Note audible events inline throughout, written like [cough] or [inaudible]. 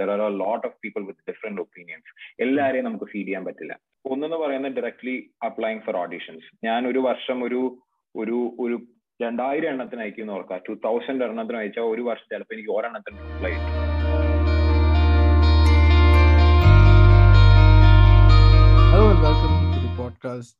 There are a lot of people with different opinions എല്ലാവരെയും നമുക്ക് feed ചെയ്യാൻ പറ്റില്ല. ഒന്നെന്ന് പറയുന്നത് ഡയറക്ട്ലി അപ്ലൈങ് ഫോർ ഓഡീഷൻസ് ഞാൻ ഒരു വർഷം ഒരു ഒരു ഒരു രണ്ടായിരം എണ്ണത്തിന് അയക്കുന്ന ഓർക്കാം ടു തൗസൻഡ് എണ്ണത്തിന് അയച്ചാൽ ഒരു വർഷം ചിലപ്പോൾ എനിക്ക് ഒരെണ്ണത്തിന് റിപ്ലൈ കിട്ടും. Hello and welcome to the podcast,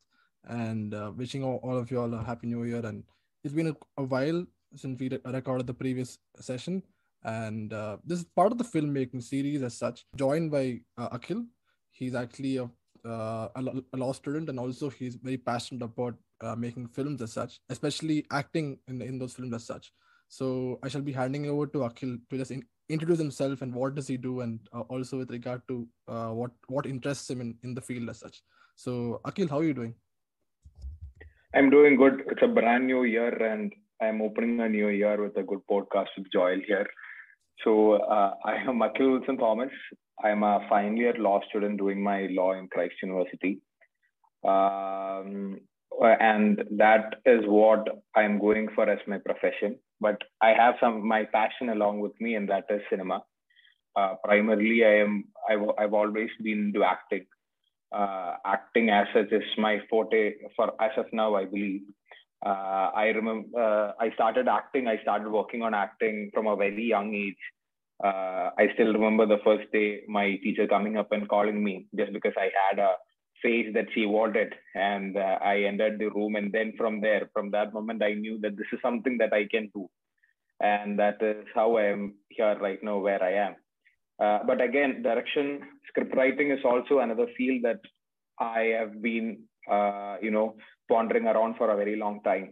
and uh, wishing all, all of you all a happy new year. And it's been a, a while since we re- recorded the previous session, and uh, this is part of the filmmaking series as such. Joined by uh, Akhil, he's actually a, uh, a, law student, and also he's very passionate about uh, making films as such, especially acting in in those films as such. So I shall be handing over to Akhil to just in, introduce himself and what does he do, and uh, also with regard to uh, what what interests him in, in the field as such. So Akhil, how are you doing? I'm doing good. It's a brand new year, and I'm opening a new year with a good podcast with Joel here. So uh, I am Akhil Wilson Thomas. I'm a final year law student doing my law in Christ University. Um, and that is what I'm going for as my profession. But I have some my passion along with me, and that is cinema. Uh, primarily, I am I've, I've always been into acting. Uh, acting as such is my forte for as of now, I believe. Uh, I remember uh, I started acting. I started working on acting from a very young age. Uh, I still remember the first day my teacher coming up and calling me just because I had a face that she wanted, and uh, I entered the room. And then from there, from that moment, I knew that this is something that I can do, and that is how I am here right now, where I am. Uh, but again, direction, script writing is also another field that I have been, uh, you know, pondering around for a very long time.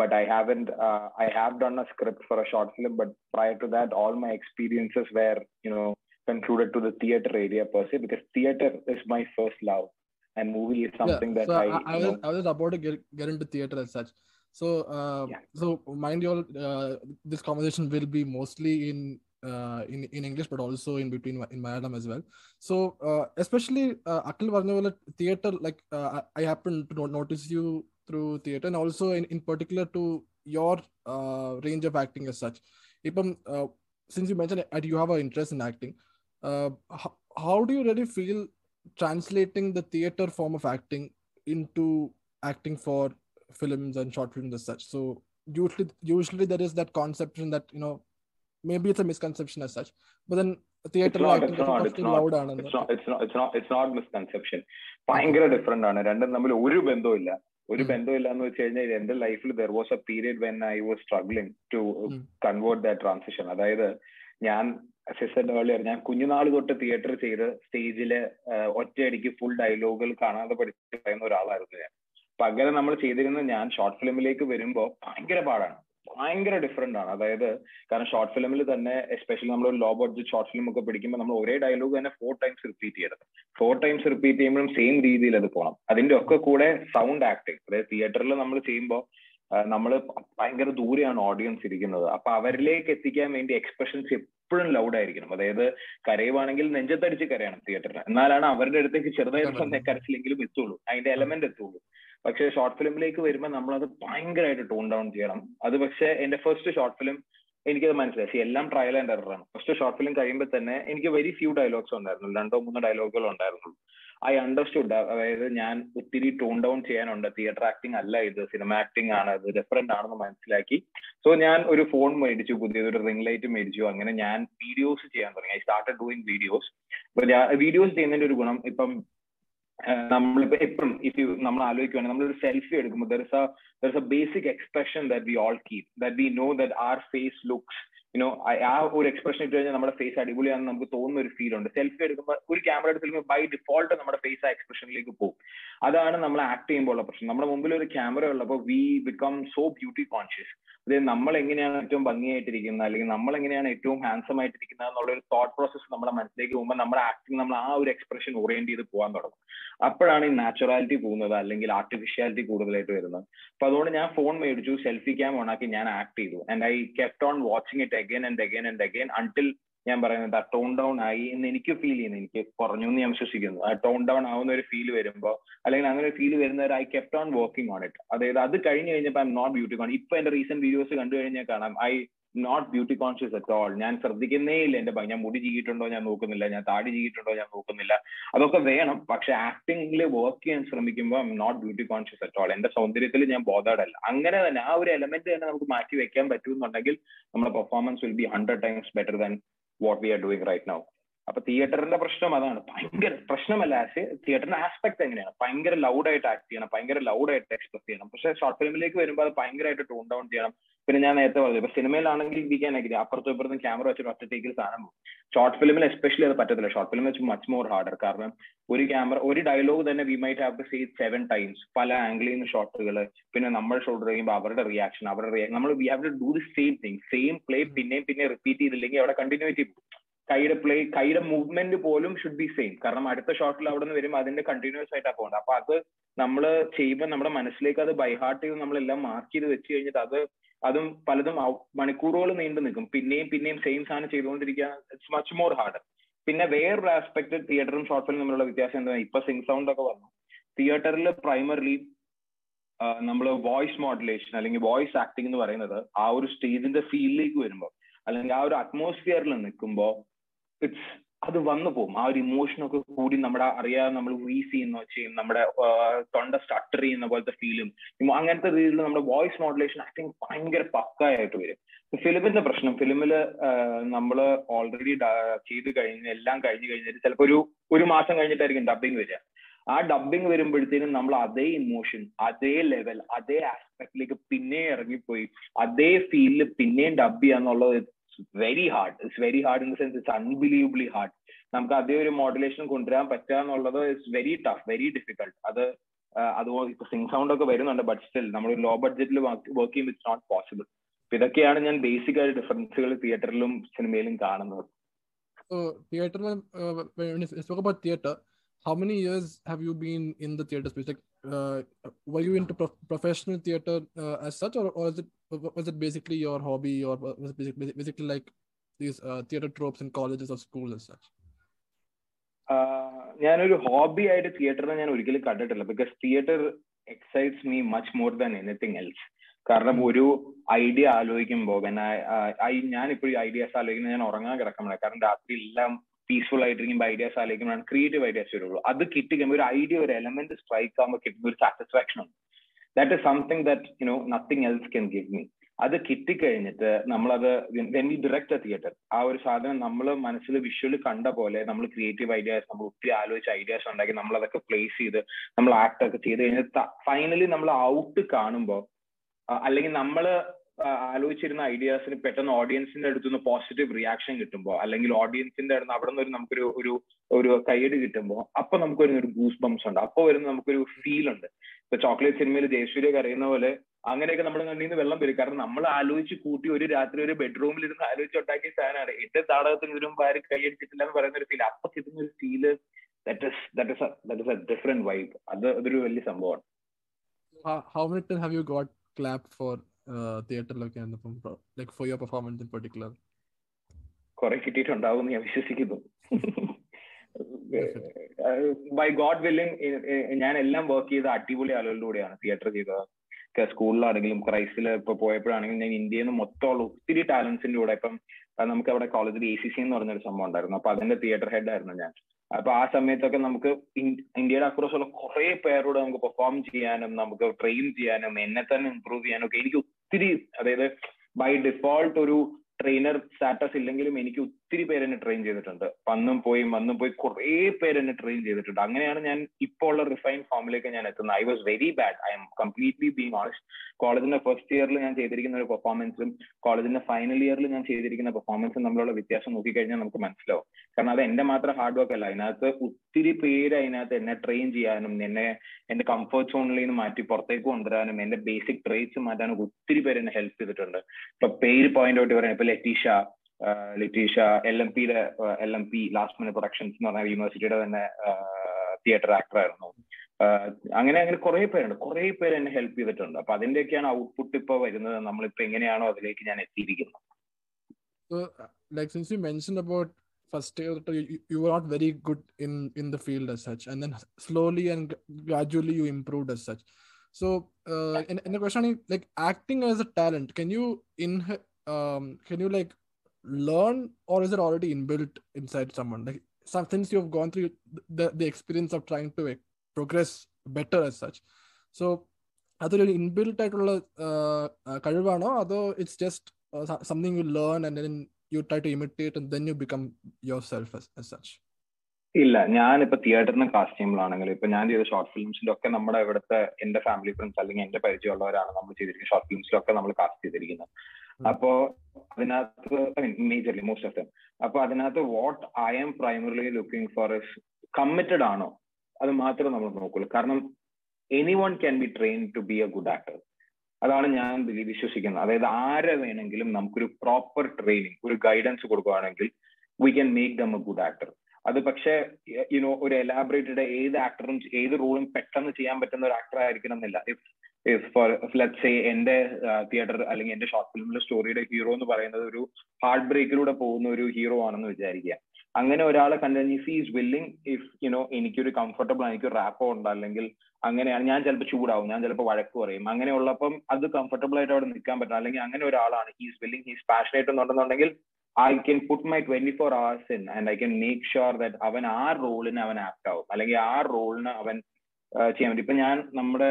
But I haven't. Uh, I have done a script for a short film, but prior to that, all my experiences were, you know, concluded to the theater area per se, because theater is my first love, and movie is something yeah, that I, I, I, was, know, I was about to get, get into theater as such. So uh, Yeah. so mind you all, uh, this conversation will be mostly in uh, in in English, but also in between in Malayalam as well. So uh, especially uh, Akil Varnavala theater, like uh, I happen to notice you through theater, and also in, in particular to your uh, range of acting as such. Ipam, uh, since you mentioned that you have an interest in acting, uh, how, how do you really feel translating the theater form of acting into acting for films and short films as such? So usually usually there is that conception that you know maybe it's a misconception as such but then not misconception. ഭയങ്കര different ആണ് രണ്ടും തമ്മിൽ ഒരു ബന്ധവുമില്ല ഒരു. ബന്ധമില്ല എന്ന് വെച്ച് കഴിഞ്ഞാൽ എന്റെ ലൈഫിൽ there was a period when I was struggling to. Convert that transition അതായത് ഞാൻ ഏർലിയർ ഞാൻ കുഞ്ഞുനാൾ തൊട്ട് തിയേറ്റർ ചെയ്ത് സ്റ്റേജിൽ ഒറ്റയടിക്ക് ഫുൾ ഡയലോഗുകൾ കാണാതെ പഠിച്ചു പറയുന്ന ഒരാളായിരുന്നു ഞാൻ പകരം നമ്മൾ ചെയ്തിരുന്ന ഞാൻ ഷോർട്ട് ഫിലിമിലേക്ക് വരുമ്പോൾ ഭയങ്കര പാടാണ് ഭയങ്കര ഡിഫറെന്റ് ആണ്. അതായത് കാരണം ഷോർട്ട് ഫിലിമിൽ തന്നെ എസ്പെഷ്യലി നമ്മൾ ഒരു ലോ ബഡ്ജറ്റ് ഷോർട്ട് ഫിലിം ഒക്കെ പിടിക്കുമ്പോൾ നമ്മൾ ഒരേ ഡയലോഗ് തന്നെ ഫോർ ടൈംസ് റിപ്പീറ്റ് ചെയ്യരുത്. ഫോർ ടൈംസ് റിപ്പീറ്റ് ചെയ്യുമ്പോഴും സെയിം രീതിയിൽ അത് പോകണം അതിന്റെ ഒക്കെ കൂടെ സൗണ്ട് ആക്ടിങ് അതായത് തിയേറ്ററിൽ നമ്മൾ ചെയ്യുമ്പോൾ നമ്മൾ ഭയങ്കര ദൂരെയാണ് ഓഡിയൻസ് ഇരിക്കുന്നത്. അപ്പൊ അവരിലേക്ക് എത്തിക്കാൻ വേണ്ടി എക്സ്പ്രഷൻസ് എപ്പോഴും ലൗഡ് ആയിരിക്കണം. അതായത് കരയുവാണെങ്കിൽ നെഞ്ചത്തടിച്ച് കരയണം തിയേറ്ററിന് എന്നാലാണ് അവരുടെ അടുത്തേക്ക് ചെറുതായിട്ട് കരച്ചിലെങ്കിലും എത്തുള്ളൂ. അതിന്റെ എലമെന്റ് എത്തുള്ളൂ. പക്ഷെ ഷോർട്ട് ഫിലിമിലേക്ക് വരുമ്പോൾ നമ്മൾ അത് ഭയങ്കരമായിട്ട് ടോൺ ഡൗൺ ചെയ്യണം. അത് പക്ഷേ എന്റെ ഫസ്റ്റ് ഷോർട്ട് ഫിലിം എനിക്കത് മനസ്സിലായി. എല്ലാം ട്രയൽ ആൻഡ് എറർ ആണ്. ഫസ്റ്റ് ഷോർട്ട് ഫിലിം കഴിയുമ്പോൾ തന്നെ എനിക്ക് വെരി ഫ്യൂ ഡയലോഗ്സ് ഉണ്ടായിരുന്നു. രണ്ടോ മൂന്നോ ഡയലോഗുകൾ ഉണ്ടായിരുന്നുള്ളൂ ഐ അണ്ടർസ്റ്റുഡ് അതായത് ഞാൻ ഒത്തിരി ടോൺ ഡൗൺ ചെയ്യാനുണ്ട്. തിയേറ്റർ ആക്ടിങ് അല്ല ഇത്. സിനിമ ആക്ടിങ് ആണ്. ഇത് ഡിഫറെന്റ് ആണെന്ന് മനസ്സിലാക്കി. സോ ഞാൻ ഒരു ഫോൺ മേടിച്ചു. പുതിയതൊരു റിംഗ് ലൈറ്റ് മേടിച്ചു. അങ്ങനെ ഞാൻ വീഡിയോസ് ചെയ്യാൻ തുടങ്ങി. I start doing videos videos ചെയ്യുന്നതിന്റെ ഒരു ഗുണം ഇപ്പം നമ്മളിപ്പോ എപ്പോഴും ഇഫ് യു നമ്മൾ ആലോചിക്കുകയാണെങ്കിൽ നമ്മളൊരു സെൽഫി എടുക്കുമ്പോൾ there is a there is a basic expression that we all keep that we know that our face looks you know ആ ഒരു എക്സ്പ്രഷൻ ഇട്ട് കഴിഞ്ഞാൽ നമ്മുടെ ഫേസ് അടിപൊളിയാണെന്ന് നമുക്ക് തോന്നുന്ന ഒരു ഫീൽ ഉണ്ട്. സെൽഫി എടുക്കുമ്പോൾ ഒരു ക്യാമറ എടുത്ത് ബൈ ഡിഫോൾട്ട് നമ്മുടെ ഫേസ് ആ എക്സ്പ്രഷനിലേക്ക് പോകും. അതാണ് നമ്മൾ ആക്ട് ചെയ്യുമ്പോൾ ഉള്ള പ്രശ്നം. നമ്മുടെ മുമ്പിൽ ഒരു ക്യാമറ ഉള്ളപ്പോൾ we become so beauty conscious അതായത് നമ്മൾ എങ്ങനെയാണ് ഏറ്റവും ഭംഗിയായിട്ടിരിക്കുന്നത് അല്ലെങ്കിൽ നമ്മൾ എങ്ങനെയാണ് ഏറ്റവും ഹാൻസം ആയിട്ടിരിക്കുന്നത് എന്നുള്ള ഒരു തോട്ട് പ്രോസസ്സ് നമ്മുടെ മനസ്സിലേക്ക് പോകുമ്പോൾ നമ്മുടെ ആക്ടിങ് നമ്മൾ ആ ഒരു എക്സ്പ്രഷൻ ഓറിയന്റ് ചെയ്ത് പോകാൻ തുടങ്ങും. അപ്പോഴാണ് ഈ നാച്ചുറാലിറ്റി പോകുന്നത് അല്ലെങ്കിൽ ആർട്ടിഫിഷ്യാലിറ്റി കൂടുതലായിട്ട് വരുന്നത്. അപ്പൊ അതുകൊണ്ട് ഞാൻ ഫോൺ മേടിച്ചു സെൽഫി ക്യാം ഓണാക്കി ഞാൻ ആക്ട് ചെയ്തു. And I kept on watching it again and again and again until ഞാൻ പറയുന്നത് ആ ടോൺ ഡൗൺ ആയി എന്ന് എനിക്ക് ഫീൽ ചെയ്യുന്നു. എനിക്ക് കുറഞ്ഞു എന്ന് ഞാൻ വിശ്വസിക്കുന്നു. ആ ടോൺ ഡൗൺ ആവുന്ന ഒരു ഫീൽ വരുമ്പോൾ അല്ലെങ്കിൽ അങ്ങനെ ഒരു ഫീൽ വരുന്നവർ I kept on working on it അതായത് അത് കഴിഞ്ഞ് കഴിഞ്ഞപ്പോൾ I'm not beauty con ഇപ്പൊ എന്റെ റീസെന്റ് വീഡിയോസ് കണ്ടു കഴിഞ്ഞാൽ കാണാം. I not beauty conscious at all ഞാൻ ശ്രദ്ധിക്കുന്നേ ഇല്ല. എന്റെ ഞാൻ മുടി ചീകിയിട്ടുണ്ടോ ഞാൻ നോക്കുന്നില്ല. ഞാൻ താടി ചീകിയിട്ടുണ്ടോ ഞാൻ നോക്കുന്നില്ല. അതൊക്കെ വേണം. പക്ഷെ ആക്ടിംഗിൽ വർക്ക് ചെയ്യാൻ ശ്രമിക്കുമ്പോൾ I'm not beauty conscious at all എന്റെ സൗന്ദര്യത്തിൽ ഞാൻ ബോധേഡല്ല അങ്ങനെ തന്നെ ആ ഒരു എലമെന്റ് തന്നെ നമുക്ക് മാറ്റി വെക്കാൻ പറ്റുമെന്നുണ്ടെങ്കിൽ നമ്മുടെ performance will be hundred times better than what we are doing right now അപ്പൊ തിയേറ്ററിന്റെ പ്രശ്നം അതാണ്. ഭയങ്കര പ്രശ്നമല്ല ആസ് തിയേറ്ററിന്റെ ആസ്പെക്ട് എങ്ങനെയാണ്? ഭയങ്കര ലൗഡായിട്ട് ആക്ട് ചെയ്യണം ഭയങ്കര ലൗഡായിട്ട് എക്സ്പ്രസ് ചെയ്യണം. പക്ഷെ ഷോർട്ട് ഫിലിമിലേക്ക് വരുമ്പോൾ അത് ഭയങ്കരമായിട്ട് ടൂൺ ഡൗൺ ചെയ്യണം. പിന്നെ ഞാൻ നേരത്തെ പറഞ്ഞു ഇപ്പൊ സിനിമയിലാണെങ്കിൽ ഇരിക്കാൻ അഗ്രി അപ്പുറത്തും ഇപ്പുറത്തും ക്യാമറ വെച്ചിട്ട് ഒറ്റ ടേക്കിൽ പോകും. ഷോർട്ട് ഫിലിമിൽ എസ്പെഷ്യലി അത് പറ്റത്തില്ല. ഷോർട്ട് ഫിലിം വെച്ച് മച്ച് മോർ ഹാർഡർ കാരണം ഒരു ക്യാമറ ഒരു ഡയലോഗ് തന്നെ we might have to see seven times പല ആംഗിളിൽ നിന്ന് ഷോട്ടുകൾ പിന്നെ നമ്മൾ ഷോൾഡർ ചെയ്യുമ്പോൾ അവരുടെ റിയാക്ഷൻ അവരുടെ റിയാക്ഷൻ നമ്മൾ we have to do the same thing same play പിന്നെയും പിന്നെ റിപ്പീറ്റ് ചെയ്തില്ലെങ്കിൽ അവിടെ കണ്ടിന്യൂറ്റി കൈയുടെ പ്ലേ കൈയുടെ മൂവ്മെന്റ് പോലും ഷുഡ് ബി സെയിം കാരണം അടുത്ത ഷോട്ടിൽ അവിടെ നിന്ന് വരുമ്പോൾ അതിന്റെ കണ്ടിന്യൂസ് ആയിട്ട് പോകുന്നത് അപ്പൊ അത് നമ്മൾ ചെയ്യുമ്പോൾ നമ്മുടെ മനസ്സിലേക്ക് അത് ബൈഹാർട്ട് ചെയ്ത് നമ്മളെല്ലാം മാർക്ക് ചെയ്ത് വെച്ച് കഴിഞ്ഞിട്ട് അത് അതും പലതും മണിക്കൂറുകൾ നീണ്ടു നിൽക്കും. പിന്നെയും പിന്നെയും സെയിം സാധനം ചെയ്തുകൊണ്ടിരിക്കുക ഇറ്റ്സ് മച്ച് മോർ ഹാർഡ് പിന്നെ വേറൊരു ആസ്പെക്ട് തിയേറ്ററും ഷോർട്ട് ഫിലിം തമ്മിലുള്ള വ്യത്യാസം എന്താ? ഇപ്പൊ സിംഗ് സൗണ്ട് ഒക്കെ വന്നു. തിയേറ്ററിൽ പ്രൈമറിലി നമ്മൾ വോയിസ് മോഡുലേഷൻ അല്ലെങ്കിൽ വോയിസ് ആക്ടിംഗ് എന്ന് പറയുന്നത് ആ ഒരു സ്റ്റേജിന്റെ ഫീലിലേക്ക് വരുമ്പോൾ അല്ലെങ്കിൽ ആ ഒരു അറ്റ്മോസ്ഫിയറിൽ നിൽക്കുമ്പോൾ ഇറ്റ്സ് അത് വന്നു പോകും. ആ ഒരു ഇമോഷൻ ഒക്കെ കൂടി നമ്മുടെ അറിയാതെ നമ്മൾ വീസ് ചെയ്യുന്ന ചെയ്യും. നമ്മുടെ തൊണ്ട സ്റ്റട്ടർ ചെയ്യുന്ന പോലത്തെ ഫീലും അങ്ങനത്തെ രീതിയിൽ നമ്മുടെ വോയിസ് മോഡുലേഷൻ ഐ തിങ്ക് ഭയങ്കര പക്കായിട്ട് വരും. ഫിലിമിന്റെ പ്രശ്നം ഫിലിമിൽ നമ്മൾ ഓൾറെഡി ചെയ്ത് കഴിഞ്ഞ് എല്ലാം കഴിഞ്ഞ് കഴിഞ്ഞിട്ട് ചിലപ്പോൾ ഒരു ഒരു മാസം കഴിഞ്ഞിട്ടായിരിക്കും ഡബിങ് വരിക. ആ ഡബിങ് വരുമ്പോഴത്തേനും നമ്മൾ അതേ ഇമോഷൻ അതേ ലെവൽ അതേ ആസ്പെക്ടിലേക്ക് പിന്നെ ഇറങ്ങിപ്പോയി. അതേ ഫീലിൽ പിന്നെയും ഡബ് ചെയ്യാന്നുള്ളത് very hard it's very hard in the sense it's unbelievably hard നമുക്ക് അതേ ഒരു മോഡുലേഷൻ കൊണ്ടുവരാൻ പറ്റുക എന്നുള്ളത് it's very tough very difficult അത് അതുപോലെ ഇപ്പൊ സിംഗ് സൗണ്ട് ഒക്കെ വരുന്നുണ്ട് ബട്ട് സ്റ്റിൽ നമ്മൾ ലോ ബഡ്ജറ്റിൽ വർക്ക് ചെയ്യുമ്പോൾ ഇറ്റ്സ് നോട്ട് പോസിബിൾ ഇതൊക്കെയാണ് ഞാൻ ബേസിക് ആയ ഡിഫറൻസുകൾ തിയേറ്ററിലും സിനിമയിലും കാണുന്നത് തിയേറ്ററിൽ theatre how many years have how many years have you been in uh, were you into pro- professional theater uh, as such or, or is it was it basically your hobby or was it basically, basically like these uh, theater tropes in colleges or schools as such ഞാനൊരു hobby ആയിട്ട് തിയേറ്ററിനെ ഞാൻ ഒരിക്കലും കണ്ടിട്ടില്ല because theatre excites me much more than anything else കാരണം ഒരു idea ആലോചിക്കുമ്പോൾ ഞാൻ ഇപ്പോഴും ഐഡിയാസ് ആലോചിക്കുന്നത് ഞാൻ ഉറങ്ങാൻ കിടക്കുമ്പോഴാണ് കാരണം രാത്രി എല്ലാം പീസ്ഫുൾ ആയിട്ടിരിക്കുമ്പോൾ ഐഡിയാസ് ആലോചിക്കുമ്പോഴാണ് ക്രിയേറ്റീവ് ഐഡിയാസ് വരുള്ളൂ. അത് കിട്ടിക്കുമ്പോൾ ഒരു ഐഡിയ ഒരു എലമെന്റ് സ്ട്രൈക്ക് ആകുമ്പോൾ കിട്ടുന്ന ഒരു സാറ്റിസ്ഫാക്ഷൻ ഉണ്ട്. That is something that you know nothing else can give me അത് കിട്ടിക്കഴിഞ്ഞിട്ട് നമ്മളത് വെൻ വി ഡയറക്റ്റ് തിയേറ്റർ ആ ഒരു സാധനം നമ്മൾ മനസ്സിൽ വിഷ്വലി കണ്ട പോലെ നമ്മൾ ക്രിയേറ്റീവ് ഐഡിയാസ് നമ്മൾ ഒത്തിരി ആലോചിച്ച ഐഡിയാസ് ഉണ്ടാക്കി നമ്മൾ അതൊക്കെ പ്ലേസ് ചെയ്ത് നമ്മൾ ആക്ട് ഒക്കെ ചെയ്ത് കഴിഞ്ഞിട്ട് ഫൈനലി നമ്മൾ ഔട്ട് കാണുമ്പോൾ അല്ലെങ്കിൽ നമ്മൾ ആലോചിച്ചിരുന്ന ഐഡിയാസിന് പെട്ടെന്ന് ഓഡിയൻസിന്റെ അടുത്തുനിന്ന് പോസിറ്റീവ് റിയാക്ഷൻ കിട്ടുമ്പോൾ അല്ലെങ്കിൽ ഓഡിയൻസിന്റെ അടുത്ത് അവിടെ നിന്ന് നമുക്കൊരു ഒരു ഒരു കൈയടി കിട്ടുമ്പോൾ അപ്പൊ നമുക്കൊരു ഒരു ഗൂസ് ബംസ് ഉണ്ട്. അപ്പൊ വരുന്ന നമുക്കൊരു ഫീൽ ഉണ്ട്. ഇപ്പൊ ചോക്ലേറ്റ് സിനിമയിൽ ജയസൂര്യ അറിയുന്ന പോലെ അങ്ങനെയൊക്കെ നമ്മൾ കണ്ണിൽ നിന്ന് വെള്ളം വരും. കാരണം നമ്മൾ ആലോചിച്ച് കൂട്ടി ഒരു രാത്രി ഒരു ബെഡ്റൂമിൽ ഇരുന്ന് ആലോചിച്ച് ഉണ്ടാക്കിയ സാധനമാണ്. എന്റെ താടകത്തിന് ഒരു ആരും കൈയടിച്ചിട്ടില്ല എന്ന് പറയുന്ന ഒരു ഫീൽ അപ്പൊ കിട്ടുന്ന ഒരു feel that is that is that is a different vibe അത് അതൊരു വലിയ സംഭവമാണ്. How many times have you got clapped for uh, ആയിരുന്നു like like for your performance in particular. കുറെ കിട്ടിയിട്ടുണ്ടാവും ഞാൻ വിശ്വസിക്കുന്നു. ബൈ ഗോഡ് വില്ലിംഗ് ഞാൻ എല്ലാം വർക്ക് ചെയ്ത അടിപൊളി ആളുകളുടെ കൂടെയാണ് തിയേറ്റർ ചെയ്തത്. സ്കൂളിലാണെങ്കിലും ക്രൈസ്റ്റിൽ ഇപ്പൊ പോയപ്പോഴാണെങ്കിലും ഞാൻ ഇന്ത്യയിൽ നിന്ന് മൊത്തമുള്ള ഒത്തിരി ടാലൻസിന്റെ കൂടെ ഇപ്പം നമുക്ക് അവിടെ കോളേജിൽ എ സി സി എന്ന് പറഞ്ഞൊരു സംഭവം ഉണ്ടായിരുന്നു. അപ്പൊ അതിന്റെ തിയേറ്റർ ഹെഡ് ആയിരുന്നു ഞാൻ. അപ്പൊ ആ സമയത്തൊക്കെ നമുക്ക് ഇന്ത്യയുടെ അക്രോസ് ഉള്ള കുറെ പേരോട് നമുക്ക് പെർഫോം ചെയ്യാനും നമുക്ക് ട്രെയിൻ ചെയ്യാനും എന്നെ തന്നെ ഇമ്പ്രൂവ് ചെയ്യാനും ഒക്കെ എനിക്ക് ഒത്തിരി അതായത് ബൈ ഡിഫോൾട്ട് ഒരു ട്രെയിനർ സ്റ്റാറ്റസ് ഇല്ലെങ്കിലും എനിക്ക് ഒത്തിരി പേരെന്നെ ട്രെയിൻ ചെയ്തിട്ടുണ്ട്. വന്നും പോയി വന്നും പോയി കുറെ പേരെന്നെ ട്രെയിൻ ചെയ്തിട്ടുണ്ട്. അങ്ങനെയാണ് ഞാൻ ഇപ്പോൾ ഉള്ള റിഫൈൻ ഫോമിലേക്ക് ഞാൻ എത്തുന്നത്. I was very bad I'm completely being honest കോളേജിന്റെ ഫസ്റ്റ് ഇയറിൽ ഞാൻ ചെയ്തിരിക്കുന്ന ഒരു പെർഫോമൻസും കോളേജിന്റെ ഫൈനൽ ഇയറിൽ ഞാൻ ചെയ്തിരിക്കുന്ന പെർഫോമൻസും തമ്മിലുള്ള വ്യത്യാസം നോക്കിക്കഴിഞ്ഞാൽ നമുക്ക് മനസ്സിലാവും. കാരണം അത് എന്റെ മാത്രം ഹാർഡ് വർക്ക് അല്ല. അതിനകത്ത് ഒത്തിരി പേര് അതിനകത്ത് എന്നെ ട്രെയിൻ ചെയ്യാനും എന്നെ എന്റെ കംഫർട്ട് സോണിൽ നിന്ന് മാറ്റി പുറത്തേക്ക് കൊണ്ടുവരാനും എന്റെ ബേസിക് ട്രേറ്റ്സ് മാറ്റാനും ഒത്തിരി പേര് എന്നെ ഹെൽപ്പ് ചെയ്തിട്ടുണ്ട്. ഇപ്പൊ പേര് പോയിന്റ് ഔട്ട് പറയാം ഇപ്പൊ ലിറ്റീഷ എൽ എം പിയുടെ L M P last minute productions എന്ന് പറഞ്ഞ യൂണിവേഴ്സിറ്റിയുടെ തന്നെ തിയേറ്റർ ആക്ടറായിരുന്നു അങ്ങനെ അങ്ങനെ കുറെ പേരുണ്ട്. കുറെ പേര് എന്നെ ഹെൽപ്പ് ചെയ്തിട്ടുണ്ട്. അപ്പൊ അതിന്റെയൊക്കെയാണ് ഔട്ട്പുട്ട് ഇപ്പൊ വരുന്നത്. നമ്മളിപ്പോ എങ്ങനെയാണോ അതിലേക്ക് ഞാൻ എത്തിയിരിക്കുന്നത്. First you are very good in in the field such and then slowly and gradually you improved as such so എന്റെ ക്വസ്റ്റൻ ആണ് like acting as a talent can you in can you like learn or is it already inbuilt inside someone? Like some things you've gone through the, the experience of trying to progress better as such. So അതൊരു inbuilt ആയിട്ടുള്ള കഴിവാണോ? അതോ it's just something you learn and then you try to imitate and then you become yourself as such ഇല്ല. ഞാനിപ്പോ തിയേറ്ററിന് cast ചെയ്യുമ്പോഴാണെങ്കിൽ ഇപ്പൊ ഞാൻ ചെയ്ത short ഫിലിംസിലൊക്കെ നമ്മുടെ ഇവിടുത്തെ എന്റെ ഫാമിലി ഫ്രണ്ട്സ് അല്ലെങ്കിൽ എന്റെ പരിചയമുള്ളവരാണ് നമ്മൾ ചെയ്തിരിക്കുന്നത് ഷോർട്ട് ഫിലിംസിലൊക്കെ നമ്മൾ കാസ്റ്റ് ചെയ്തിരിക്കുന്നത്. അപ്പോ അതിനകത്ത് I mean majorly most of them അപ്പൊ അതിനകത്ത് what I am primarily looking for is committed ആണോ? അത് മാത്രമേ നമ്മൾ നോക്കുള്ളൂ. കാരണം anyone can be train to be a good actor അതാണ് ഞാൻ വിശ്വസിക്കുന്നത്. അതായത് ആരെ വേണമെങ്കിലും നമുക്കൊരു പ്രോപ്പർ ട്രെയിനിങ് ഒരു ഗൈഡൻസ് കൊടുക്കുകയാണെങ്കിൽ we can make them a good actor അത് പക്ഷേ യുനോ ഒരു എലാബറേറ്റഡ് ഏത് ആക്ടറും ഏത് റോളും പെട്ടെന്ന് ചെയ്യാൻ പറ്റുന്ന ഒരു ആക്ടർ ആയിരിക്കണം എന്നില്ല. If if for let say എന്റെ തിയേറ്റർ അല്ലെങ്കിൽ എന്റെ ഷോർട്ട് ഫിലിമിലെ സ്റ്റോറിയുടെ ഹീറോ എന്ന് പറയുന്നത് ഒരു ഹാർട്ട് ബ്രേക്കിലൂടെ പോകുന്ന ഒരു ഹീറോ ആണെന്ന് വിചാരിക്കുക. അങ്ങനെ ഒരാളെ കണ്ടുകഴിഞ്ഞ് if is willing if you know എനിക്കൊരു കംഫർട്ടബിൾ എനിക്ക് റാപ്പോ ഉണ്ട്. അല്ലെങ്കിൽ അങ്ങനെയാണ് ഞാൻ ചിലപ്പോൾ ചൂടാവും ഞാൻ ചിലപ്പോൾ വഴക്ക് പറയും. അങ്ങനെയുള്ളപ്പം അത് കംഫർട്ടബിൾ ആയിട്ട് അവിടെ നിൽക്കാൻ പറ്റും അല്ലെങ്കിൽ അങ്ങനെ ഒരാളാണ് he's willing he's passionate എന്നുണ്ടെന്നുണ്ടെങ്കിൽ I can put my twenty four hours in and I can make sure that അവൻ ആ റോളിന് അവൻ ആപ്റ്റ് ആവും. അല്ലെങ്കിൽ ആ റോളിന് അവൻ ചെയ്യാൻ പറ്റും ഇപ്പൊ ഞാൻ നമ്മുടെ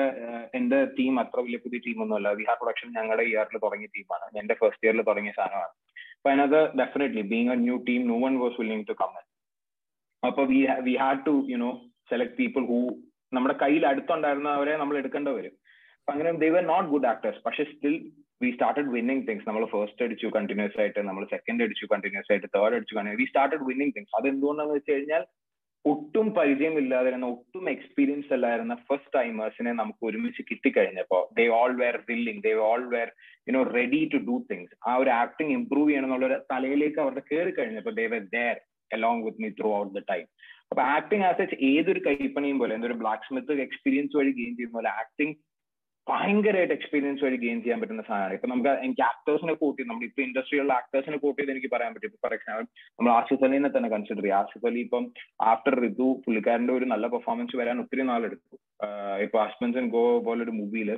എന്റെ ടീം അത്ര വലിയ പുതിയ ടീമൊന്നുമല്ല വിഹാർ പ്രൊഡക്ഷൻ ഞങ്ങളുടെ ഇയറിൽ തുടങ്ങിയ ടീമാണ് എന്റെ ഫസ്റ്റ് ഇയറിൽ തുടങ്ങിയ സാധനമാണ്. അപ്പൊ അതിനകത്ത് definitely being a new team no one was willing to come in അപ്പൊ we we had to you know select people who നമ്മുടെ കയ്യിൽ അടുത്തുണ്ടായിരുന്നവരെ നമ്മൾ എടുക്കേണ്ടി വരും. അപ്പൊ അങ്ങനെ they were not good actors പക്ഷെ still we started winning things നമ്മൾ ഫസ്റ്റ് അടിച്ചു കണ്ടിന്യൂസ് ആയിട്ട്. നമ്മൾ സെക്കൻഡ് അടിച്ചു കണ്ടിന്യൂസ് ആയിട്ട്. തേർഡ് അടിച്ചു വി സ്റ്റാർട്ടഡ് വിന്നിങ് തിങ്സ് അത് എന്തുകൊണ്ടാണെന്ന് വെച്ച് കഴിഞ്ഞാൽ ഒട്ടും പരിചയമില്ലാതിരുന്ന ഒട്ടും എക്സ്പീരിയൻസ് അല്ലായിരുന്ന ഫസ്റ്റ് ടൈമേഴ്സിനെ നമുക്ക് ഒരുമിച്ച് കിട്ടിക്കഴിഞ്ഞപ്പോ they all were willing they all were you know ready to do things ആ ഒരു ആക്ടിങ് ഇംപ്രൂവ് ചെയ്യണം എന്നുള്ള തലയിലേക്ക് അവരുടെ കയറി കഴിഞ്ഞപ്പോ they were there along with me throughout the time അപ്പൊ ആക്ടിങ് ആസ് എച്ച് ഏതൊരു കൈപ്പണിയും പോലെ എന്തൊരു ബ്ലാക്ക് സ്മിത്ത് എക്സ്പീരിയൻസ് വഴി ഗെയിൻ ചെയ്യുന്ന പോലെ ആക്ടിങ് ഭയങ്കരമായിട്ട് എക്സ്പീരിയൻസ് വഴി ഗെയിൻ ചെയ്യാൻ പറ്റുന്ന സാധനമാണ്. ഇപ്പൊ നമുക്ക് എനിക്ക് ആക്ടേഴ്സിനെ കൂട്ടി നമ്മൾ ഇപ്പൊ ഇൻഡസ്ട്രിയിലുള്ള ആക്ടേഴ്സിനെ കോട്ട് എനിക്ക് പറയാൻ പറ്റും. ഫോർ എക്സാമ്പിൾ നമ്മൾ ആസിഫ് അലിനെ തന്നെ കൺസിഡർ ചെയ്യാം ആസിഫ് അലി ഇപ്പം ആഫ്റ്റർ ഋതു പുള്ളിക്കാരന്റെ ഒരു നല്ല പെർഫോമൻസ് വരാൻ ഒത്തിരി നാളെടുത്തു. ഇപ്പൊ ഹസ്ബൻസ് ആൻഡ് ഗോ ഒരു മൂവിയിൽ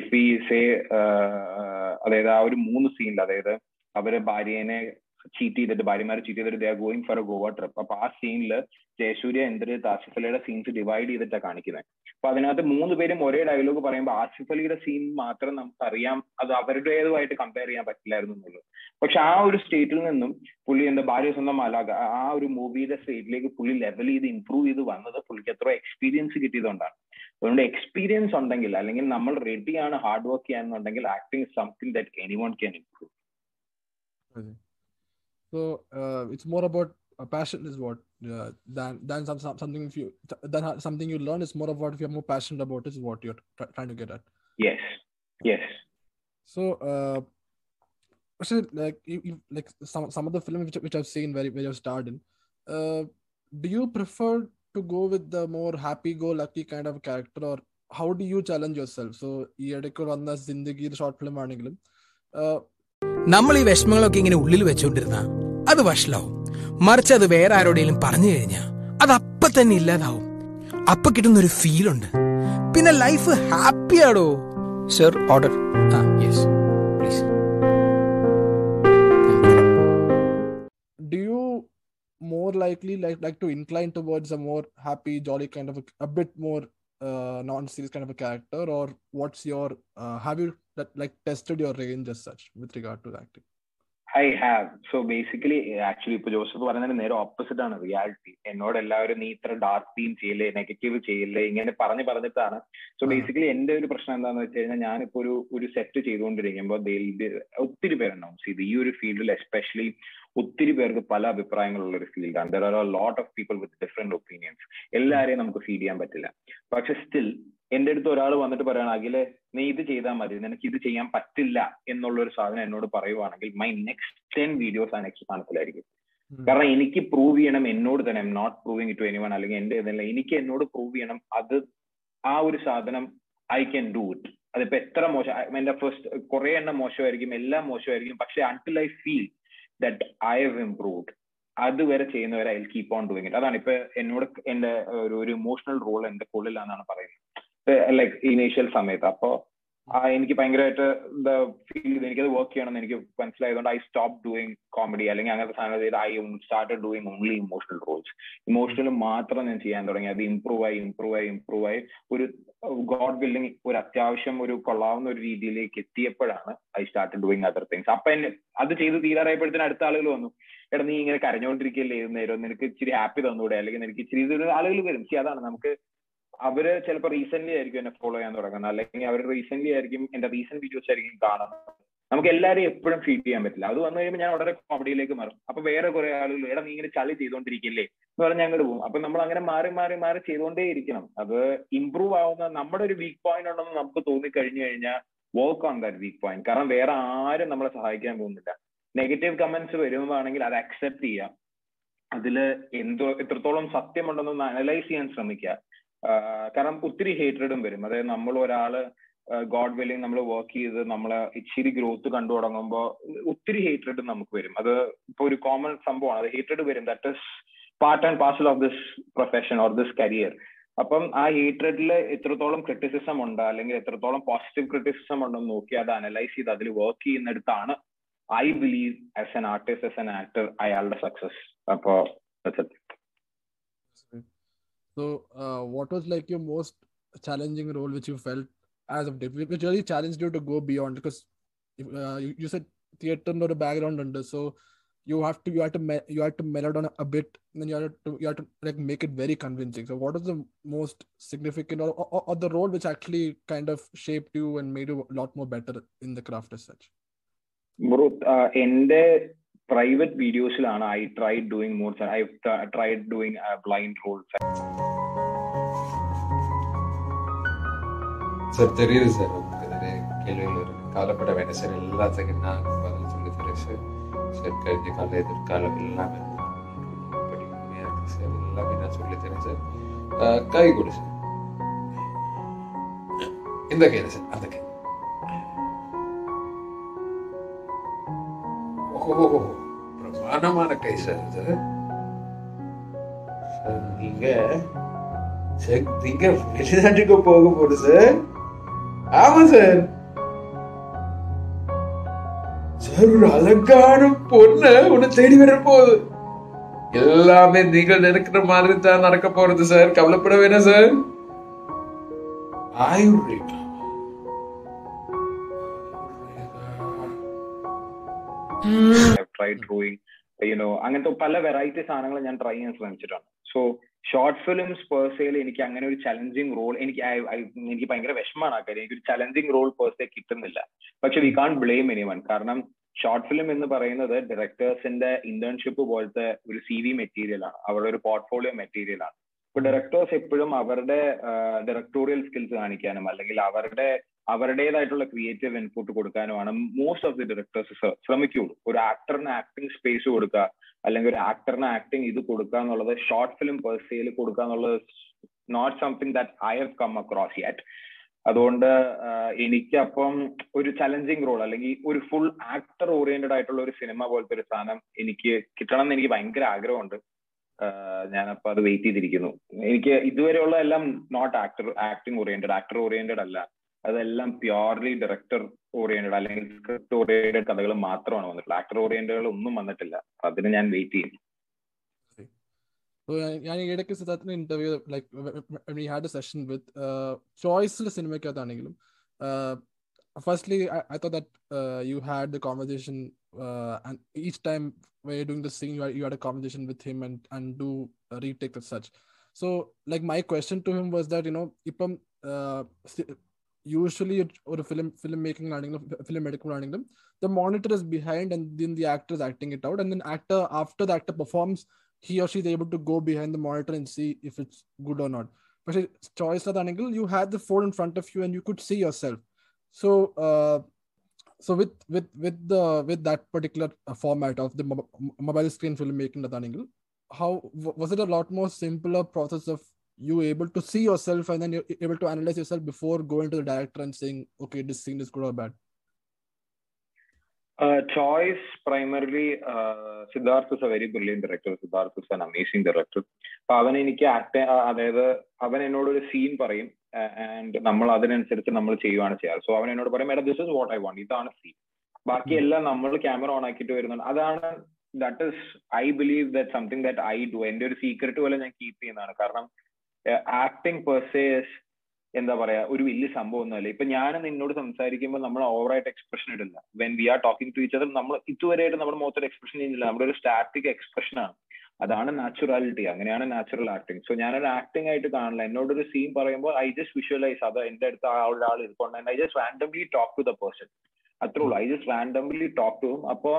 ഇഫ് ഈ സേ അതായത് ആ ഒരു മൂന്ന് സീനിൽ അതായത് അവരെ ഭാര്യനെ ചീറ്റ് ചെയ്തിട്ട് ഭാര്യമാരെ ചീറ്റ് ചെയ്തിട്ട് they are going for a Goa trip അപ്പൊ ആ സീനിൽ ജയസൂര്യ എന്തൊരു ആസിഫ് അലിയുടെ സീൻസ് ഡിവൈഡ് ചെയ്തിട്ടാണ് കാണിക്കുന്നത് അപ്പൊ അതിനകത്ത് മൂന്ന് പേരും ഒരേ ഡയലോഗ് പറയുമ്പോൾ ആസിഫ് അലിയുടെ സീൻ മാത്രം നമുക്കറിയാം അത് അവരുടേതുമായിട്ട് കമ്പയർ ചെയ്യാൻ പറ്റില്ലായിരുന്നു എന്നുള്ളത്. പക്ഷെ ആ ഒരു സ്റ്റേറ്റിൽ നിന്നും പുള്ളി എന്താ ഭാര്യ സ്വന്തം മലാക ആ ഒരു മൂവിയുടെ സ്റ്റേറ്റിലേക്ക് പുള്ളി ലെവൽ ചെയ്ത് ഇംപ്രൂവ് ചെയ്ത് വന്നത് പുള്ളിക്ക് എത്ര എക്സ്പീരിയൻസ് കിട്ടിയതുകൊണ്ടാണ്. അതുകൊണ്ട് എക്സ്പീരിയൻസ് ഉണ്ടെങ്കിൽ അല്ലെങ്കിൽ നമ്മൾ റെഡിയാണ് hard work ചെയ്യാന്നുണ്ടെങ്കിൽ acting something that anyone can improve uh, it's more about a passion is what uh, than than some, some, something if you than something you learn is more of what if you're more passionate about is what you're try, trying to get at. Yes. Yes. So uh, actually, like you, you, like some some of the films which, which I've seen where where you've starred in, uh, do you prefer to go with the more happy-go-lucky kind of character, or how do you challenge yourself? So ഈ ഇടയ്ക്ക് വന്ന സിന്ദഗിയുടെ short film ആണെങ്കിലും നമ്മൾ ഈ വിഷമങ്ങളൊക്കെ ഇങ്ങനെ ഉള്ളിൽ വെച്ചുകൊണ്ടിരുന്ന അത് വഷളാവും മറിച്ച് അത് വേറെ ആരോടെങ്കിലും പറഞ്ഞു കഴിഞ്ഞാൽ അത് അപ്പം തന്നെ ഇല്ലാതാവും അപ്പൊ കിട്ടുന്ന ഒരു ഫീൽ ഉണ്ട് പിന്നെ ലൈഫ് ഹാപ്പിയാടോ സർ ഓർഡർ ആ yes please do you more likely like like to incline towards a more happy jolly kind of a, a bit more uh, non-serious kind of a character or what's your uh, have you that like tested your range as such with regard to acting I have so basically actually ഇപ്പൊ Joseph പറഞ്ഞതിന് നേരെ opposite ആണ് reality എന്നോട് എല്ലാവരും നീ ഇത്ര dark theme ചെയ്യില്ലേ negative ചെയ്യില്ലേ ഇങ്ങനെ പറഞ്ഞു പറഞ്ഞിട്ടാണ്. സോ ബേസിക്കലി എന്റെ ഒരു പ്രശ്നം എന്താന്ന് വെച്ച് കഴിഞ്ഞാൽ ഞാനിപ്പോ ഒരു ഒരു സെറ്റ് ചെയ്തുകൊണ്ടിരിക്കുമ്പോൾ ഒത്തിരി പേരുണ്ടാവും. ഇത് ഈ ഒരു ഫീൽഡിൽ എസ്പെഷ്യലി ഒത്തിരി പേർക്ക് പല അഭിപ്രായങ്ങളുള്ള ഒരു ഫീൽഡാണ് there are lot of people with different opinions എല്ലാവരെയും നമുക്ക് ഫീഡ് ചെയ്യാൻ പറ്റില്ല. പക്ഷെ സ്റ്റിൽ എന്റെ അടുത്ത് ഒരാൾ വന്നിട്ട് പറയാണ് അഖിലെ നീ ഇത് ചെയ്താൽ മതി നിനക്ക് ഇത് ചെയ്യാൻ പറ്റില്ല എന്നുള്ള ഒരു സാധനം എന്നോട് പറയുവാണെങ്കിൽ മൈ നെക്സ്റ്റ് ടെൻ വീഡിയോസ് ആ നെക്സ്റ്റ് സ്ഥാനത്തിലായിരിക്കും കാരണം എനിക്ക് പ്രൂവ് ചെയ്യണം എന്നോട് തന്നെ I'm not proving it to anyone അല്ലെങ്കിൽ എന്റെ ഇതല്ല എനിക്ക് എന്നോട് പ്രൂവ് ചെയ്യണം അത് ആ ഒരു സാധനം ഐ ക്യാൻ ഡു ഇറ്റ് അതിപ്പോ എത്ര മോശം എന്റെ ഫസ്റ്റ് കുറെ എണ്ണം മോശമായിരിക്കും എല്ലാം മോശമായിരിക്കും പക്ഷെ until I feel that I have improved അതുവരെ ചെയ്യുന്നവരെ I keep on doing it അതാണ് ഇപ്പൊ എന്നോട് എന്റെ ഒരു ഇമോഷണൽ റോൾ എന്റെ കൊള്ളിലാന്നാണ് പറയുന്നത്. ലൈക്ക് ഇനീഷ്യൽ സമയത്ത്. അപ്പോ എനിക്ക് ഭയങ്കരമായിട്ട് എന്താ ഫീൽ ചെയ്ത് എനിക്കത് വർക്ക് ചെയ്യണമെന്ന് എനിക്ക് മനസ്സിലായതുകൊണ്ട് ഐ സ്റ്റോപ്പ് ഡൂയിങ് കോമഡി അല്ലെങ്കിൽ അങ്ങനത്തെ സാധനം ചെയ്ത് I start doing only emotional roles emotional മാത്രം ഞാൻ ചെയ്യാൻ തുടങ്ങി. അത് ഇമ്പ്രൂവ് ആയി ഇമ്പ്രൂവ് ആയി ഇമ്പ്രൂവ് ആയി. ഒരു ഗോഡ് ബിൽഡിംഗ് ഒരു അത്യാവശ്യം ഒരു കൊള്ളാവുന്ന ഒരു രീതിയിലേക്ക് എത്തിയപ്പോഴാണ് I start doing other things അപ്പൊ എന്നെ അത് ചെയ്ത് തീരാറായപ്പോഴത്തേന് അടുത്ത ആളുകൾ വന്നു. എടാ നീ ഇങ്ങനെ കരഞ്ഞുകൊണ്ടിരിക്കുകയല്ലേ നേരം നിനക്ക് ഇച്ചിരി ഹാപ്പി തന്നൂടെ? അല്ലെങ്കിൽ നിനക്ക് ഇച്ചിരി ആളുകൾ വരും. അതാണ് നമുക്ക് അവർ ചിലപ്പോൾ റീസെന്റ് ആയിരിക്കും എന്നെ ഫോളോ ചെയ്യാൻ തുടങ്ങുന്നത്. അല്ലെങ്കിൽ അവർ റീസെന്റ് ആയിരിക്കും എന്റെ റീസെന്റ് വീഡിയോസ് ആയിരിക്കും കാണുന്നത്. നമുക്ക് എല്ലാവരെയും എപ്പോഴും ഫീഡ് ചെയ്യാൻ പറ്റില്ല. അത് വന്നു കഴിയുമ്പോൾ ഞാൻ വളരെ കോമഡിയിലേക്ക് മാറും. അപ്പൊ വേറെ കുറെ ആളുകൾ എടാ നീ ഇങ്ങനെ ചളി ചെയ്തുകൊണ്ടിരിക്കില്ലേ എന്ന് പറഞ്ഞാൽ അങ്ങോട്ട് പോകും. അപ്പൊ നമ്മൾ അങ്ങനെ മാറി മാറി മാറി ചെയ്തുകൊണ്ടേ ഇരിക്കണം. അത് ഇമ്പ്രൂവ് ആവുന്ന നമ്മുടെ ഒരു വീക്ക് പോയിന്റ് ഉണ്ടെന്ന് നമുക്ക് തോന്നി കഴിഞ്ഞു കഴിഞ്ഞാൽ work on that weak point കാരണം വേറെ ആരും നമ്മളെ സഹായിക്കാൻ പോകുന്നില്ല. നെഗറ്റീവ് കമന്റ്സ് വരുമ്പോഴാണെങ്കിൽ അത് അക്സെപ്റ്റ് ചെയ്യാം. അതിൽ എന്തോ എത്രത്തോളം സത്യമുണ്ടെന്നൊന്ന് അനലൈസ് ചെയ്യാൻ ശ്രമിക്കുക. കാരണം ഒത്തിരി ഹേറ്റഡും വരും. അതായത് നമ്മൾ ഒരാൾ ഗോഡ് വില്ലിങ് നമ്മൾ വർക്ക് ചെയ്ത് നമ്മളെ ഇച്ചിരി ഗ്രോത്ത് കണ്ടു തുടങ്ങുമ്പോൾ ഒത്തിരി ഹേറ്റഡ് നമുക്ക് വരും. അത് ഇപ്പൊ ഒരു കോമൺ സംഭവമാണ്. അത് ഹേറ്റഡ് വരും. That is part and parcel of this profession or this career അപ്പം ആ ഹേറ്റഡിൽ എത്രത്തോളം ക്രിറ്റിസിസം ഉണ്ട് അല്ലെങ്കിൽ എത്രത്തോളം പോസിറ്റീവ് ക്രിറ്റിസിസം ഉണ്ടെന്ന് നോക്കി അത് അനലൈസ് ചെയ്ത് അതിൽ work ചെയ്യുന്നിടത്താണ് I believe as an artist as an actor അയാളുടെ സക്സസ് അപ്പോ So, uh, what was like your most challenging role which you felt as of date, which really challenged you to go beyond? Because uh, you, you said theater not a background under, so you have to you have to me- you have to mellow down a bit, and then you have to you have to like make it very convincing. So, what is the most significant or, or, or the role which actually kind of shaped you and made you a lot more better in the craft as such? Bro എന്റെ private വീഡിയോസിലാണ് I try doing more I try doing blind roles Sir தெரியுது sir உங்களுக்கு நிறைய கேள்விகள் இருக்கு. கவலைப்பட வேண்டாம் sir. எல்லாத்துக்கும் நான் பதில் சொல்லி தரேன் சார். சார் கருதி கால எதிர்காலம் எல்லாமே படிக்கணுமையா இருக்கு சார். எல்லாமே நான் சொல்லி தரேன் சார். கை கொடு சார். இந்த கையில சார் அந்த கை. ஓஹோ பிரமாணமான கை சார் இது. சார் நீங்க சார் நீங்க வெளிநாட்டுக்கு போக போடு சார். ஆமா சார் சார் ஒரு அழகான பொண்ணு உன்னை தேடி வர போகுது எல்லாமே நீங்கள் நினைக்கிற மாதிரி தான் நடக்க போறது சார் கவலைப்பட வேணாம் sir Ayurveda try drawing you know അങ്ങനത്തെ പല വെറൈറ്റി സാധനങ്ങൾ ഞാൻ ട്രൈ ചെയ്യാൻ ശ്രമിച്ചിട്ടുണ്ട് സോ ഷോർട്ട് ഫിലിംസ് പേഴ്സയിൽ എനിക്ക് അങ്ങനെ ഒരു ചലഞ്ചിങ് റോൾ എനിക്ക് എനിക്ക് ഭയങ്കര വിഷമമാണ് ആ കാര്യം. എനിക്ക് ഒരു ചലഞ്ചിങ് റോൾ പേഴ്സേ കിട്ടുന്നില്ല. പക്ഷെ we can't blame anyone കാരണം ഷോർട്ട് ഫിലിം എന്ന് പറയുന്നത് ഡയറക്ടേഴ്സിന്റെ ഇന്റേൺഷിപ്പ് പോലത്തെ ഒരു സി വി മെറ്റീരിയൽ ആണ്. അവരുടെ ഒരു പോർട്ട്ഫോളിയോ മെറ്റീരിയൽ ആണ്. ഇപ്പൊ ഡയറക്ടേഴ്സ് എപ്പോഴും അവരുടെ ഡയറക്ടോറിയൽ സ്കിൽസ് കാണിക്കാനും അല്ലെങ്കിൽ അവരുടെ അവരുടേതായിട്ടുള്ള ക്രിയേറ്റീവ് ഇൻപുട്ട് കൊടുക്കാനുമാണ് മോസ്റ്റ് ഓഫ് ദി ഡയറക്ടേഴ്സ് ശ്രമിക്കുള്ളൂ. ഒരു ആക്ടറിന് ആക്ടിംഗ് സ്പേസ് കൊടുക്കുക അല്ലെങ്കിൽ ഒരു ആക്ടറിന് ആക്ടിങ് ഇത് കൊടുക്കുക എന്നുള്ളത് ഷോർട്ട് ഫിലിം പേഴ്സയിൽ കൊടുക്കുക എന്നുള്ളത് not something that I have come across yet അതുകൊണ്ട് എനിക്ക് അപ്പം ഒരു ചലഞ്ചിങ് റോൾ അല്ലെങ്കിൽ ഒരു ഫുൾ ആക്ടർ ഓറിയന്റഡ് ആയിട്ടുള്ള ഒരു സിനിമ പോലത്തെ ഒരു സാധനം എനിക്ക് കിട്ടണം എന്ന് എനിക്ക് ഭയങ്കര ആഗ്രഹമുണ്ട്. ഞാനപ്പോ അത് വെയിറ്റ് ചെയ്തിരിക്കുന്നു. എനിക്ക് ഇതുവരെയുള്ള എല്ലാം not actor acting oriented actor oriented അല്ല. അതെല്ലാം പ്യോർലി ഡയറക്ടർ ഓറിയന്റഡ് അല്ലെങ്കിൽ സ്ക്രിപ്റ്റ് ഓറിയന്റഡ് കഥകൾ മാത്രമാണ് വന്നിട്ടുള്ളത്. ആക്ടർ ഓറിയന്റഡുകൾ ഒന്നും വന്നിട്ടില്ല. അതിന് ഞാൻ വെയിറ്റ് ചെയ്യും. ഞാൻ ഇടയ്ക്ക് സിദ്ധാർത്ഥിന്റെ interview like we had a session with ചോയ്സിൽ സിനിമയ്ക്കകത്താണെങ്കിലും firstly I thought that you had the conversation each time doing the thing you had a conversation with him and and do retake such so like my question to him was that you know ഇപ്പം usually ഒരു film film making ആണെങ്കിലും film എടുക്കുമ്പോഴാണെങ്കിലും the monitor is behind and then the actor is acting it out and then actor after the actor performs he or she is able to go behind the monitor and see if it's good or not but choice of angle you had the phone in front of you and you could see yourself so uh, so with with with the with that particular uh, format of the mo- mobile screen filmmaking at angle how w- was it a lot more simpler process of you able to see yourself and then you're able to analyze yourself before going to the director and saying okay this scene is good or bad? Choice primarily Siddharth is a very brilliant director Siddharth is an amazing director അപ്പൊ അവൻ എനിക്ക് act അതായത് അവൻ എന്നോട് ഒരു scene പറയും and നമ്മൾ അതിനനുസരിച്ച് നമ്മൾ ചെയ്യുവാണ് ചെയ്യാറ്. സോ അവൻ എന്നോട് പറയും madam this is what I want ഇതാണ് സീൻ ബാക്കി എല്ലാം നമ്മൾ ക്യാമറ ഓൺ ആക്കിയിട്ട് വരുന്നുണ്ട്. അതാണ് that is I believe that something that I do എന്റെ ഒരു സീക്രട്ട് പോലെ ഞാൻ കീപ്പ് ചെയ്യുന്നതാണ്. കാരണം ആക്ടിങ് പെർസേസ് എന്താ പറയാ ഒരു വലിയ സംഭവം ഒന്നുമല്ല ഇപ്പൊ ഞാൻ നിന്നോട് സംസാരിക്കുമ്പോൾ നമ്മൾ ഓവറായിട്ട് എക്സ്പ്രഷൻ ഇടില്ല. When we are talking to each other നമ്മൾ ഇതുവരെയായിട്ട് നമ്മുടെ മുഖത്തൊരു എക്സ്പ്രഷൻ ചെയ്യുന്നില്ല നമ്മുടെ ഒരു സ്റ്റാറ്റിക് എക്സ്പ്രഷൻ ആണ്. അതാണ് നാച്ചുറാലിറ്റി അങ്ങനെയാണ് നാച്ചുറൽ ആക്ടിങ് സോ ഞാനൊരു ആക്ടിങ് ആയിട്ട് കാണില്ല. എന്നോടൊരു സീൻ പറയുമ്പോൾ ഐ ജസ്റ്റ് വിഷ്വലൈസ് അത് എന്റെ അടുത്ത് ആളുടെ ആൾ ഇരിപ്പുണ്ട് I just randomly talk to the person അത്രേ ഉള്ളൂ. I just randomly talk to അപ്പോ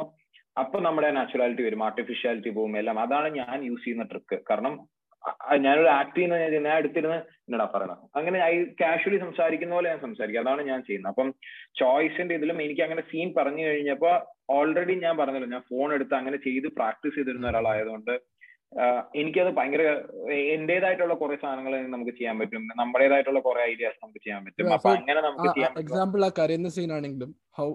അപ്പൊ നമ്മുടെ നാച്ചുറാലിറ്റി വരും. ആർട്ടിഫിഷ്യാലിറ്റി പോകും എല്ലാം. അതാണ് ഞാൻ യൂസ് ചെയ്യുന്ന ട്രിക്ക് കാരണം ഞാനൊരു ആക്ട് ചെയ്യുന്ന ഞാൻ എടുത്തിരുന്ന് എന്നടാ പറയണം. അങ്ങനെ ഐ കാഷ്വലി സംസാരിക്കുന്ന പോലെ ഞാൻ സംസാരിക്കും. അതാണ് ഞാൻ ചെയ്യുന്നത്. അപ്പം ചോയ്സിന്റെ ഇതിലും എനിക്ക് അങ്ങനെ സീൻ പറഞ്ഞു കഴിഞ്ഞപ്പോ ഓൾറെഡി ഞാൻ പറഞ്ഞല്ലോ ഞാൻ ഫോൺ എടുത്ത് അങ്ങനെ ചെയ്ത് പ്രാക്ടീസ് ചെയ്തിരുന്ന ഒരാളായതുകൊണ്ട് എനിക്കത് ഭയങ്കര എന്റേതായിട്ടുള്ള കുറെ സാധനങ്ങൾ നമുക്ക് ചെയ്യാൻ പറ്റും. നമ്മുടേതായിട്ടുള്ള കുറെ ഐഡിയാസ് നമുക്ക് ചെയ്യാൻ പറ്റും. അപ്പൊ അങ്ങനെ നമുക്ക് എക്സാമ്പിൾ ആ കരയുന്ന സീൻ ആണെങ്കിലും how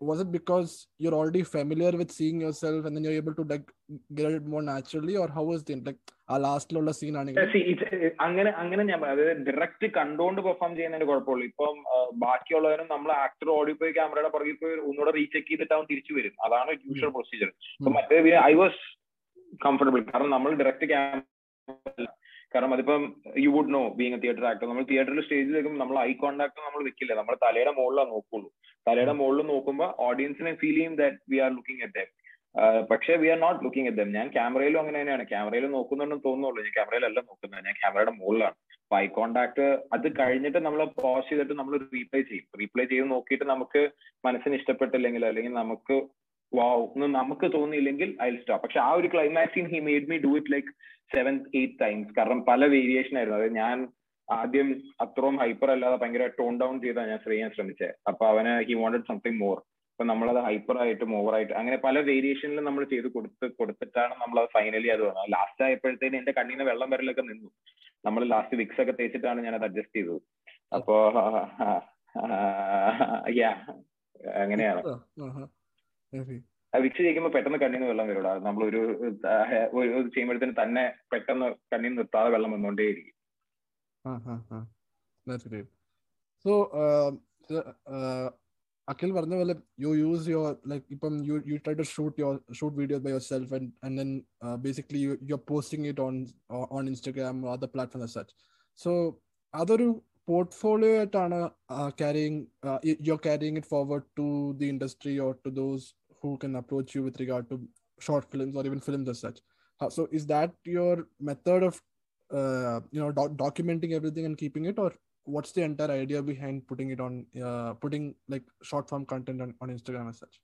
was it because you're already familiar with seeing yourself and then you're able to like get it more naturally or how was the like ആ ലാസ്റ്റിലുള്ള സീൻ ആണെങ്കിൽ? അങ്ങനെ അങ്ങനെ ഞാൻ അതായത് ഡയറക്റ്റ് കണ്ടുകൊണ്ട് പെർഫോം ചെയ്യുന്നതിന് കുഴപ്പമുള്ളൂ ഇപ്പം ബാക്കിയുള്ളവരും നമ്മൾ ആക്ടർ ഓടി പോയി ക്യാമറയുടെ പുറകിൽ പോയി ഒന്നുകൂടെ റീചെക്ക് ചെയ്തിട്ട് അവൻ തിരിച്ചു വരും. അതാണ് യൂഷ്വൽ പ്രൊസീജിയർ മറ്റേ ഐ വാസ് കംഫർട്ടബിൾ കാരണം നമ്മൾ ഡയറക്റ്റ് ക്യാമറ കാരണം അതിപ്പം you would know being a theatre actor നമ്മൾ തിയേറ്ററിൽ സ്റ്റേജിൽ വെക്കുമ്പോൾ നമ്മൾ ഐ കോൺടാക്ട് നമ്മൾ വെക്കില്ല. നമ്മൾ തലയുടെ മുകളിലാണ് നോക്കുള്ളൂ. തലയുടെ മുകളിൽ നോക്കുമ്പോൾ ഓഡിയൻസിനെ ഫീൽ ചെയ്യും that we are looking at them പക്ഷേ we are not looking at them ഞാൻ ക്യാമറയിലും അങ്ങനെ തന്നെയാണ്. ക്യാമറയിൽ നോക്കുന്നുണ്ടെന്ന് തോന്നുന്നുള്ളൂ. ഞാൻ ക്യാമറയിലല്ല നോക്കുന്നത്. ഞാൻ ക്യാമറയുടെ മുകളിലാണ്. അപ്പൊ ഐ കോണ്ടാക്ട് അത് കഴിഞ്ഞിട്ട് നമ്മൾ പോസ് ചെയ്തിട്ട് നമ്മൾ റീപ്ലേ ചെയ്യും. റീപ്ലേ ചെയ്ത് നോക്കിയിട്ട് നമുക്ക് മനസ്സിന് ഇഷ്ടപ്പെട്ടില്ലെങ്കിൽ അല്ലെങ്കിൽ നമുക്ക് വാവ് എന്ന് നമുക്ക് തോന്നിയില്ലെങ്കിൽ ഐ സ്റ്റോപ്പ് പക്ഷെ ആ ഒരു ക്ലൈമാക്സിൻ he made me do it like seven eight times കാരണം പല വേരിയേഷൻ ആയിരുന്നു. അതായത് ഞാൻ ആദ്യം അത്രയും ഹൈപ്പർ അല്ലാതെ ഭയങ്കര ടോൺ ഡൗൺ ചെയ്താണ് ഞാൻ ചെയ്യാൻ ശ്രമിച്ചത് അപ്പൊ അവന് ഹി വോണ്ടഡ് സംതിങ് മോർ അപ്പൊ നമ്മളത് ഹൈപ്പർ ആയിട്ടും ഓവർ ആയിട്ട് അങ്ങനെ പല വേരിയേഷനിലും നമ്മൾ ചെയ്ത് കൊടുത്ത് കൊടുത്തിട്ടാണ് നമ്മൾ അത് ഫൈനലി അത് വന്നത്. ലാസ്റ്റ് ആയപ്പോഴത്തേന് എന്റെ കണ്ണിന് വെള്ളം വരലൊക്കെ നിന്നു. നമ്മൾ ലാസ്റ്റ് വിക്സ് ഒക്കെ തേച്ചിട്ടാണ് ഞാൻ അത് അഡ്ജസ്റ്റ് ചെയ്തത്. അപ്പോ [laughs] അങ്ങനെയാണ്. വിക്സ് ചെയ്യുമ്പോൾ പെട്ടെന്ന് കണ്ണിന്ന് വെള്ളം വരൂടാ നമ്മൾ ഒരു ചെയ്യുമ്പോഴത്തേന് തന്നെ പെട്ടെന്ന് കണ്ണിൽ നിർത്താതെ വെള്ളം വന്നുകൊണ്ടേയിരിക്കും സോ അഖിൽ പറഞ്ഞ പോലെ യു യൂസ് യുവർ ലൈക്ക് ഇപ്പം you you try to shoot your shoot videos by yourself and and then basically you are posting it on on Instagram other platform such so അതൊരു പോർട്ട്ഫോളിയോ ആയിട്ടാണ് carrying you are carrying it forward to the industry or to those who can approach you with regard to short films or even films as such. So, is that your method of, uh, you know, doc- documenting everything and keeping it, or what's the entire idea behind putting it on, uh, putting like short form content on, on Instagram as such?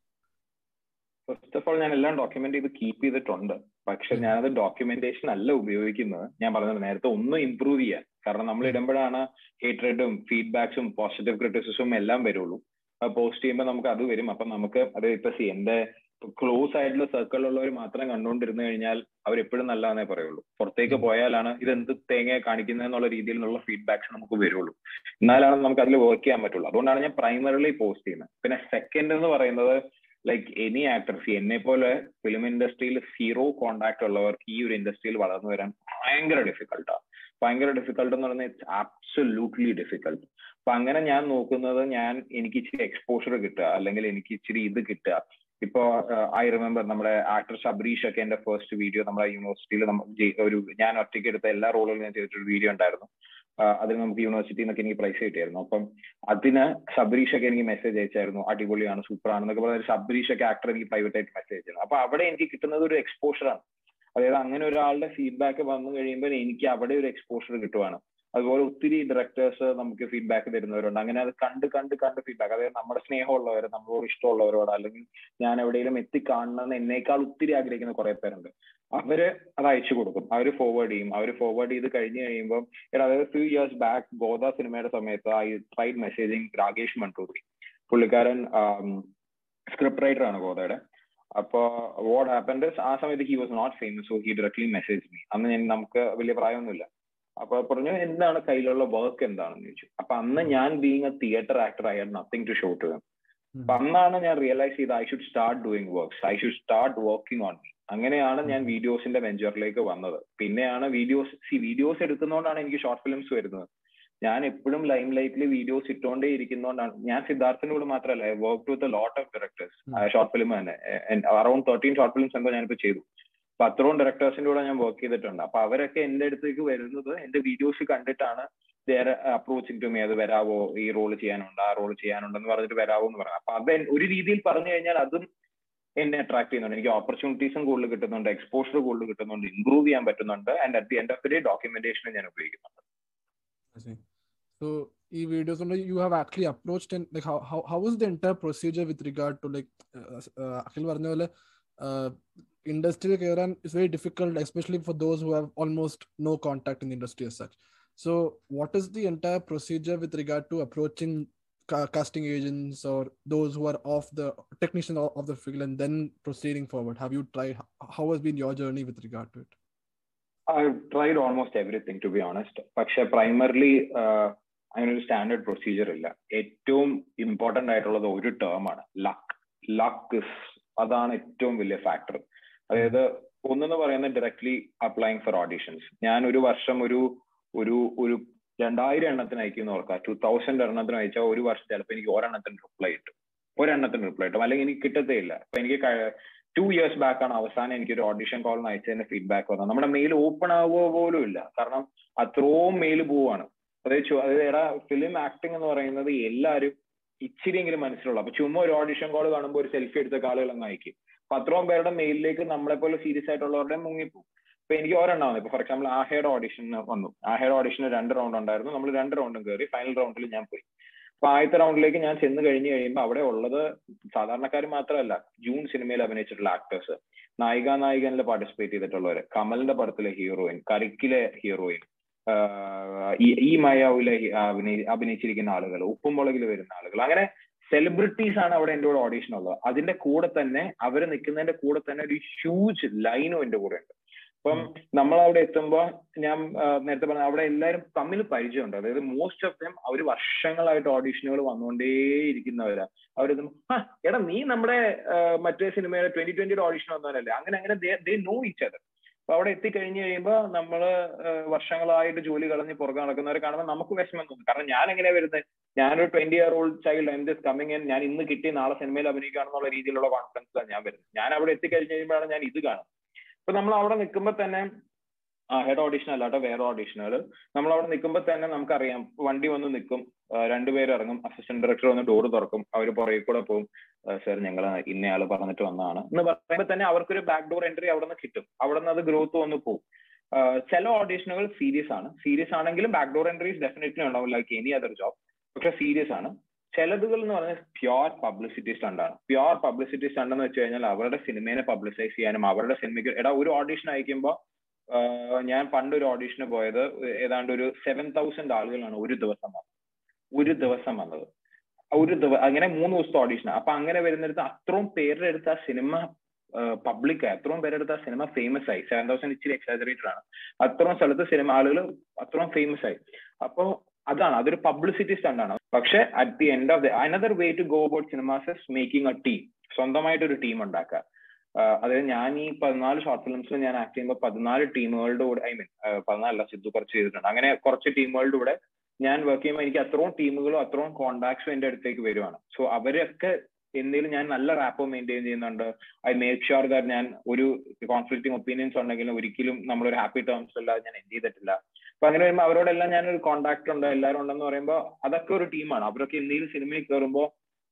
First of all ഞാൻ എല്ലാം document ചെയ്ത് keep ചെയ്തിട്ടുണ്ട് പക്ഷെ ഞാനത് documentation അല്ല ഉപയോഗിക്കുന്നത് ഞാൻ പറഞ്ഞത് നേരത്തെ ഒന്ന് ഇമ്പ്രൂവ് ചെയ്യാൻ കാരണം നമ്മൾ ഇടുമ്പോഴാണ് ഹേറ്റ്രഡും ഫീഡ്ബാക്സും പോസിറ്റീവ് ക്രിറ്റിസിസും എല്ലാം വരുള്ളൂ പോസ്റ്റ് ചെയ്യുമ്പോൾ നമുക്ക് അത് വരും. അപ്പൊ നമുക്ക് അത് ഇപ്പൊ സി എന്റെ ക്ലോസ് ആയിട്ടുള്ള സർക്കിളിലുള്ളവർ മാത്രം കണ്ടുകൊണ്ടിരുന്നു കഴിഞ്ഞാൽ അവർ എപ്പോഴും നല്ലതെന്നേ പറയുള്ളൂ. പുറത്തേക്ക് പോയാലാണ് ഇത് എന്ത് തേങ്ങ കാണിക്കുന്നതെന്നുള്ള രീതിയിലുള്ള ഫീഡ്ബാക്സ് നമുക്ക് വരുള്ളൂ. എന്നാലാണ് നമുക്ക് അതിൽ വർക്ക് ചെയ്യാൻ പറ്റുള്ളൂ. അതുകൊണ്ടാണ് ഞാൻ പ്രൈമറിലി പോസ്റ്റ് ചെയ്യുന്നത്. പിന്നെ സെക്കൻഡ് എന്ന് പറയുന്നത് ലൈക്ക് എനി ആക്ടർസ് എന്നെ പോലെ ഫിലിം ഇൻഡസ്ട്രിയിൽ സീറോ കോണ്ടാക്ട് ഉള്ളവർക്ക് ഈ ഒരു ഇൻഡസ്ട്രിയിൽ വളർന്നു വരാൻ ഭയങ്കര ഡിഫിക്കൽട്ടാണ് ഭയങ്കര ഡിഫിക്കൽട്ട് എന്ന് പറയുന്നത് ഇറ്റ്സ് ആബ്സൊല്യൂട്ട്ലി ഡിഫിക്കൾട്ട് അപ്പൊ അങ്ങനെ ഞാൻ നോക്കുന്നത് ഞാൻ എനിക്ക് ഇച്ചിരി എക്സ്പോഷർ കിട്ടുക അല്ലെങ്കിൽ എനിക്ക് ഇച്ചിരി ഇത് കിട്ടുക. ഇപ്പോ ഐ റിമെമ്പർ നമ്മുടെ ആക്ടർ ശബരീഷ് ഒക്കെ എന്റെ ഫസ്റ്റ് വീഡിയോ നമ്മുടെ യൂണിവേഴ്സിറ്റിയിൽ ഒരു ഞാൻ ഒറ്റയ്ക്ക് എടുത്ത എല്ലാ റോളുകളും ഞാൻ ചെയ്തിട്ടൊരു വീഡിയോ ഉണ്ടായിരുന്നു. അതിന് നമുക്ക് യൂണിവേഴ്സിറ്റിയിൽ നിന്നൊക്കെ എനിക്ക് പ്രൈസ് കിട്ടിയായിരുന്നു. അപ്പം അതിന് ശബരീഷ് ഒക്കെ എനിക്ക് മെസ്സേജ് അയച്ചായിരുന്നു അടിപൊളിയാണ് സൂപ്പർ ആണെന്നൊക്കെ പറഞ്ഞ ശബരീഷ് ഒക്കെ ആക്ടർ എനിക്ക് പ്രൈവറ്റ് ആയിട്ട് മെസ്സേജ് അയച്ചിരുന്നു. അപ്പൊ അവിടെ എനിക്ക് കിട്ടുന്നത് ഒരു എക്സ്പോഷറാണ് അതായത് അങ്ങനെ ഒരാളുടെ ഫീഡ്ബാക്ക് വന്നു കഴിയുമ്പോൾ എനിക്ക് അവിടെ ഒരു എക്സ്പോഷർ കിട്ടുവാണ്. അതുപോലെ ഒത്തിരി ഡയറക്ടേഴ്സ് നമുക്ക് ഫീഡ്ബാക്ക് തരുന്നവരുണ്ട്. അങ്ങനെ അത് കണ്ട് കണ്ട് കണ്ട് ഫീഡ്ബാക്ക് അതായത് നമ്മുടെ സ്നേഹമുള്ളവർ നമ്മളോട് ഇഷ്ടമുള്ളവരോട് അല്ലെങ്കിൽ ഞാൻ എവിടെയെങ്കിലും എത്തിക്കാണണമെന്ന് എന്നേക്കാൾ ഒത്തിരി ആഗ്രഹിക്കുന്ന കുറെ പേരുണ്ട്. അവർ അത് അയച്ചു കൊടുക്കും. അവർ ഫോർവേഡ് ചെയ്യും. അവർ ഫോർവേഡ് ചെയ്ത് കഴിഞ്ഞ് കഴിയുമ്പോൾ അതായത് ഫ്യൂ ഇയേഴ്സ് ബാക്ക് ഗോദ സിനിമയുടെ സമയത്ത് ഐ ട്രൈഡ് മെസ്സേജിങ് രാകേഷ് മൺറൂറി പുള്ളിക്കാരൻ സ്ക്രിപ്റ്റ് റൈറ്റർ ആണ് ഗോദയുടെ. അപ്പോ വാട്ട് ഹാപ്പൻഡ് ആ സമയത്ത് he was not famous so he directly message me അന്ന് ഞാൻ നമുക്ക് വലിയ പ്രായമൊന്നുമില്ല. അപ്പൊ പറഞ്ഞു എന്താണ് കയ്യിലുള്ള വർക്ക് എന്താണെന്ന് ചോദിച്ചു. അപ്പൊ അന്ന് ഞാൻ being a theatre actor I had nothing to show to അപ്പൊ അന്നാണ് ഞാൻ റിയലൈസ് ചെയ്ത് I should start doing works I should start working on me അങ്ങനെയാണ് ഞാൻ വീഡിയോസിന്റെ വെഞ്ചറിലേക്ക് വന്നത്. പിന്നെയാണ് വീഡിയോസ് സി വീഡിയോസ് എടുക്കുന്നതുകൊണ്ടാണ് എനിക്ക് ഷോർട്ട് ഫിലിംസ് വരുന്നത്. ഞാൻ എപ്പോഴും ലൈം ലൈറ്റിൽ വീഡിയോസ് ഇട്ടുകൊണ്ടേ ഇരിക്കുന്നതുകൊണ്ടാണ് ഞാൻ കൂടെ മാത്രമല്ല work with lot of directors short film തന്നെ. അറൌണ്ട് തേർട്ടീൻ ഷോർട്ട് ഫിലിംസ് എന്തോ ഞാനിപ്പോ ചെയ്തു. അത്രയും ഡയറക്ടേഴ്സിന്റെ കൂടെ ഞാൻ വർക്ക് ചെയ്തിട്ടുണ്ട്. അപ്പൊ അവരൊക്കെ എന്റെ അടുത്തേക്ക് വരുന്നത് എന്റെ വീഡിയോസ് കണ്ടിട്ടാണ് വേറെ അപ്രോച്ചിങ് ടു മീ അത് വരാവോ? ഈ റോൾ ചെയ്യാനുണ്ട് ആ റോൾ ചെയ്യാനുണ്ടെന്ന് പറഞ്ഞിട്ട് വരാവോ എന്ന് പറഞ്ഞു അപ്പൊ അത് ഒരു രീതിയിൽ പറഞ്ഞു കഴിഞ്ഞാൽ അതും എന്നെ അട്രാക്ട് ചെയ്യുന്നുണ്ട്. എനിക്ക് ഓപ്പർച്യൂണിറ്റീസും കൂടുതൽ കിട്ടുന്നുണ്ട് എക്സ്പോഷർ കൂടുതൽ കിട്ടുന്നുണ്ട് ഇംപ്രൂവ് ചെയ്യാൻ പറ്റുന്നുണ്ട് and at the end of the day ഡോക്യുമെന്റേഷനും ഞാൻ ഉപയോഗിക്കുന്നുണ്ട്. So, ഈ videos you have actually approached and how how how the was the with regard to like Akhil പറഞ്ഞ പോലെ ഇൻഡസ്ട്രിയിൽ കയറാൻ it's very difficult especially for those who have almost no contact in industry as such so what is the entire procedure with regard to approaching ca- casting agents or those who are off the technician of, of the field and then proceeding forward have you tried how has been your journey with regard to it I tried almost everything to be honest പക്ഷെ primarily അങ്ങനെ ഒരു standard procedure ഇല്ല ഏറ്റവും important ആയിട്ടുള്ളത് ഒരു term ആണ് luck luck അതാണ് ഏറ്റവും വലിയ ഫാക്ടർ അതായത് ഒന്നെന്ന് പറയുന്നത് ഡയറക്ട്ലി അപ്ലൈങ് ഫോർ ഓഡീഷൻസ് ഞാൻ ഒരു വർഷം ഒരു ഒരു ഒരു രണ്ടായിരം എണ്ണത്തിന് അയക്കുന്ന ഓർക്കാം ടു തൗസൻഡ് എണ്ണത്തിന് അയച്ചാൽ ഒരു വർഷം ചിലപ്പോൾ എനിക്ക് ഒരെണ്ണത്തിന് റിപ്ലൈ കിട്ടും. ഒരെണ്ണത്തിന് റിപ്ലൈ കിട്ടും. അല്ലെങ്കിൽ എനിക്ക് കിട്ടത്തേ ഇല്ല അപ്പൊ എനിക്ക് ടു ഇയേഴ്സ് ബാക്ക് ആണ് അവസാനം എനിക്ക് ഒരു ഓഡിഷൻ കോളിന് അയച്ചതിന്റെ ഫീഡ്ബാക്ക് വന്നത്. നമ്മുടെ മെയിൽ ഓപ്പൺ ആവുക പോലും ഇല്ല. കാരണം അത്രയും മെയിൽ പോവാണ്. അതായത് അതായത് എടാ ഫിലിം ആക്ടിംഗ് എന്ന് പറയുന്നത് എല്ലാവരും ഇച്ചിരിയെങ്കിലും മനസ്സിലുള്ള. അപ്പൊ ചുമ്മാ ഒരു ഓഡിഷൻ കോൾ കാണുമ്പോൾ ഒരു സെൽഫി എടുത്ത അങ്ങ് അയക്കും. അപ്പൊ അത്രയും പേരുടെ മെയിലിലേക്ക് നമ്മളെ പോലെ സീരിയസ് ആയിട്ടുള്ളവരുടെ മുങ്ങിപ്പോകും ഇപ്പൊ എനിക്ക് ഒരെണ്ണം വന്നു ഇപ്പൊ ഫോർ എക്സാമ്പിൾ ആഹയുടെ ഓഡിഷന് വന്നു. ആഹയുടെ ഓഡിഷന് രണ്ട് റൗണ്ട് ഉണ്ടായിരുന്നു. നമ്മൾ രണ്ട് റൗണ്ടും കയറി ഫൈനൽ റൗണ്ടിൽ ഞാൻ പോയി. അപ്പൊ ആദ്യത്തെ റൗണ്ടിലേക്ക് ഞാൻ ചെന്ന് കഴിഞ്ഞു കഴിയുമ്പോൾ അവിടെ ഉള്ളത് സാധാരണക്കാർ മാത്രമല്ല ജൂൺ സിനിമയിൽ അഭിനയിച്ചിട്ടുള്ള ആക്ടേഴ്സ് നായിക നായികനിൽ പാർട്ടിസിപ്പേറ്റ് ചെയ്തിട്ടുള്ളവര്. കമലിന്റെ പടത്തിലെ ഹീറോയിൻ കരിക്കിലെ ഹീറോയിൻ ഈ മയാവിലെ അഭിനയിച്ചിരിക്കുന്ന ആളുകൾ ഉപ്പുമുളകിൽ വരുന്ന ആളുകൾ. അങ്ങനെ സെലിബ്രിറ്റീസ് ആണ് അവിടെ എന്റെ കൂടെ ഓഡീഷൻ ഉള്ളത്. അതിന്റെ കൂടെ തന്നെ അവർ നിൽക്കുന്നതിന്റെ കൂടെ തന്നെ ഒരു ഹ്യൂജ് ലൈനും എന്റെ കൂടെ ഉണ്ട്. അപ്പം നമ്മൾ അവിടെ എത്തുമ്പോൾ ഞാൻ നേരത്തെ പറഞ്ഞ അവിടെ എല്ലാവരും തമ്മിൽ പരിചയമുണ്ട്. അതായത് മോസ്റ്റ് ഓഫ് ദം അവർ വർഷങ്ങളായിട്ട് ഓഡീഷനുകൾ വന്നുകൊണ്ടേയിരിക്കുന്നവരാ. അവർ എടാ നീ നമ്മുടെ മറ്റേ സിനിമയുടെ ട്വന്റി ട്വന്റിയുടെ ഓഡീഷൻ വന്നവരല്ലേ അങ്ങനെ അങ്ങനെ ദേ നോ ഈച്ച് അതർ അപ്പൊ അവിടെ എത്തിക്കഴിഞ്ഞ് കഴിയുമ്പോൾ നമ്മൾ വർഷങ്ങളായിട്ട് ജോലി കളഞ്ഞ് പുറകെ നടക്കുന്നവരെ കാണുമ്പോൾ നമുക്ക് വിഷമം തോന്നും. കാരണം ഞാൻ എങ്ങനെയാ വരുന്നത് ഞാനൊരു twenty year old child am this coming in ഞാൻ ഇന്ന് കിട്ടി നാളെ സിനിമയിൽ അഭിനയിക്കുകയാണെന്നുള്ള രീതിയിലുള്ള കോൺഫിഡൻസിലാണ് ഞാൻ വരുന്നത്. ഞാൻ അവിടെ എത്തിക്കഴിഞ്ഞ് കഴിയുമ്പോഴാണ് ഞാൻ ഇത് കാണുന്നത്. അപ്പൊ നമ്മൾ അവിടെ നിൽക്കുമ്പോൾ തന്നെ ഹെഡ് ഓഡീഷൻ അല്ലാട്ടോ വേറെ ഓഡീഷനുകൾ നമ്മൾ അവിടെ നിൽക്കുമ്പോൾ തന്നെ നമുക്കറിയാം വണ്ടി വന്ന് നിൽക്കും രണ്ടുപേരും ഇറങ്ങും അസിസ്റ്റന്റ് ഡയറക്ടർ വന്ന് ഡോർ തുറക്കും അവർ പുറകെ കൂടെ പോകും സർ ഞങ്ങൾ ഇന്നയാൾ പറഞ്ഞിട്ട് വന്നതാണ്. എന്ന് പറയുമ്പോൾ തന്നെ അവർക്കൊരു ബാക്ക് ഡോർ എൻട്രി അവിടെ നിന്ന് കിട്ടും. അവിടെ നിന്ന് അത് ഗ്രോത്ത് വന്ന് പോകും ചില ഓഡീഷനുകൾ സീരിയസ് ആണ്. സീരിയസ് ആണെങ്കിലും ബാക്ക് ഡോർ എൻട്രീസ് ഡെഫിനറ്റ്ലി ഉണ്ടാവും ലൈക്ക് എനി അതർ ജോബ് പക്ഷെ സീരിയസ് ആണ്. ചിലതുകൾ എന്ന് പറഞ്ഞാൽ പ്യോർ പബ്ലിസിറ്റി സ്റ്റണ്ടാണ് പ്യോർ പബ്ലിസിറ്റി സ്റ്റണ്ട് എന്ന് വെച്ച് കഴിഞ്ഞാൽ അവരുടെ സിനിമയെ പബ്ലിസൈസ് ചെയ്യാനും അവരുടെ സിനിമയ്ക്ക് എടാ ഒരു ഓഡീഷൻ അയക്കുമ്പോൾ ഞാൻ പണ്ട് ഒരു ഓഡീഷന് പോയത് ഏതാണ്ട് ഒരു സെവൻ തൗസൻഡ് ആളുകളാണ് ഒരു ദിവസം വന്നത്. ഒരു ദിവസം വന്നത്. ഒരു ദിവസം അങ്ങനെ മൂന്ന് ദിവസത്തെ ഓഡീഷൻ അപ്പൊ അങ്ങനെ വരുന്നിടത്ത് അത്രയും പേരുടെ അടുത്ത് ആ സിനിമ പബ്ലിക് ആയി അത്രയും പേരുടെ അടുത്ത് ആ സിനിമ ഫേമസ് ആയി. സെവൻ തൗസൻഡ് ഇച്ചിരി എക്സാജറേറ്റഡ് ആണ്. അത്രയും സ്ഥലത്ത് സിനിമ ആളുകൾ അത്രയും ഫേമസ് ആയി. അപ്പോ അതാണ് അതൊരു പബ്ലിസിറ്റി സ്റ്റണ്ടാണ് പക്ഷെ at the end of the another way to go about cinemas making a team സ്വന്തമായിട്ട് ഒരു ടീം ഉണ്ടാക്കുക. അതായത് ഞാൻ ഈ പതിനാല് ഷോർട്ട് ഫിലിംസിൽ ഞാൻ ആക്ട് ചെയ്യുമ്പോൾ പതിനാല് ടീമുകളുടെ കൂടെ ഐ മീൻ പതിനാലല്ല സിദ്ധു കുറച്ച് ചെയ്തിട്ടുണ്ട്. അങ്ങനെ കുറച്ച് ടീമുകളുടെ കൂടെ ഞാൻ വർക്ക് ചെയ്യുമ്പോൾ എനിക്ക് അത്രയും ടീമുകളും അത്രയും കോണ്ടാക്ട്സും എന്റെ അടുത്തേക്ക് വരുവാണ്. സോ അവരൊക്കെ എന്തെങ്കിലും ഞാൻ നല്ല റാപ്പോ മെയിന്റെയിൻ ചെയ്യുന്നുണ്ട്. ഐ മേക്ക് ഷുവർ ദാറ്റ് ഞാൻ ഒരു കോൺഫ്ലിക്റ്റിംഗ് ഒപ്പീനിയൻസ് ഉണ്ടെങ്കിലും ഒരിക്കലും നമ്മളൊരു ഹാപ്പി ടേംസ് അല്ലാതെ ഞാൻ എന്ത് ചെയ്തിട്ടില്ല. അപ്പൊ അങ്ങനെ വരുമ്പോൾ അവരോടെല്ലാം ഞാൻ ഒരു കോണ്ടാക്ട് ഉണ്ട്. എല്ലാവരും ഉണ്ടെന്ന് പറയുമ്പോൾ അതൊക്കെ ഒരു ടീമാണ് അവരൊക്കെ എന്തെങ്കിലും സിനിമയിൽ കയറുമ്പോൾ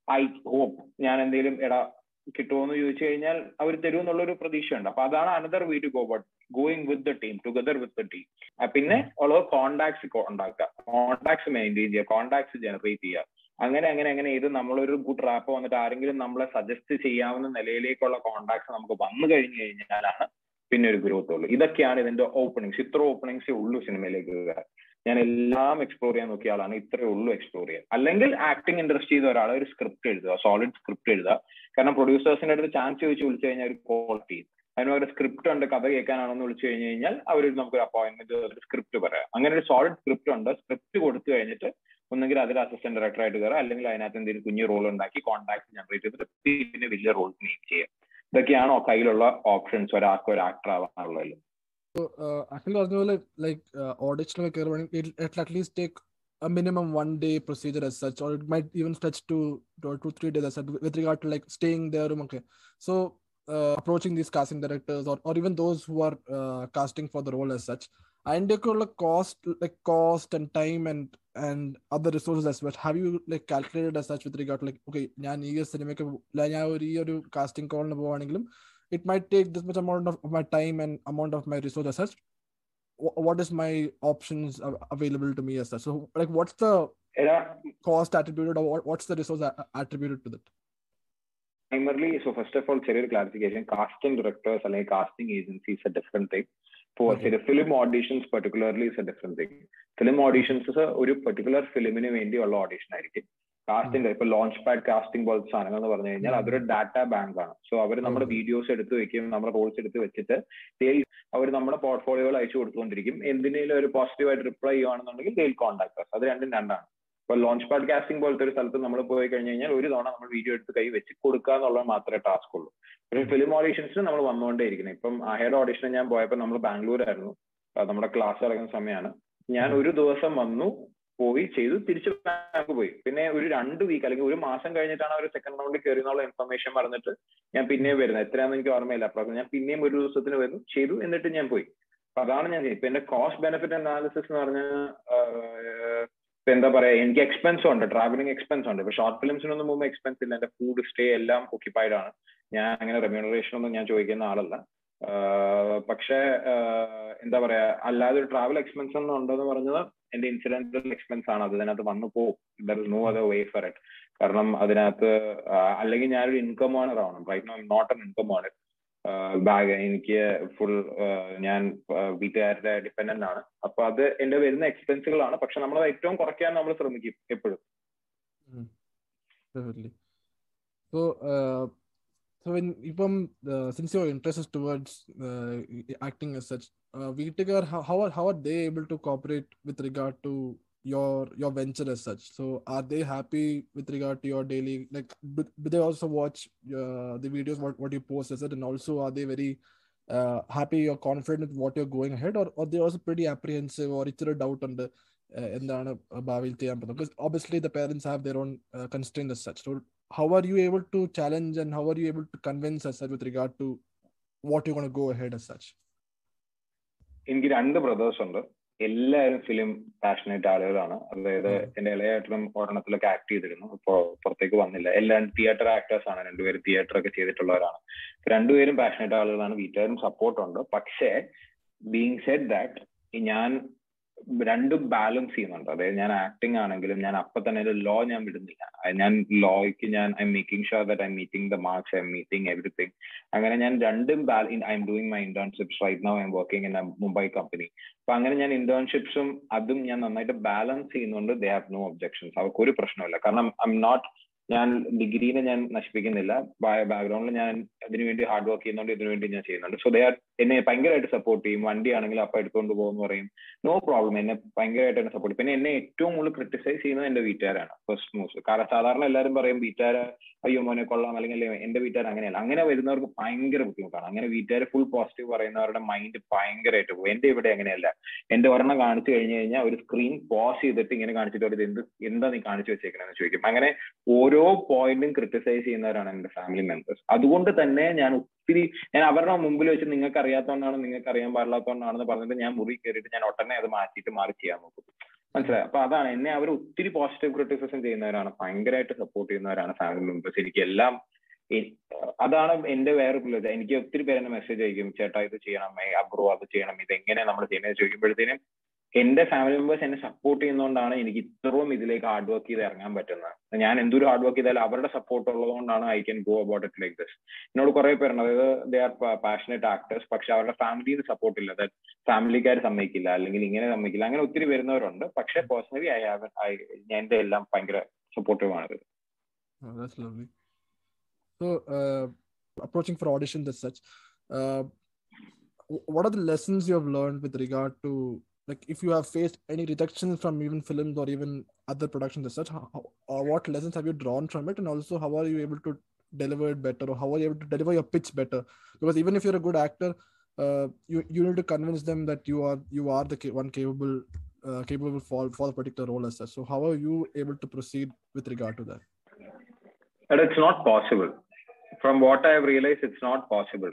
ഐ ഹോപ്പ് ഞാൻ എന്തെങ്കിലും എടാ കിട്ടുമോ എന്ന് ചോദിച്ചു കഴിഞ്ഞാൽ അവർ തരും എന്നുള്ളൊരു പ്രതീക്ഷയുണ്ട്. അപ്പൊ അതാണ് another way to go but going with the team together with the team പിന്നെ ഉള്ളത് കോണ്ടാക്ട്സ് ഉണ്ടാക്കുക. കോണ്ടാക്ട്സ് മെയിന്റെയിൻ ചെയ്യുക കോണ്ടാക്ട്സ് ജനറേറ്റ് ചെയ്യുക. അങ്ങനെ അങ്ങനെ അങ്ങനെ ഇത് നമ്മളൊരു ഗുഡ് റാപ്പ് വന്നിട്ട് ആരെങ്കിലും നമ്മളെ സജസ്റ്റ് ചെയ്യാവുന്ന നിലയിലേക്കുള്ള കോണ്ടാക്ട്സ് നമുക്ക് വന്നു കഴിഞ്ഞു കഴിഞ്ഞാലാണ് പിന്നെ ഒരു ഗ്രോത്ത് ഉള്ളൂ. ഇതൊക്കെയാണ് ഇതിന്റെ ഓപ്പണിങ്സ് ഇത്ര ഓപ്പണിങ്സേ ഉള്ളൂ സിനിമയിലേക്ക് ഞാൻ എല്ലാം എക്സ്പ്ലോർ ചെയ്യാൻ നോക്കിയ ആളാണ്. ഇത്രയേ ഉള്ളൂ എക്സ്പ്ലോർ ചെയ്യാൻ. അല്ലെങ്കിൽ ആക്ടിങ് ഇൻട്രസ്റ്റ് ചെയ്ത ഒരാൾ ഒരു സ്ക്രിപ്റ്റ് എഴുതുക സോളിഡ് സ്ക്രിപ്റ്റ് എഴുതുക. കാരണം പ്രൊഡ്യൂസേഴ്സിന്റെ അടുത്ത് ചാൻസ് ചോദിച്ച് വിളിച്ചു കഴിഞ്ഞാൽ ഒരു ക്വാളിറ്റി അതിന് ഒരു സ്ക്രിപ്റ്റ് ഉണ്ട് കഥ കേൾക്കാനാണെന്ന് വിളിച്ചു കഴിഞ്ഞു കഴിഞ്ഞാൽ അവർ നമുക്കൊരു അപ്പോയിന്റ്മെന്റ് സ്ക്രിപ്റ്റ് പറയാം. അങ്ങനെ ഒരു സോളിഡ് സ്ക്രിപ്റ്റ് ഉണ്ട് സ്ക്രിപ്റ്റ് കൊടുത്തു കഴിഞ്ഞിട്ട് ഒന്നെങ്കിൽ അതിൽ അസിസ്റ്റന്റ് ഡയറക്ടർ ആയിട്ട് കയറുക അല്ലെങ്കിൽ അതിനകത്ത് എന്തെങ്കിലും കുഞ്ഞു റോൾ ഉണ്ടാക്കി കോൺടാക്ട് ജനറേറ്റ് ചെയ്തിട്ട് പിന്നെ വലിയ റോൾ നെയിം ചെയ്യാം. ഇതൊക്കെയാണ് കയ്യിലുള്ള ഓപ്ഷൻസ് ഒരാൾക്ക് ഒരു ആക്ടർ ആവാനുള്ളത് അഖിൽ പറഞ്ഞ പോലെ like ഓഡിഷനൊക്കെ കയറുവാണെങ്കിൽ at least take a minimum one day procedure as such, or it might even stretch to two to three days as such with regard to like staying there. Okay, so uh, approaching these casting directors or, or even those who are uh, casting for the role as such. അതിൻ്റെയൊക്കെയുള്ള cost like cost and time and and other resources as വെച്ച് have you like calculated as such with regard like okay ഞാൻ ഈ ഒരു സിനിമയ്ക്ക് ഞാൻ ഒരു ഈ ഒരു casting കോളിന് പോവുകയാണെങ്കിലും It my take this much amount of my time and amount of my resource as such what is my options available to me as such so like what's the cost attributed or what's the resource attributed to that primarily so first of all ചെറിയൊരു clarification casting directors അല്ലെങ്കിൽ casting agencies a different thing for Okay. say film auditions particularly is a different thing film auditions ഒരു particular ഫിലിമിന് വേണ്ടിയുള്ള audition ആയിരിക്കും casting ഇപ്പൊ launch pad casting പോലത്തെ സാധനങ്ങൾ എന്ന് പറഞ്ഞു കഴിഞ്ഞാൽ അതൊരു ഡാറ്റ ബാങ്ക് ആണ്. സോ അവർ നമ്മുടെ വീഡിയോസ് എടുത്ത് വെക്കും നമ്മുടെ റോൾസ് എടുത്ത് വെച്ചിട്ട് അവർ നമ്മുടെ പോർട്ട്ഫോളിയോകൾ അയച്ചു കൊടുത്തുകൊണ്ടിരിക്കും. എന്തിനേലും ഒരു പോസിറ്റീവ് ആയിട്ട് റിപ്ലൈ ചെയ്യുകയാണെന്നുണ്ടെങ്കിൽ ദേ കോൺടാക്ട് അത് രണ്ടും രണ്ടാണ്. ഇപ്പൊ ലോഞ്ച് പാഡ് കാസ്റ്റിംഗ് പോലത്തെ ഒരു സ്ഥലത്ത് നമ്മൾ പോയി കഴിഞ്ഞു കഴിഞ്ഞാൽ ഒരു തവണ നമ്മൾ വീഡിയോ എടുത്ത് കൈ വെച്ച് കൊടുക്കുക എന്നുള്ളത് മാത്രമേ ടാസ്ക് ഉള്ളൂ. പിന്നെ ഫിലിം ഓഡീഷൻസിന് നമ്മൾ വന്നുകൊണ്ടേ ഇരിക്കുന്നത് ഇപ്പം അഹേഡ് ഓഡീഷന് ഞാൻ പോയപ്പോൾ നമ്മൾ ബാംഗ്ലൂരായിരുന്നു. ആയിരുന്നു നമ്മുടെ ക്ലാസ് ഇറങ്ങുന്ന സമയമാണ്. ഞാൻ ഒരു ദിവസം വന്നു. പോയി. ചെയ്തു തിരിച്ച് ബാങ്ക് പോയി. പിന്നെ ഒരു രണ്ട് വീക്ക് അല്ലെങ്കിൽ ഒരു മാസം കഴിഞ്ഞിട്ടാണ് അവർ സെക്കൻഡ് റൗണ്ടിൽ കയറി എന്നുള്ള ഇൻഫർമേഷൻ പറഞ്ഞിട്ട് ഞാൻ പിന്നെയും വരുന്നത്. എത്രയാണെന്ന് എനിക്ക് ഓർമ്മയില്ല. അപ്പൊ ഞാൻ പിന്നെയും ഒരു ദിവസത്തിന് വരുന്നു ചെയ്തു എന്നിട്ട് ഞാൻ പോയി. അപ്പൊ അതാണ് ഞാൻ ഇപ്പൊ എന്റെ കോസ്റ്റ് ബെനിഫിറ്റ് അനാലിസിസ് എന്ന് പറഞ്ഞ ഇപ്പൊ എന്താ പറയാ എനിക്ക് എക്സ്പെൻസ് ഉണ്ട്. ട്രാവലിംഗ് എക്സ്പെൻസ് ഉണ്ട്. ഇപ്പൊ ഷോർട്ട് ഫിലിംസിനൊന്നും മുമ്പ് എക്സ്പെൻസ് ഇല്ല. എന്റെ ഫുഡ് സ്റ്റേ എല്ലാം ഓക്യുപ്പൈഡ് ആണ്. ഞാൻ അങ്ങനെ റെമ്യൂണറേഷൻ ഒന്നും ഞാൻ ചോദിക്കുന്ന ആളല്ല. പക്ഷേ എന്താ പറയാ അല്ലാതെ ഒരു ട്രാവൽ എക്സ്പെൻസ് ഒന്നും ഉണ്ടെന്ന് പറഞ്ഞത് എന്റെ ഇൻസിഡന്റൽ എക്സ്പെൻസ് ആണ്. അത് അതിനകത്ത് വന്നു പോകും there no other way for it കാരണം അതിനകത്ത് അല്ലെങ്കിൽ ഞാനൊരു ഇൻകം ഏണർ ആവണം right not an income earner bag എനിക്ക് ഫുൾ ഞാൻ വീട്ടുകാരുടെ ഡിപ്പെൻഡന്റ് ആണ്. അപ്പൊ അത് എന്റെ വരുന്ന എക്സ്പെൻസുകളാണ് പക്ഷെ നമ്മൾ ഏറ്റവും കുറയ്ക്കാൻ നമ്മൾ ശ്രമിക്കും എപ്പോഴും. so uh so when ഇപ്പം uh, since your interest is towards uh, acting as such uh, വീട്ടുകാർ how, how are how are they able to cooperate with regard to your your venture as such so are they happy with regard to your daily like do, do they also watch uh, the videos what, what you post as it and also are they very uh, happy or confident with what you're going ahead or, or they also pretty apprehensive or ഇച്ചിരി doubt ഉണ്ട് uh, എന്താണ് ഭാവിയിൽ ചെയ്യാൻ പറ്റുന്നത് because obviously the parents have their own uh, constraints as such so how are you able to challenge and how are you able to convince us with regard to what you're going to go ahead as such? എനിക്ക് രണ്ട് brothers ഉണ്ട്. എല്ലാവരും film passionate ആളുകളാണ്. അതായത് എന്റെ ഇളയേട്ടനും ഒരെണ്ണത്തിലൊക്കെ act ചെയ്തിരുന്നു. ഇപ്പോ പുറത്തേക്ക് വന്നില്ല. എല്ലാവരും തിയേറ്റർ ആക്ടേഴ്സ് ആണ്. രണ്ടുപേരും തിയേറ്റർ ഒക്കെ ചെയ്തിട്ടുള്ളവരാണ്. രണ്ടുപേരും പാഷനേറ്റ് ആളുകളാണ്. വീട്ടുകാരും സപ്പോർട്ടുണ്ട് പക്ഷേ ബീങ് സെഡ് ദാറ്റ് ഞാൻ രണ്ടും ബാലൻസ് ചെയ്യുന്നുണ്ട്. അതായത് ഞാൻ ആക്ടിങ് ആണെങ്കിലും ഞാൻ അപ്പൊ തന്നെ ലോ ഞാൻ വിടുന്നില്ല. ഞാൻ ലോയ്ക്ക് ഞാൻ I making sure that I meeting the marks I meeting everything അങ്ങനെ ഞാൻ രണ്ടും I am doing my internships right now I am working in a Mumbai company അപ്പൊ അങ്ങനെ ഞാൻ ഇന്റേൺഷിപ്സും അതും ഞാൻ നന്നായിട്ട് ബാലൻസ് ചെയ്യുന്നുണ്ട്. ദേ ഹാവ് നോ ഒബ്ജെക്ഷൻസ് അവർക്ക് ഒരു പ്രശ്നമില്ല കാരണം ഐ എം നോട്ട് ഞാൻ ഡിഗ്രീനെ ഞാൻ നശിപ്പിക്കുന്നില്ല. ബാക്ക്ഗ്രൗണ്ടിൽ ഞാൻ അതിനുവേണ്ടി ഹാർഡ് വർക്ക് ചെയ്യുന്നുണ്ട് ഇതിനുവേണ്ടി ഞാൻ ചെയ്യുന്നുണ്ട്. സോ ദേ ആർ എന്നെ ഭയങ്കരമായിട്ട് സപ്പോർട്ട് ചെയ്യും. വണ്ടിയാണെങ്കിൽ അപ്പൊ എടുത്തുകൊണ്ട് പോകുമെന്ന് പറയും. നോ പ്രോബ്ലം എന്നെ ഭയങ്കരമായിട്ട് എന്നെ സപ്പോർട്ട് പിന്നെ എന്നെ ഏറ്റവും കൂടുതൽ ക്രിട്ടിസൈസ് ചെയ്യുന്നത് എന്റെ വീട്ടുകാരാണ്. ഫസ്റ്റ് മൂസ് കാരണം സാധാരണ എല്ലാവരും പറയും വീട്ടുകാർ അയ്യോ മോനെ കൊള്ളാം. അല്ലെങ്കിൽ എന്റെ വീട്ടുകാർ അങ്ങനെയല്ല. അങ്ങനെ വരുന്നവർക്ക് ഭയങ്കര ബുദ്ധിമുട്ടാണ്. അങ്ങനെ വീട്ടുകാർ ഫുൾ പോസിറ്റീവ് പറയുന്നവരുടെ മൈൻഡ് ഭയങ്കരമായിട്ട് പോകും. എന്റെ ഇവിടെ അങ്ങനെയല്ല. എന്റെ ഒരെണ്ണം കാണിച്ചു കഴിഞ്ഞു കഴിഞ്ഞാൽ ഒരു സ്ക്രീൻ പോസ് ചെയ്തിട്ട് ഇങ്ങനെ കാണിച്ചിട്ട് അവർ എന്ത് എന്താ നീ കാണിച്ചു വെച്ചേക്കണെന്ന് ചോദിക്കും. അങ്ങനെ ഓരോ പോയിന്റും ക്രിട്ടിസൈസ് ചെയ്യുന്നവരാണ് എന്റെ ഫാമിലി മെമ്പേഴ്സ് അതുകൊണ്ട് തന്നെ ഞാൻ ഒത്തിരി ഞാൻ അവരുടെ മുമ്പിൽ വെച്ച് നിങ്ങൾക്ക് അറിയാത്തതുകൊണ്ടാണ് നിങ്ങൾക്ക് അറിയാൻ പാടില്ലാത്തതുകൊണ്ടാണെന്ന് പറഞ്ഞിട്ട് ഞാൻ മുറി കയറിയിട്ട് ഞാൻ ഒട്ടനെ അത് മാറ്റിയിട്ട് മാറി ചെയ്യാൻ നോക്കും. മനസ്സിലായി? അപ്പൊ അതാണ്. എന്നെ അവർ ഒത്തിരി പോസിറ്റീവ് ക്രിറ്റിസിസം ചെയ്യുന്നവരാണ് ഭയങ്കരമായിട്ട് സപ്പോർട്ട് ചെയ്യുന്നവരാണ് ഫാമിലി മെമ്പേഴ്സ് എനിക്ക് എല്ലാം അതാണ് എന്റെ വേറെ പിള്ളേർ എനിക്ക് ഒത്തിരി പേര് എന്നെ മെസ്സേജ് അയക്കും. ചേട്ടാ ഇത് ചെയ്യണം അബ്രോ അത് ചെയ്യണം ഇത് എങ്ങനെ നമ്മൾ ചെയ്യുന്നത് ചോദിക്കുമ്പോഴത്തേനും എന്റെ ഫാമിലി മെമ്പേഴ്സ് എന്നെ സപ്പോർട്ട് ചെയ്യുന്നതുകൊണ്ടാണ് എനിക്ക് ഇത്രയും ഇതിലേക്ക് ഹാർഡ് വർക്ക് ചെയ്ത് ഇറങ്ങാൻ പറ്റുന്നത്. ഞാൻ എന്തൊരു ഹാർഡ് വർക്ക് ചെയ്താലും അവരുടെ സപ്പോർട്ട് ഉള്ളതുകൊണ്ടാണ് I can go about it like this എന്നോട് കുറെ പേരുണ്ട്. അതായത് ദേ ആർ പാഷനേറ്റ് ആക്ടേഴ്സ് പക്ഷെ അവരുടെ ഫാമിലിയിൽ സപ്പോർട്ട് ഇല്ല. അതായത് ഫാമിലിക്കാർ സമ്മതിക്കില്ല. അല്ലെങ്കിൽ ഇങ്ങനെ സമ്മതിക്കില്ല. അങ്ങനെ ഒത്തിരി വരുന്നവരുണ്ട്. പക്ഷെ പേഴ്സണലി ഐ ഹാവ് ഞാൻ എന്റെ എല്ലാം ഭയങ്കര സപ്പോർട്ടീവ് ആണ്. Oh, uh, approaching for auditions as such, uh, wh- what are the lessons you have learned with regard to, like, if you have faced any rejections from even films or even other productions as such, how, or what lessons have you drawn from it, and also how are you able to deliver it better, or how are you able to deliver your pitch better? Because even if you're a good actor, uh, you you need to convince them that you are you are the one capable uh, capable for for the particular role as such. So how are you able to proceed with regard to that? But it's not possible. From what I've realized, it's not possible.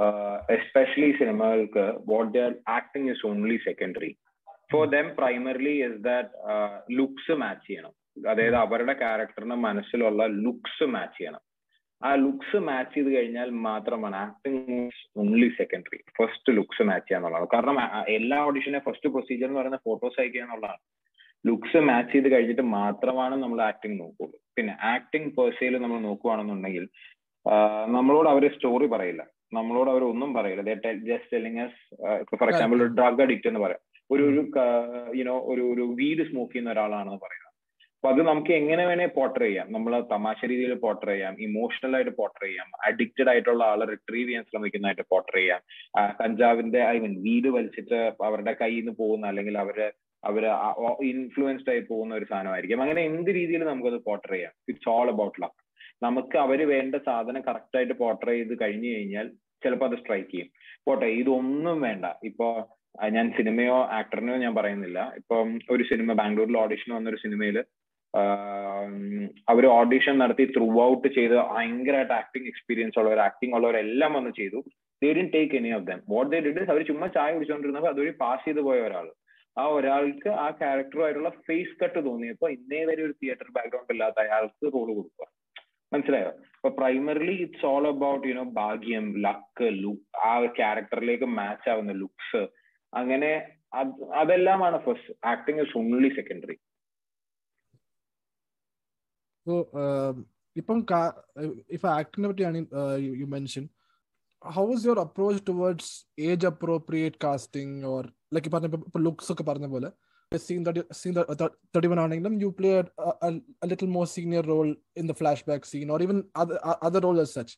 കാരണം especially സിനിമകൾക്ക് what their acting is only secondary for them primarily is that looks match ചെയ്യണം. അതായത് അവരുടെ ക്യാരക്ടറിന് മനസ്സിലുള്ള looks match ചെയ്യണം. ആ looks match ചെയ്ത് കഴിഞ്ഞാൽ മാത്രമാണ് acting only secondary first looks match ചെയ്യാന്നുള്ളതാണ് കാരണം എല്ലാ ഓഡിഷനെ ഫസ്റ്റ് പ്രൊസീജിയർ എന്ന് പറയുന്ന ഫോട്ടോസ് അയക്കുക എന്നുള്ളതാണ്. ലുക്സ് മാച്ച് ചെയ്ത് കഴിഞ്ഞിട്ട് മാത്രമാണ് നമ്മൾ ആക്ടിങ് നോക്കുള്ളൂ പിന്നെ ആക്ടിങ് പേഴ്സയിൽ നമ്മൾ നോക്കുവാണെന്നുണ്ടെങ്കിൽ നമ്മളോട് അവർ സ്റ്റോറി പറയില്ല. നമ്മളോട് അവർ ഒന്നും പറയില്ല. ജസ്റ്റ് ടെല്ലിങ് ഫോർ എക്സാമ്പിൾ ഒരു ഡ്രഗ് അഡിക്റ്റ് എന്ന് പറയാം. ഒരു ഒരു യുനോ ഒരു ഒരു വീട് സ്മോക്ക് ചെയ്യുന്ന ഒരാളാണെന്ന് പറയുന്നത് അപ്പൊ അത് നമുക്ക് എങ്ങനെ വേണേ പോർട്ടർ ചെയ്യാം. നമ്മൾ തമാശ രീതിയിൽ പോർട്ടർ ചെയ്യാം. ഇമോഷണൽ ആയിട്ട് പോർട്ടർ ചെയ്യാം. അഡിക്റ്റഡ് ആയിട്ടുള്ള ആളെ റിട്രീവ് ചെയ്യാൻ ശ്രമിക്കുന്നതായിട്ട് പോർട്ടർ ചെയ്യാം. കഞ്ചാവിന്റെ ഐ മീൻ വീട് വലിച്ചിട്ട് അവരുടെ കയ്യിൽ നിന്ന് പോകുന്ന അല്ലെങ്കിൽ അവർ അവർ ഇൻഫ്ലുവൻസ്ഡ് ആയി പോകുന്ന ഒരു സാധനമായിരിക്കും. അങ്ങനെ എന്ത് രീതിയിൽ നമുക്കത് പോർട്ടർ ചെയ്യാം? ഇറ്റ്സ് ഓൾ അബൌട്ട് ലക്ക് നമുക്ക് അവർ വേണ്ട സാധനം കറക്റ്റ് ആയിട്ട് പോർട്ടർ ചെയ്ത് കഴിഞ്ഞു കഴിഞ്ഞാൽ ചിലപ്പോൾ അത് സ്ട്രൈക്ക് ചെയ്യും. പോട്ടെ ഇതൊന്നും വേണ്ട. ഇപ്പോ ഞാൻ സിനിമയോ ആക്ടറിനെയോ ഞാൻ പറയുന്നില്ല. ഇപ്പം ഒരു സിനിമ ബാംഗ്ലൂരിൽ ഓഡിഷൻ വന്നൊരു സിനിമയിൽ അവർ ഓഡിഷൻ നടത്തി ത്രൂ ഔട്ട് ചെയ്ത് ഭയങ്കരമായിട്ട് ആക്ടിങ് എക്സ്പീരിയൻസ് ഉള്ളവർ ആക്ടിങ് ഉള്ളവരെല്ലാം വന്ന് ചെയ്തു. They take any of them what they did അവർ ചുമ്മാ ചായ കുടിച്ചുകൊണ്ടിരുന്നപ്പോൾ അതുവഴി പാസ് ചെയ്ത് പോയ ഒരാൾ ആ ഒരാൾക്ക് ആ ക്യാരക്ടറുമായിട്ടുള്ള ഫേസ് കട്ട് തോന്നിയപ്പോൾ ഇന്നേ വരെ ഒരു തിയേറ്റർ ബാക്ക്ഗ്രൗണ്ട് ഇല്ലാത്ത അയാൾക്ക് റോൾ കൊടുക്കുക. മനസ്സിലായോ? അപ്പൊ primarily it's all about you know ഭാഗ്യം ലക്ക് ലുക്ക് ആ ക്യാരക്ടറിലേക്ക് മാച്ച് ആവുന്ന ലുക്സ് അങ്ങനെ അതെല്ലാമാണ് first acting is only secondary ഇപ്പം ഇഫ് ആക്ടിനെ പറ്റിയാണ് you mention how is your approach towards age appropriate casting or like പറഞ്ഞ ഇപ്പൊ ലുക്സ് ഒക്കെ പറഞ്ഞ പോലെ? scene that scene that 31 ആണെങ്കിലും you play a, a, a little more senior role in the flashback scene or even other other roles as such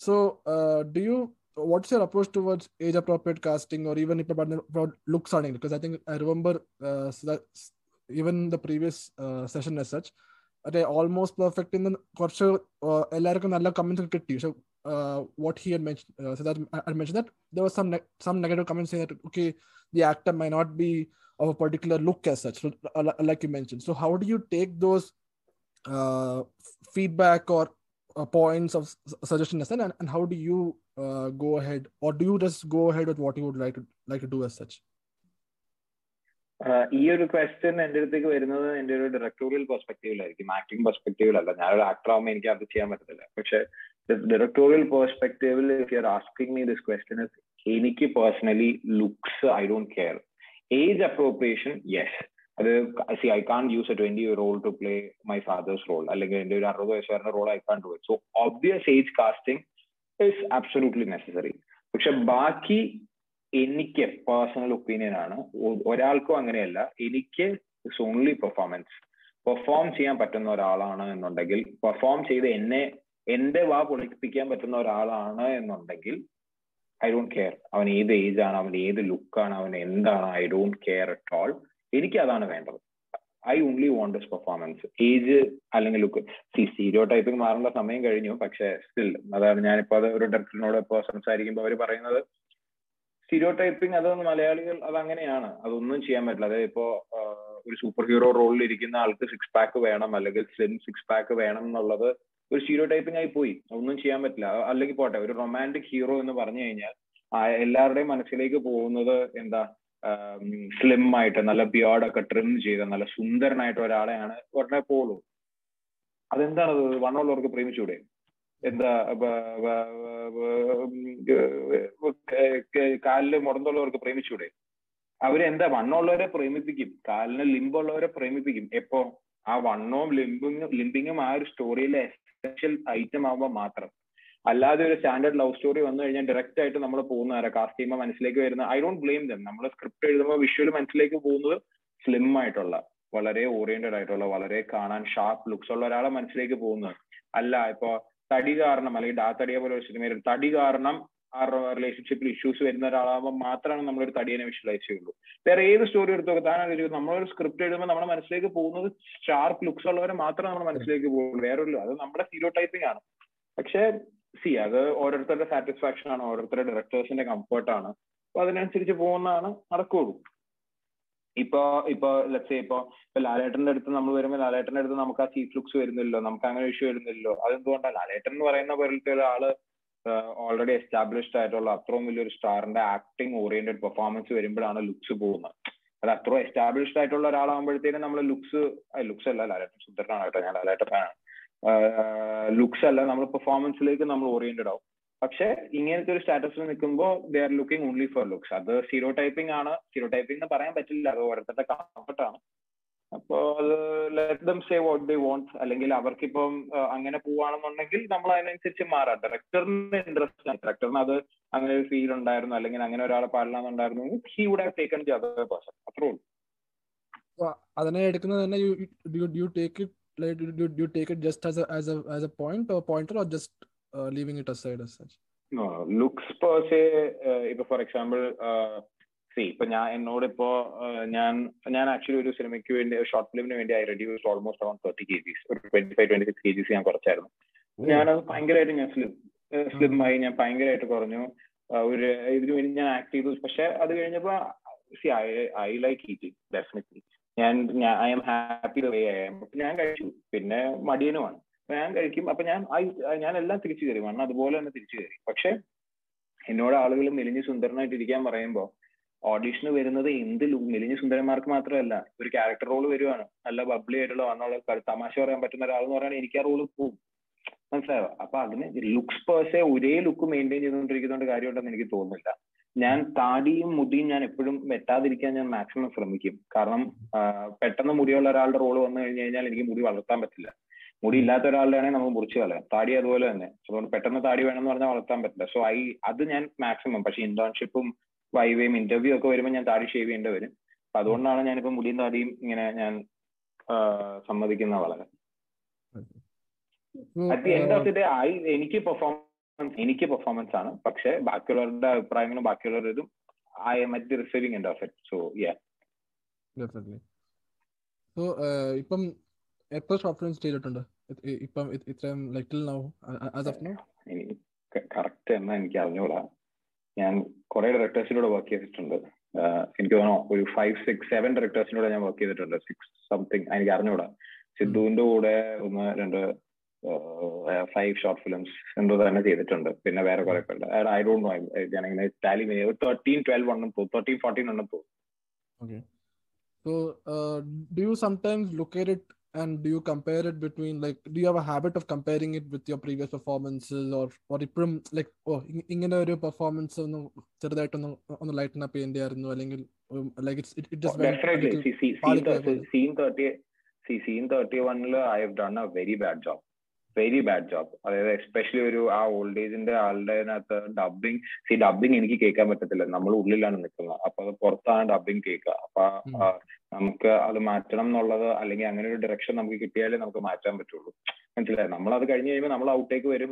so uh, do you what's your approach towards age appropriate casting or even if about looks ആണെങ്കിൽ because i think i remember uh, so that even the previous uh, session as such അതെ almost perfect എന്ന് കുറച്ച് എല്ലാവർക്കും നല്ല comments കിട്ടി പക്ഷെ what he mention that there was some some negative comments saying that okay the actor might not be of a particular look as such so, like you mentioned so how do you take those uh, feedback or uh, points of suggestion and, and how do you uh, go ahead or do you just go ahead with what you would like to like to do as such ഈ ഒരു question എന്റെ അടുത്തേക്ക് വരുന്നത് എന്റെ ഒരു directorial പെർസ്പെക്റ്റീവിലായിരിക്കും acting പെർസ്പെക്റ്റീവിലല്ല ഞാനൊരു actor ആകുമ്പോൾ എനിക്ക് അത് ചെയ്യാൻ പറ്റത്തില്ല പക്ഷെ directorial പെർസ്പെക്റ്റീവിൽ if you are asking me this question എനിക്ക് personally looks I don't care age appropriation yes അത് see I can use a twenty role to play my father's role അല്ലെങ്കിൽ എന്റെ ഒരു അറുപത് വയസ്സുകാരന്റെ role I can do it so obvious age casting is absolutely necessary പക്ഷെ ബാക്കി എനിക്ക് personal opinion ആണ്. ഒരാൾക്കും അങ്ങനെയല്ല. എനിക്ക് ഇറ്റ്സ് ഓൺലി പെർഫോമൻസ് പെർഫോം ചെയ്യാൻ പറ്റുന്ന ഒരാളാണ് എന്നുണ്ടെങ്കിൽ പെർഫോം ചെയ്ത് എന്നെ എന്റെ വാ പൊളിപ്പിക്കാൻ പറ്റുന്ന ഒരാളാണ് എന്നുണ്ടെങ്കിൽ ഐ ഡോണ്ട് കെയർ അവൻ ഏത് ഏജ് ആണ് അവൻ ഏത് ലുക്കാണ് അവൻ എന്താണ് I don't care at all എനിക്ക് അതാണ് വേണ്ടത്. I only want this performance age അല്ലെങ്കിൽ ലുക്ക് സി സീരിയോ ടൈപ്പിംഗ് മാറേണ്ട സമയം കഴിഞ്ഞു പക്ഷെ സ്റ്റിൽ അതാണ് ഞാനിപ്പോ അത് ഒരു ഡയറക്ടറിനോട് ഇപ്പോൾ സംസാരിക്കുമ്പോൾ അവർ പറയുന്നത്. സ്റ്റീരിയോ ടൈപ്പിംഗ് അത് മലയാളികൾ അത് അങ്ങനെയാണ് അതൊന്നും ചെയ്യാൻ പറ്റില്ല. അതായത് ഇപ്പോ ഒരു സൂപ്പർ ഹീറോ റോളിൽ ഇരിക്കുന്ന ആൾക്ക് സിക്സ് പാക്ക് വേണം അല്ലെങ്കിൽ സ്ലിം സിക്സ് പാക്ക് വേണം എന്നുള്ളത് ഒരു സ്റ്റീരിയോ ടൈപ്പിംഗ് ആയി പോയി. ഒന്നും ചെയ്യാൻ പറ്റില്ല. അല്ലെങ്കിൽ പോട്ടെ ഒരു റൊമാന്റിക് ഹീറോ എന്ന് പറഞ്ഞു കഴിഞ്ഞാൽ എല്ലാവരുടെയും മനസ്സിലേക്ക് പോകുന്നത് എന്താ സ്ലിം ആയിട്ട് നല്ല ബിയോഡൊക്കെ ട്രിം ചെയ്ത നല്ല സുന്ദരനായിട്ട് ഒരാളെയാണ് ഉടനെ പോളൂ. അതെന്താണത് വണ്ണമുള്ളവർക്ക് പ്രേമിച്ചൂടെ? എന്താ കാലിൽ മുടന്തുള്ളവർക്ക് പ്രേമിച്ചൂടെ? അവരെന്താ വണ്ണമുള്ളവരെ പ്രേമിപ്പിക്കും. കാലിന് ലിംബുള്ളവരെ പ്രേമിപ്പിക്കും. എപ്പോ? ആ വണ്ണവും ലിംബിങ്ങും ലിംബിങ്ങും ആ ഒരു സ്റ്റോറിയിലെ എസെൻഷ്യൽ ഐറ്റം ആവുമ്പോൾ മാത്രം. അല്ലാതെ ഒരു സ്റ്റാൻഡേർഡ് ലവ് സ്റ്റോറി വന്നു കഴിഞ്ഞാൽ ഡയറക്റ്റ് ആയിട്ട് നമ്മൾ പോകുന്നവരെ കാസ്റ്റ് ചെയ്യുമ്പോൾ മനസ്സിലേക്ക് വരുന്ന ഐ ഡോണ്ട് ബ്ലെയിം ദം നമ്മൾ സ്ക്രിപ്റ്റ് എഴുതുമ്പോൾ വിഷ്വൽ മനസ്സിലേക്ക് പോകുന്നത് സ്ലിം ആയിട്ടുള്ള വളരെ ഓറിയന്റഡ് ആയിട്ടുള്ള വളരെ കാണാൻ ഷാർപ്പ് ലുക്സ് ഉള്ള ഒരാളെ മനസ്സിലേക്ക് പോകുന്നത്. അല്ല ഇപ്പോ തടി കാരണം അല്ലെങ്കിൽ ഡാ തടിയെ പോലെ ഒരു സിനിമയിൽ തടി കാരണം റിലേഷൻഷിപ്പിൽ ഇഷ്യൂസ് വരുന്ന ഒരാളാകുമ്പോൾ മാത്രമാണ് നമ്മളൊരു തടിയനെ വിഷ്വലൈസ് ചെയ്യുള്ളൂ. വേറെ ഏത് സ്റ്റോറി എടുത്തു താൻ നമ്മളൊരു സ്ക്രിപ്റ്റ് എഴുതുമ്പോൾ നമ്മുടെ മനസ്സിലേക്ക് പോകുന്നത് ഷാർപ്പ് ലുക്സ് ഉള്ളവരെ മാത്രമേ നമ്മുടെ മനസ്സിലേക്ക് പോകുള്ളൂ. വേറെ ഒരു അത് നമ്മുടെ സീരോ ടൈപ്പിംഗ് ആണ്. പക്ഷേ സി അത് ഓരോരുത്തരുടെ സാറ്റിസ്ഫാക്ഷൻ ആണ് ഓരോരുത്തരുടെ ഡയറക്ടേഴ്സിന്റെ കംഫർട്ട് ആണ്. അപ്പൊ അതിനനുസരിച്ച് പോകുന്നതാണ് നടക്കുള്ളൂ ഇപ്പൊ ഇപ്പൊ ലെറ്റ്സ് ഇപ്പൊ ഇപ്പൊ ലാലേട്ടന്റെ അടുത്ത് നമ്മൾ വരുമ്പോൾ ലാലേട്ടന്റെ അടുത്ത് നമുക്ക് ആ ചീഫ് ലുക്സ് വരുന്നില്ലല്ലോ നമുക്ക് അങ്ങനെ ഇഷ്യൂ വരുന്നില്ലോ അതെന്തുകൊണ്ടാണ് ലാലേട്ടൻ എന്ന് പറയുന്ന പോലത്തെ ഒരാൾ ഓൾറെഡി എസ്റ്റാബ്ലിഷ്ഡ് ആയിട്ടുള്ള അത്രയും വലിയൊരു സ്റ്റാറിന്റെ ആക്ടിങ് ഓറിയന്റഡ് പെർഫോമൻസ് വരുമ്പോഴാണ് ലുക്സ് പോകുന്നത്. അത് അത്ര എസ്റ്റാബ്ലിഷ്ഡ് ആയിട്ടുള്ള ഒരാളാകുമ്പോഴത്തേക്കും നമ്മൾ ലുക്സ് ലുക്സ് അല്ല ലാലേട്ടൻ സുന്ദരനാണ് കേട്ടോ ഞാൻ ലാലേട്ടൻ ഫാനാണ്. ലുക്സ് അല്ല നമ്മൾ പെർഫോമൻസിലേക്ക് നമ്മൾ ഓറിയന്റഡ് ആവും. പക്ഷെ ഇങ്ങനത്തെ ഒരു സ്റ്റാറ്റസിൽ നിൽക്കുമ്പോൾ they are looking only for looks അത് സീറോ ടൈപ്പിംഗ് ആണ്. സീറോ ടൈപ്പിംഗ് എന്ന് പറയാൻ പറ്റില്ല അത് ഓരോരുത്തരുടെ കംഫർട്ട് ആണ് അപ്പോ അത് let them say what they want അല്ലെങ്കിൽ അവർക്കിപ്പം അങ്ങനെ പോവാണെന്നുണ്ടെങ്കിൽ നമ്മൾ അതിനനുസരിച്ച് മാറാം. ഡയറക്ടറിന് ഇൻട്രസ്റ്റ് ആണ്. ഡയറക്ടറിന് അത് അങ്ങനെ ഒരു ഫീൽ ഉണ്ടായിരുന്നു. അല്ലെങ്കിൽ അങ്ങനെ ഒരാളെ പാടില്ലാന്നുണ്ടായിരുന്നു he would have taken the other person അത്രേ ഉള്ളൂ. അതിനെ എടുക്കുന്നത് തന്നെ you take it like do you take it just as a as a as a point or pointer or just uh, leaving it aside as such? No looks per se uh, see ഇപ്പൊ ഞാൻ എന്നോട് ഇപ്പോ ഞാൻ ഞാൻ actually ഒരു സിനിമയ്ക്ക് വേണ്ടി short ഫിലിമിന് വേണ്ടി I reduce almost around thirty kgs ഒരു twenty five twenty six kgs ഞാൻ കുറച്ചായിരുന്നു. ഞാനത് ഭയങ്കരമായിട്ട് ഞാൻ സ്ലിം സ്ലിം ആയി ഞാൻ ഭയങ്കരമായിട്ട് കുറഞ്ഞു. ഒരു ഇതിനു വേണ്ടി ഞാൻ ആക്ട് ചെയ്തു. പക്ഷെ അത് കഴിഞ്ഞപ്പോ see I I like eating definitely ഞാൻ I am happy way I am ഞാൻ കഴിച്ചു. പിന്നെ മടിയനുമാണ് ഞാൻ കഴിക്കും. അപ്പൊ ഞാൻ ഞാൻ എല്ലാം തിരിച്ചു കയറി മണ്ണ് അതുപോലെ തന്നെ തിരിച്ചു കയറി പക്ഷെ എന്നോട് ആളുകൾ മെലിഞ്ഞ് സുന്ദരനായിട്ട് ഇരിക്കാൻ പറയുമ്പോൾ ഓഡീഷന് വരുന്നത് എന്ത് മെലിഞ്ഞ സുന്ദരന്മാർക്ക് മാത്രമല്ല ഒരു ക്യാരക്ടർ റോൾ വരുവാണ്. നല്ല ബബ്ലി ആയിട്ടുള്ള വന്നുള്ള തമാശ പറയാൻ പറ്റുന്ന ഒരാൾ എന്ന് പറയുന്നത് എനിക്ക് ആ റോൾ പോകും മനസ്സിലായോ? അപ്പൊ അതിന് ലുക്സ് പേഴ്സെ ഒരേ ലുക്ക് മെയിന്റെയിൻ ചെയ്തുകൊണ്ടിരിക്കുന്നതുകൊണ്ട് കാര്യമുണ്ടെന്ന് എനിക്ക് തോന്നുന്നില്ല. ഞാൻ താടിയും മുടിയും ഞാൻ എപ്പോഴും വെട്ടാതിരിക്കാൻ ഞാൻ മാക്സിമം ശ്രമിക്കും. കാരണം പെട്ടെന്ന് മുടിയുള്ള ഒരാളുടെ റോൾ വന്നു കഴിഞ്ഞു കഴിഞ്ഞാൽ എനിക്ക് മുടി വളർത്താൻ പറ്റില്ല. മുടി ഇല്ലാത്ത ഒരാളുടെ ആണെങ്കിൽ നമുക്ക് മുറിച്ച് കളയാം. താടി അതുപോലെ തന്നെ. അതുകൊണ്ട് പെട്ടെന്ന് താടി വേണമെന്ന് പറഞ്ഞാൽ വളർത്താൻ പറ്റില്ല. സോ ഐ അത് ഞാൻ മാക്സിമം പക്ഷെ ഇന്റേൺഷിപ്പും വൈവേയും ഇന്റർവ്യൂ ഒക്കെ വരുമ്പോൾ ഞാൻ താടി ഷേവ് ചെയ്യേണ്ടി വരും. അപ്പൊ അതുകൊണ്ടാണ് ഞാനിപ്പോ മുടിയും താടിയും ഇങ്ങനെ ഞാൻ സമ്മതിക്കുന്ന വളരെ. At end of the day ആയി എനിക്ക് പെർഫോമൻസ് എനിക്ക് പെർഫോമൻസ് ആണ്. പക്ഷെ ബാക്കിയുള്ളവരുടെ അഭിപ്രായങ്ങളും ബാക്കിയുള്ളവരും I am at the receiving end of it so yeah definitely so ഇപ്പം എത്ര ഷോർട്ട് ഫിലിംസ് ചെയ്തിട്ടുണ്ട്? ഇപ്പം ഇത്രയും like till now as of now correct എന്നാ എനിക്ക് അറിഞ്ഞൂടാ. ഞാൻ കുറെ ഡയറക്ടേഴ്സിനോട് വർക്ക് ചെയ്തിട്ടുണ്ട്. എനിക്ക് തോന്നുന്നു ഒരു ഫൈവ് സിക്സ് സെവൻ ഡയറക്ടേഴ്സിനോട് ഞാൻ വർക്ക് ചെയ്തിട്ടുണ്ട്. സിക്സ് സംതിങ് എനിക്ക് അറിഞ്ഞൂടാ. സിദ്ധുവിന്റെ കൂടെ ഒന്ന് രണ്ട് ഫൈവ് ഷോർട്ട് ഫിലിംസ് എന്തോ തന്നെ ചെയ്തിട്ടുണ്ട്. പിന്നെ വേറെ കുറെ പേരുടെ ഐ ഡോണ്ട് നോ ഞാനിങ്ങനെ ടാലി തേർട്ടീൻ ട്വൽവ് ഉണ്ടെന്ന് തോന്നുന്നു തേർട്ടീൻ ഫോർട്ടീൻ ഉണ്ടെന്ന് തോന്നുന്നു do you sometimes look at it and do you compare it between like do you have a habit of comparing it with your previous performances or or ഇപ്പോഴും like oh ഇങ്ങനെ ഒരു performance ഒന്ന് ചെറുതായിട്ടൊന്ന് ഒന്ന് lighten up ചെയ്യേണ്ടിയായിരുന്നു അല്ലെങ്കിൽ like it's it see scene thirty വണ്ണിൽ I have done a very bad job very bad job അതായത് എസ്പെഷ്യലി ഒരു ആ ഓൾഡ് ഏജിന്റെ ആളുടെ അകത്ത് ഡബിങ് സി ഡബിങ് എനിക്ക് കേൾക്കാൻ പറ്റത്തില്ല. നമ്മൾ ഉള്ളിലാണ് നിൽക്കുന്നത്. അപ്പൊ അത് പുറത്താണ് ഡബിങ് കേൾക്കുക. അപ്പൊ നമുക്ക് അത് മാറ്റണം എന്നുള്ളത് അല്ലെങ്കിൽ അങ്ങനെ ഒരു ഡയറക്ഷൻ നമുക്ക് കിട്ടിയാലേ നമുക്ക് മാറ്റാൻ പറ്റുള്ളൂ. മനസ്സിലായി? നമ്മൾ അത് കഴിഞ്ഞ് കഴിയുമ്പോൾ നമ്മൾ ഔട്ടേക്ക് വരും.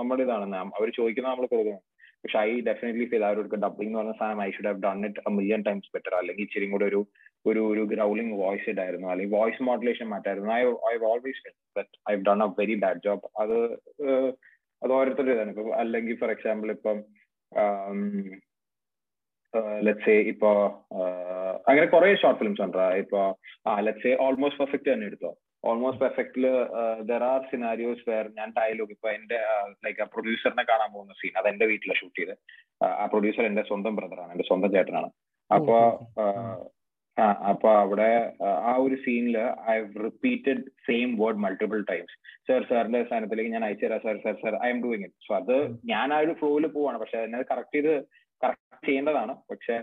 നമ്മുടെ ഇതാണ്. അവർ ചോദിക്കുന്നത് നമ്മൾ കൊടുക്കണം. പക്ഷെ ഐ ഡെഫിനറ്റ്ലി ഫീൽ അവർക്ക് ഡബിങ് എന്ന് പറഞ്ഞ സാധനം I should have done it a million times better അല്ലെങ്കിൽ ഇച്ചിരി കൂടെ ഒരു ഒരു ഒരു ഗ്രൗളിംഗ് വോയിസ് ഇടായിരുന്നു അല്ലെങ്കിൽ voice modulation മാറ്റായിരുന്നു. I I always that I done a very bad job അത് അത് ഓരോരുത്തരുടെ ഇതാണ്. ഇപ്പൊ അല്ലെങ്കിൽ ഫോർ എക്സാമ്പിൾ ഇപ്പം ലെറ്റ്സേ ഇപ്പോ അങ്ങനെ കുറെ ഷോർട്ട് ഫിലിംസ് ഉണ്ട്. ഇപ്പൊ ആ ലെറ്റ്സേ ഓൾമോസ്റ്റ് പെർഫെക്റ്റ് തന്നെ എടുത്തോ. ഓൾമോസ്റ്റ് പെർഫെക്റ്റിൽ ദർ ആർ സിനാരിയോസ് വേർ ഞാൻ ഡയലോഗ് ഇപ്പൊ എന്റെ ലൈക്ക് ആ പ്രൊഡ്യൂസറിനെ കാണാൻ പോകുന്ന സീൻ അത് എന്റെ വീട്ടിലാണ് ഷൂട്ട് ചെയ്ത് ആ പ്രൊഡ്യൂസർ എന്റെ സ്വന്തം ബ്രദറാണ് എന്റെ സ്വന്തം ചേട്ടനാണ്. അപ്പൊ അപ്പൊ അവിടെ ആ ഒരു സീനിൽ I have repeated same word multiple times sir സാറിന്റെ സ്ഥാനത്തിലേക്ക് ഞാൻ അയച്ചു തരാം. Sir sir sir I'm doing it so അത് ഞാൻ ആ ഒരു ഫ്ലോയിൽ പോവാണ്. പക്ഷെ അതിനെ കറക്റ്റ് ചെയ്ത് കറക്റ്റ് ചെയ്യേണ്ടതാണ്. പക്ഷെ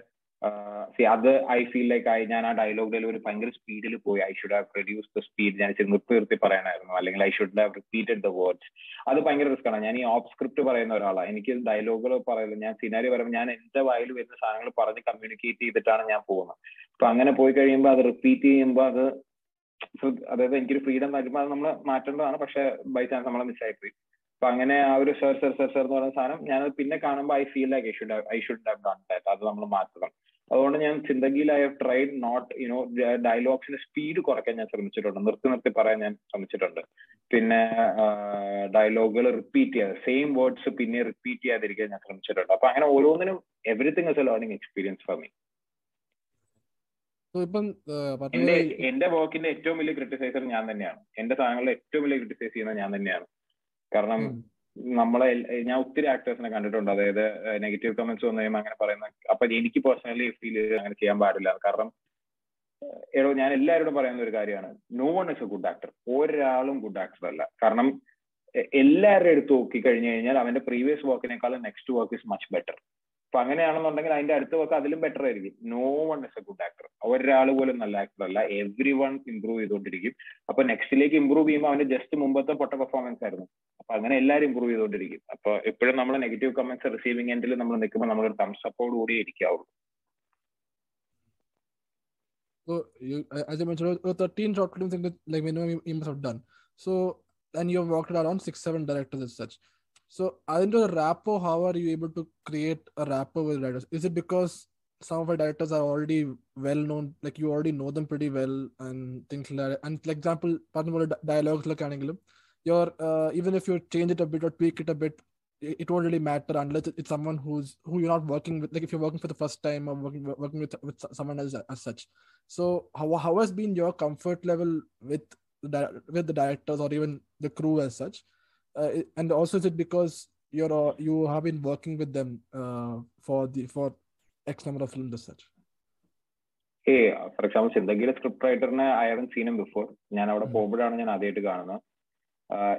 അത് ഐ ഫീൽ ലൈക്ക് ഐ ഞാൻ ആ ഡയലോഗ് ഡെലിവറി ഭയങ്കര സ്പീഡിൽ പോയി. I should have reduce the speed ഞാൻ നിർത്തി നിർത്തി പറയാനായിരുന്നു അല്ലെങ്കിൽ I should have repeated the words അത് ഭയങ്കര റിസ്ക് ആണ്. ഞാൻ ഈ ഓഫ് സ്ക്രിപ്റ്റ് പറയുന്ന ഒരാളാണ്. എനിക്ക് ഡയലോഗുകൾ പറയുന്നത് ഞാൻ സിനാരി പറയുമ്പോൾ ഞാൻ എന്റെ വായിൽ വരുന്ന സാധനങ്ങൾ പറഞ്ഞ് കമ്മ്യൂണിക്കേറ്റ് ചെയ്തിട്ടാണ് ഞാൻ പോകുന്നത്. അപ്പൊ അങ്ങനെ പോയി കഴിയുമ്പോൾ അത് റിപ്പീറ്റ് ചെയ്യുമ്പോൾ അത് അതായത് എനിക്കൊരു ഫ്രീഡം നൽകുമ്പോൾ അത് നമ്മൾ മാറ്റേണ്ടതാണ്. പക്ഷെ ബൈ ചാൻസ് നമ്മളെ മിസ്സായി പോയി അപ്പൊ അങ്ങനെ ആ ഒരു സർ സർ സർ സർ എന്ന് പറയുന്ന സാധനം ഞാനത് പിന്നെ കാണുമ്പോൾ I feel like I should I have done that അത് നമ്മൾ മാറ്റണം. അതുകൊണ്ട് ഞാൻ ചിന്തകിയിൽ I have tried not you know ഡയലോഗ്സിന്റെ speed കുറയ്ക്കാൻ ഞാൻ ശ്രമിച്ചിട്ടുണ്ട്. നിർത്തി നിർത്തി പറയാൻ ഞാൻ ശ്രമിച്ചിട്ടുണ്ട്. പിന്നെ ഡയലോഗുകൾ റിപ്പീറ്റ് ചെയ്യാതെ സെയിം വേർഡ്സ് പിന്നെ റിപ്പീറ്റ് ചെയ്യാതിരിക്കാൻ ഞാൻ ശ്രമിച്ചിട്ടുണ്ട്. അപ്പൊ അങ്ങനെ ഓരോന്നിനും everything is a learning experience for me എന്റെ എന്റെ വർക്കിന്റെ ഏറ്റവും വലിയ ക്രിട്ടിസൈസർ ഞാൻ തന്നെയാണ്. എന്റെ സാധനങ്ങളുടെ ഏറ്റവും വലിയ ക്രിട്ടിസൈസ് ചെയ്യുന്നത് ഞാൻ തന്നെയാണ്. കാരണം. നമ്മളെ ഞാൻ ഒത്തിരി ആക്ടേഴ്സിനെ കണ്ടിട്ടുണ്ട്. അതായത് നെഗറ്റീവ് കമന്റ്സ് വന്നു കഴിയുമ്പോൾ അങ്ങനെ പറയുന്ന അപ്പൊ എനിക്ക് പേഴ്സണലി ഫീൽ ചെയ്ത് അങ്ങനെ ചെയ്യാൻ പാടില്ല. കാരണം എടോ ഞാൻ എല്ലാവരോടും പറയുന്ന ഒരു കാര്യമാണ്. No one is a good actor ഒരാളും ഗുഡ് ആക്ടർ അല്ല. കാരണം എല്ലാവരുടെ അടുത്ത് നോക്കി കഴിഞ്ഞു കഴിഞ്ഞാൽ അവന്റെ previous വർക്കിനേക്കാളും next work is much better അപ്പൊ അങ്ങനെയാണെന്നുണ്ടെങ്കിൽ അതിന്റെ അടുത്ത വർക്ക് അതിലും ബെറ്റർ ആയിരിക്കും. No one is a good actor ഒരാൾ പോലും നല്ല ആക്ടർ അല്ല. എവ്രി വൺ ഇമ്പ്രൂവ് ചെയ്തുകൊണ്ടിരിക്കും അപ്പൊ നെക്സ്റ്റിലേക്ക് ഇംപ്രൂവ് ചെയ്യുമ്പോൾ അവന്റെ ജസ്റ്റ് മുമ്പത്തെ പൊട്ട പെർഫോമൻസ് ആയിരുന്നു. അപ്പൊ അങ്ങനെ എല്ലാവരും ഇംപ്രൂവ് ചെയ്തുകൊണ്ടിരിക്കും അപ്പൊ എപ്പോഴും നമ്മൾ നെഗറ്റീവ് കമന്റ്സ് റിസീവിംഗ് എൻഡിൽ നമ്മൾ നിൽക്കുമ്പോൾ നമ്മളൊരു തംസ് അപ്പോട് കൂടി ഇരിക്കാവുള്ളൂ. So you, as you mentioned, uh, 13 short films in the, like minimum you must have done. So and you've worked around six, seven directors as such. So, under rapport, how are you able to create a rapport with writers? Is it because some of our directors are already well known, like you already know them pretty well, and things like that? And, like, example, dialogues like Anangalam, your uh, even if you change it a bit or tweak it a bit, it, it won't really matter unless it's someone who's who you're not working with. Like, if you're working for the first time or working working with, with someone else as such. So, how, how has been your comfort level with with the directors or even the crew as such Uh, and also is it because you're uh, you have been working with them uh, for the for X number of films as such? ഏയ് for example സിന്ദഗിയിലെ script റൈറ്ററിനെ I haven't seen him before ഞാൻ അവിടെ പോകുമ്പോഴാണ് ഞാൻ ആദ്യമായിട്ട് കാണുന്നത്.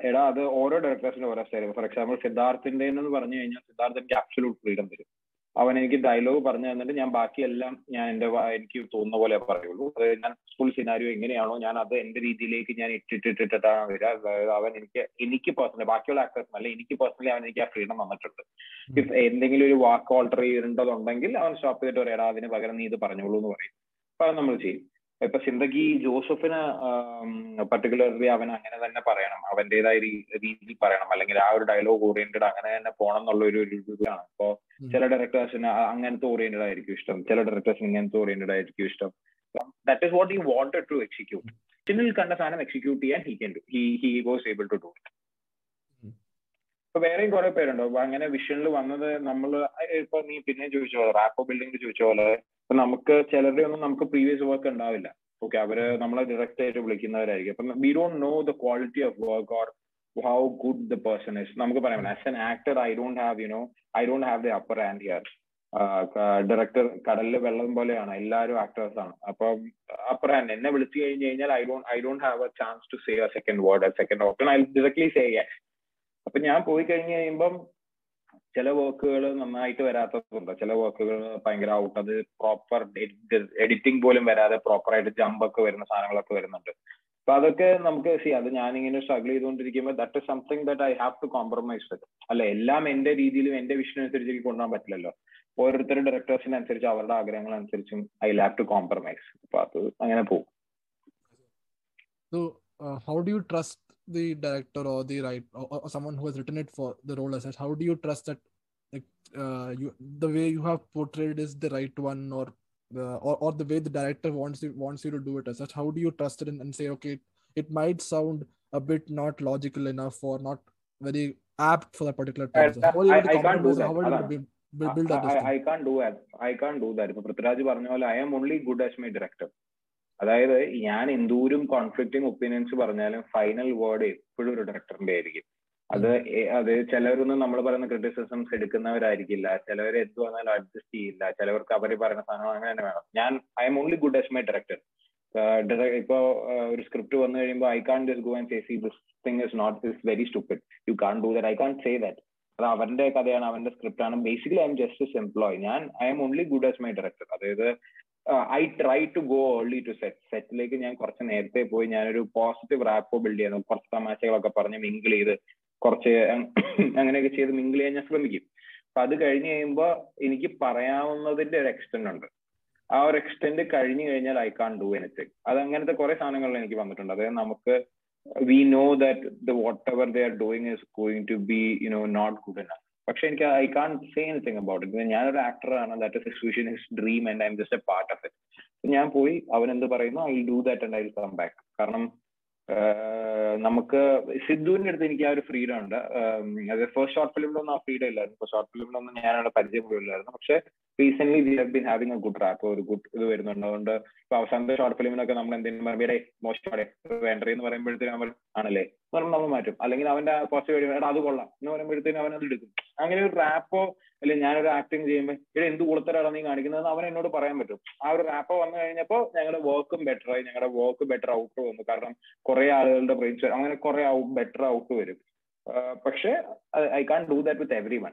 എടാ അത് ഓരോ ഡയറക്ടേഴ്സിന്റെ ഓരോ സ്റ്റൈൽ ഫോർ എക്സാമ്പിൾ സിദ്ധാർത്ഥിന്റെ എന്ന് പറഞ്ഞു കഴിഞ്ഞാൽ സിദ്ധാർത്ഥ് എനിക്ക് അബ്സൊല്യൂട്ട് ഫ്രീഡം തരും. അവൻ എനിക്ക് ഡയലോഗ് പറഞ്ഞു തന്നിട്ട് ഞാൻ ബാക്കിയെല്ലാം ഞാൻ എന്റെ എനിക്ക് തോന്നുന്ന പോലെ പറയുള്ളൂ. അതായത് ഞാൻ ഫുൾ സിനാരിയോ എങ്ങനെയാണോ ഞാൻ അത് എന്റെ രീതിയിലേക്ക് ഞാൻ ഇട്ടിട്ടിട്ടിട്ടാണ് വരിക. അവൻ എനിക്ക് എനിക്ക് പേഴ്സണലി ബാക്കിയുള്ള ആക്ടേഴ്സ് അല്ല എനിക്ക് പേഴ്സണലി അവൻ എനിക്ക് ആ ഫ്രീഡം തന്നിട്ടുണ്ട്. ഇഫ് എന്തെങ്കിലും ഒരു വാക്ക് ഓൾട്ടർ ചെയ്യേണ്ടതുണ്ടെങ്കിൽ അവൻ സ്റ്റോപ്പ് ചെയ്തിട്ട് പറയാം അതിന് പകരം നീ ഇത് പറഞ്ഞോളൂ എന്ന് പറയും. അപ്പൊ അത് നമ്മൾ ചെയ്യും. ഇപ്പൊ സിന്ദഗി ജോസഫിന് പർട്ടിക്കുലർലി അവൻ അങ്ങനെ തന്നെ പറയണം. അവന്റേതായ രീതിയിൽ പറയണം. അല്ലെങ്കിൽ ആ ഒരു ഡയലോഗ് ഓറിയന്റഡ് അങ്ങനെ തന്നെ പോകണം എന്നുള്ള ഒരു ഇതാണ് ഇപ്പോ. ചില ഡയറക്ടേഴ്സിന് അങ്ങനത്തെ ഓറിയന്റഡ് ആയിരിക്കും ഇഷ്ടം. ചില ഡയറക്ടേഴ്സിന് ഇങ്ങനത്തെ ഓറിയന്റഡ് ആയിരിക്കും ഇഷ്ടം. That is what he wanted to execute ചിന്നിൽ കണ്ട സാധനം എക്സിക്യൂട്ട് ചെയ്യാൻ he can do he he was able to do. ഇപ്പൊ വേറെയും കുറെ പേരുണ്ട്. അങ്ങനെ വിഷനിൽ വന്നത് നമ്മൾ ഇപ്പൊ നീ പിന്നെ ചോദിച്ച പോലെ റാപ്പോ ബിൽഡിംഗ് ചോദിച്ച പോലെ ഇപ്പൊ നമുക്ക് ചിലരുടെ ഒന്നും നമുക്ക് പ്രീവിയസ് വർക്ക് ഉണ്ടാവില്ല. ഓക്കെ അവർ നമ്മളെ ഡയറക്റ്റ് ആയിട്ട് വിളിക്കുന്നവരായിരിക്കും. അപ്പൊ we don't know the quality of work or how good the person is നമുക്ക് പറയാം as an actor I don't have you know I don't have the upper and here director കടലിൽ വെള്ളം പോലെയാണ്. എല്ലാവരും ആക്ടേഴ്സ് ആണ്. അപ്പം അപ്പർ ഹാൻഡ് എന്നെ വിളിച്ചു കഴിഞ്ഞു കഴിഞ്ഞാൽ I don't I don't have a chance to say a second word second option I directly say അപ്പൊ ഞാൻ പോയി കഴിഞ്ഞു കഴിയുമ്പം ചില വർക്കുകൾ നന്നായിട്ട് വരാത്തതുണ്ട്. ചില വർക്കുകൾ ഭയങ്കര ഔട്ട് അത് പ്രോപ്പർ എഡിറ്റിംഗ് പോലും വരാതെ പ്രോപ്പർ ആയിട്ട് ജമ്പ് ഒക്കെ വരുന്ന സാധനങ്ങളൊക്കെ വരുന്നുണ്ട്. അപ്പൊ അതൊക്കെ നമുക്ക് സി അത് ഞാനിങ്ങനെ സ്ട്രഗിൾ ചെയ്തുകൊണ്ടിരിക്കുമ്പോൾ that is something that I have to compromise with അല്ല? എല്ലാം എന്റെ രീതിയിലും എന്റെ വിഷൻ അനുസരിച്ച് എനിക്ക് കൊണ്ടുപോകാൻ പറ്റില്ലല്ലോ. ഓരോരുത്തരുടെ ഡയറക്ടേഴ്സിന് അനുസരിച്ച് അവരുടെ ആഗ്രഹങ്ങൾ അനുസരിച്ചും ഐ ഹാവ് ടു കോംപ്രമൈസ് അപ്പൊ അത് അങ്ങനെ പോകും. How do you trust the director or the right or, or someone who has written it for the role as such? How do you trust that like uh, you the way you have portrayed is the right one or the or, or the way the director wants you wants you to do it as such? How do you trust it and, and say okay it might sound a bit not logical enough or not very apt for that particular I- time. So how are you able to I- I can't do compromise? that. How are you able to അതാണ്. build, build, build that I, distance? I can't do that. I can't do that. ഇപ്പൊ പൃഥ്വിരാജ് പറഞ്ഞ പോലെ I am only good as my director അതായത് ഞാൻ എന്തോരം conflicting opinions പറഞ്ഞാലും final word എപ്പോഴും ഒരു ഡയറക്ടറിന്റെ ആയിരിക്കും. അത് അത് ചിലവരൊന്നും നമ്മൾ പറയുന്ന ക്രിറ്റിസിസംസ് എടുക്കുന്നവരായിരിക്കില്ല. ചിലവർ എന്ത് വന്നാലും അഡ്ജസ്റ്റ് ചെയ്യില്ല. ചിലവർക്ക് അവർ പറയുന്ന സാധനം അങ്ങനെ തന്നെ വേണം. ഞാൻ I'm only good as my director ഇപ്പോ ഒരു സ്ക്രിപ്റ്റ് വന്നു കഴിയുമ്പോൾ I can't just go and say see this thing is not is very stupid you can't do that I can't say that അത് അവന്റെ കഥയാണ് അവന്റെ സ്ക്രിപ്റ്റ് ആണ്. Basically I'm just employ ഞാൻ I'm only good as my director അതായത് I try to go early to set സെറ്റിലേക്ക് ഞാൻ കുറച്ച് നേരത്തെ പോയി. ഞാനൊരു പോസിറ്റീവ് റാപ്പോ ബിൽഡ് ചെയ്യുന്നു കുറച്ച് തമാശകളൊക്കെ പറഞ്ഞ് മിങ്കിൾ ചെയ്ത് കുറച്ച് അങ്ങനെയൊക്കെ ചെയ്ത് മിങ്കിൾ ചെയ്യാൻ ഞാൻ ശ്രമിക്കും. അപ്പൊ അത് കഴിഞ്ഞ് കഴിയുമ്പോൾ എനിക്ക് പറയാവുന്നതിന്റെ ഒരു എക്സ്റ്റെൻഡ് ഉണ്ട്. ആ ഒരു എക്സ്റ്റെൻഡ് കഴിഞ്ഞു കഴിഞ്ഞാൽ ഐ കാൺ ഡു എനിത്തിങ് അത് അങ്ങനത്തെ കുറെ സാധനങ്ങളിൽ എനിക്ക് വന്നിട്ടുണ്ട്. അതായത് നമുക്ക് we know that the whatever they are doing is going to be you know not good enough പക്ഷെ എനിക്ക് I can't say anything about it. ഞാനൊരു ആക്ടറാണ്. That is situation his dream and I'm just a part of it ഞാൻ പോയി അവൻ എന്ത് പറയുന്നു? I do that and I come back കാരണം നമുക്ക് സിദ്ധുവിന്റെ അടുത്ത് എനിക്ക് ആ ഒരു ഫ്രീഡം ഉണ്ട്. അത് ഫസ്റ്റ് ഷോർട്ട് ഫിലിമിലൊന്നും ആ ഫ്രീഡം ഇല്ലായിരുന്നു. ഇപ്പൊ ഷോർട്ട് ഫിലിമിലൊന്നും ഞാനവിടെ പരിചയപ്പെടില്ലായിരുന്നു പക്ഷെ recent we have been having a good rap ഒരു ഗുഡ് ഇത് വരുന്നുണ്ട്. അതുകൊണ്ട് ഇപ്പൊ അവസാനത്തെ ഷോർട്ട് ഫിലിമിനൊക്കെ നമ്മൾ എന്തെങ്കിലും പറയുമ്പോൾ മോശമാടെ വേണ്ടേ എന്ന് പറയുമ്പോഴത്തേക്കും നമ്മൾ ആണല്ലേ? നമ്മൾ മാറ്റും. അല്ലെങ്കിൽ അവന്റെ കുറച്ച് കഴിയുമ്പോൾ എടാ അത് കൊള്ളാം. എന്ന് പറയുമ്പോഴത്തേനും അവൻ അത് എടുക്കും. അങ്ങനെ ഒരു റാപ്പോ അല്ലെങ്കിൽ ഞാനൊരു ആക്ടിങ് ചെയ്യുമ്പോൾ ഇവിടെ എന്ത് കൊടുത്തരാണ് നീ കാണിക്കുന്നത് അവൻ എന്നോട് പറയാൻ പറ്റും. ആ ഒരു റാപ്പോ വന്നു കഴിഞ്ഞപ്പോൾ ഞങ്ങളുടെ വർക്കും ബെറ്റർ ആയി. ഞങ്ങളുടെ വർക്ക് ബെറ്റർ ഔട്ട് വന്നു. കാരണം കുറെ ആളുകളുടെ ബ്രെയിൻസ് അങ്ങനെ കുറെ ബെറ്റർ ഔട്ട് വരും. പക്ഷേ I can't do that with every one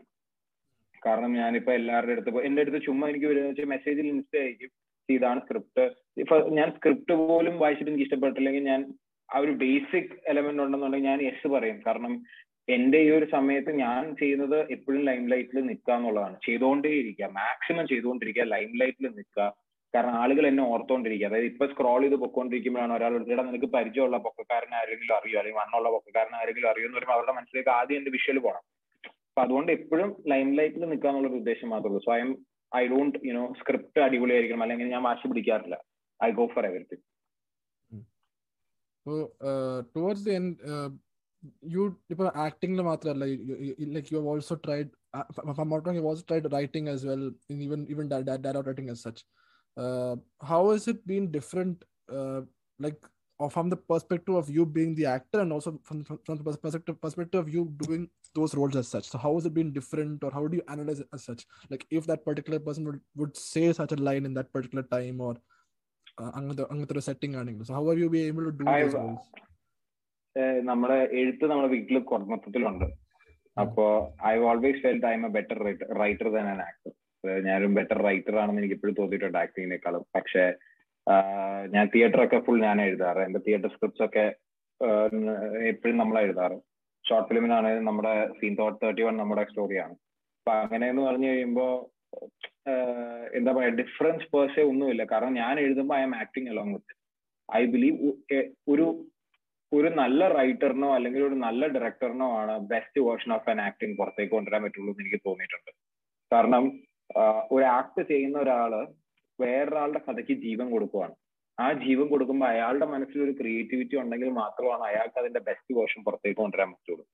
കാരണം ഞാനിപ്പോ എല്ലാവരുടെ അടുത്ത് എന്റെ അടുത്ത് ചുമ്മാ എനിക്ക് ഒരു മെസ്സേജിൽ ഇൻസ്റ്റ അയക്കും ഇതാണ് സ്ക്രിപ്റ്റ് ഇപ്പൊ ഞാൻ സ്ക്രിപ്റ്റ് പോലും വായിച്ചിട്ട് എനിക്ക് ഇഷ്ടപ്പെട്ടില്ലെങ്കിൽ ഞാൻ ആ ഒരു ബേസിക് എലമെന്റ് ഉണ്ടെന്നുണ്ടെങ്കിൽ ഞാൻ യെസ് പറയും. കാരണം എന്റെ ഈ ഒരു സമയത്ത് ഞാൻ ചെയ്യുന്നത് എപ്പോഴും ലൈം ലൈറ്റിൽ നിൽക്കുക എന്നുള്ളതാണ്. ചെയ്തുകൊണ്ടേ ഇരിക്കുക മാക്സിമം ചെയ്തുകൊണ്ടിരിക്കുക ലൈം ലൈറ്റിൽ നിൽക്കുക. കാരണം ആളുകൾ എന്നെ ഓർത്തോണ്ടിരിക്കുക. അതായത് ഇപ്പൊ സ്ക്രോൾ ചെയ്ത് പൊക്കോണ്ടിരിക്കുമ്പോഴാണ് ഒരാൾ ഇവിടെ നിനക്ക് പരിചയമുള്ള പൊക്കക്കാരനെ ആരെങ്കിലും അറിയോ? അല്ലെങ്കിൽ മണ്ണുള്ള പൊക്കക്കാരനെ ആരെങ്കിലും അറിയോ എന്ന് പറയുമ്പോൾ അവരുടെ മനസ്സിലേക്ക് ആദ്യം എന്റെ വിഷ്വൽ പോകണം അപ്പൊ അതുകൊണ്ട് എപ്പോഴും ലൈം ലൈറ്റിൽ നിൽക്കുക എന്നുള്ള ഉദ്ദേശം മാത്രമേ സ്വയം I don't you know script അടിപൊളിയായിരിക്കണം. അല്ലെങ്കിൽ ഞാൻ വാശി പിടിക്കാറില്ല. I go for everything So uh, towards the end, uh, you ഇപ്പൊ ആക്ടിംഗിൽ മാത്രമല്ല like you have also tried not you also tried writing as well even even dialogue writing as such how has it been different uh, like or from the perspective of you being the actor and also from, from, from the perspective perspective of you doing those roles as such so how has it been different or how do you analyze it as such like if that particular person would, would say such a line in that particular time or അങ്ങനത്തെ അങ്ങനത്തെ ഒരു setting ആണെങ്കിൽ so how are you be able to do നമ്മുടെ എഴുത്ത് നമ്മുടെ വീട്ടിൽ മൊത്തത്തിലുണ്ട്. അപ്പോ I always felt I'm a better writer than an actor ഞാനൊരു ബെറ്റർ റൈറ്റർ ആണെന്ന് എനിക്ക് ഇപ്പോഴും തോന്നിയിട്ടുണ്ട് ആക്ടിങ്ങിനേക്കാളും പക്ഷേ ഞാൻ തിയേറ്റർ ഒക്കെ ഫുൾ ഞാൻ എഴുതാറ്. എന്റെ തിയേറ്റർ സ്ക്രിപ്റ്റ്സ് ഒക്കെ എപ്പോഴും നമ്മൾ എഴുതാറ്. ഷോർട്ട് ഫിലിമിനാണെങ്കിലും നമ്മുടെ സീൻ തോട്ട് തേർട്ടി വൺ നമ്മുടെ സ്റ്റോറിയാണ് അപ്പൊ അങ്ങനെ എന്ന് പറഞ്ഞു കഴിയുമ്പോ എന്താ പറയാ ഡിഫറൻസ് പേഴ്സേ ഒന്നുമില്ല. കാരണം ഞാൻ എഴുതുമ്പോൾ I'm acting along with I believe ഒരു ഒരു നല്ല റൈറ്ററിനോ അല്ലെങ്കിൽ ഒരു നല്ല ഡയറക്ടറിനോ ആണ് best version of an acting പുറത്തേക്ക് കൊണ്ടുവരാൻ പറ്റുള്ളൂ എന്ന് എനിക്ക് തോന്നിയിട്ടുണ്ട്. കാരണം ഒരു ആക്ട് ചെയ്യുന്ന ഒരാൾ വേറൊരാളുടെ കഥയ്ക്ക് ജീവൻ കൊടുക്കുവാണ്. ആ ജീവൻ കൊടുക്കുമ്പോൾ അയാളുടെ മനസ്സിൽ ഒരു ക്രിയേറ്റിവിറ്റി ഉണ്ടെങ്കിൽ മാത്രമാണ് അയാൾക്ക് അതിന്റെ ബെസ്റ്റ് വേർഷൻ പുറത്തേക്ക് കൊണ്ടുവരാൻ പറ്റുള്ളൂ.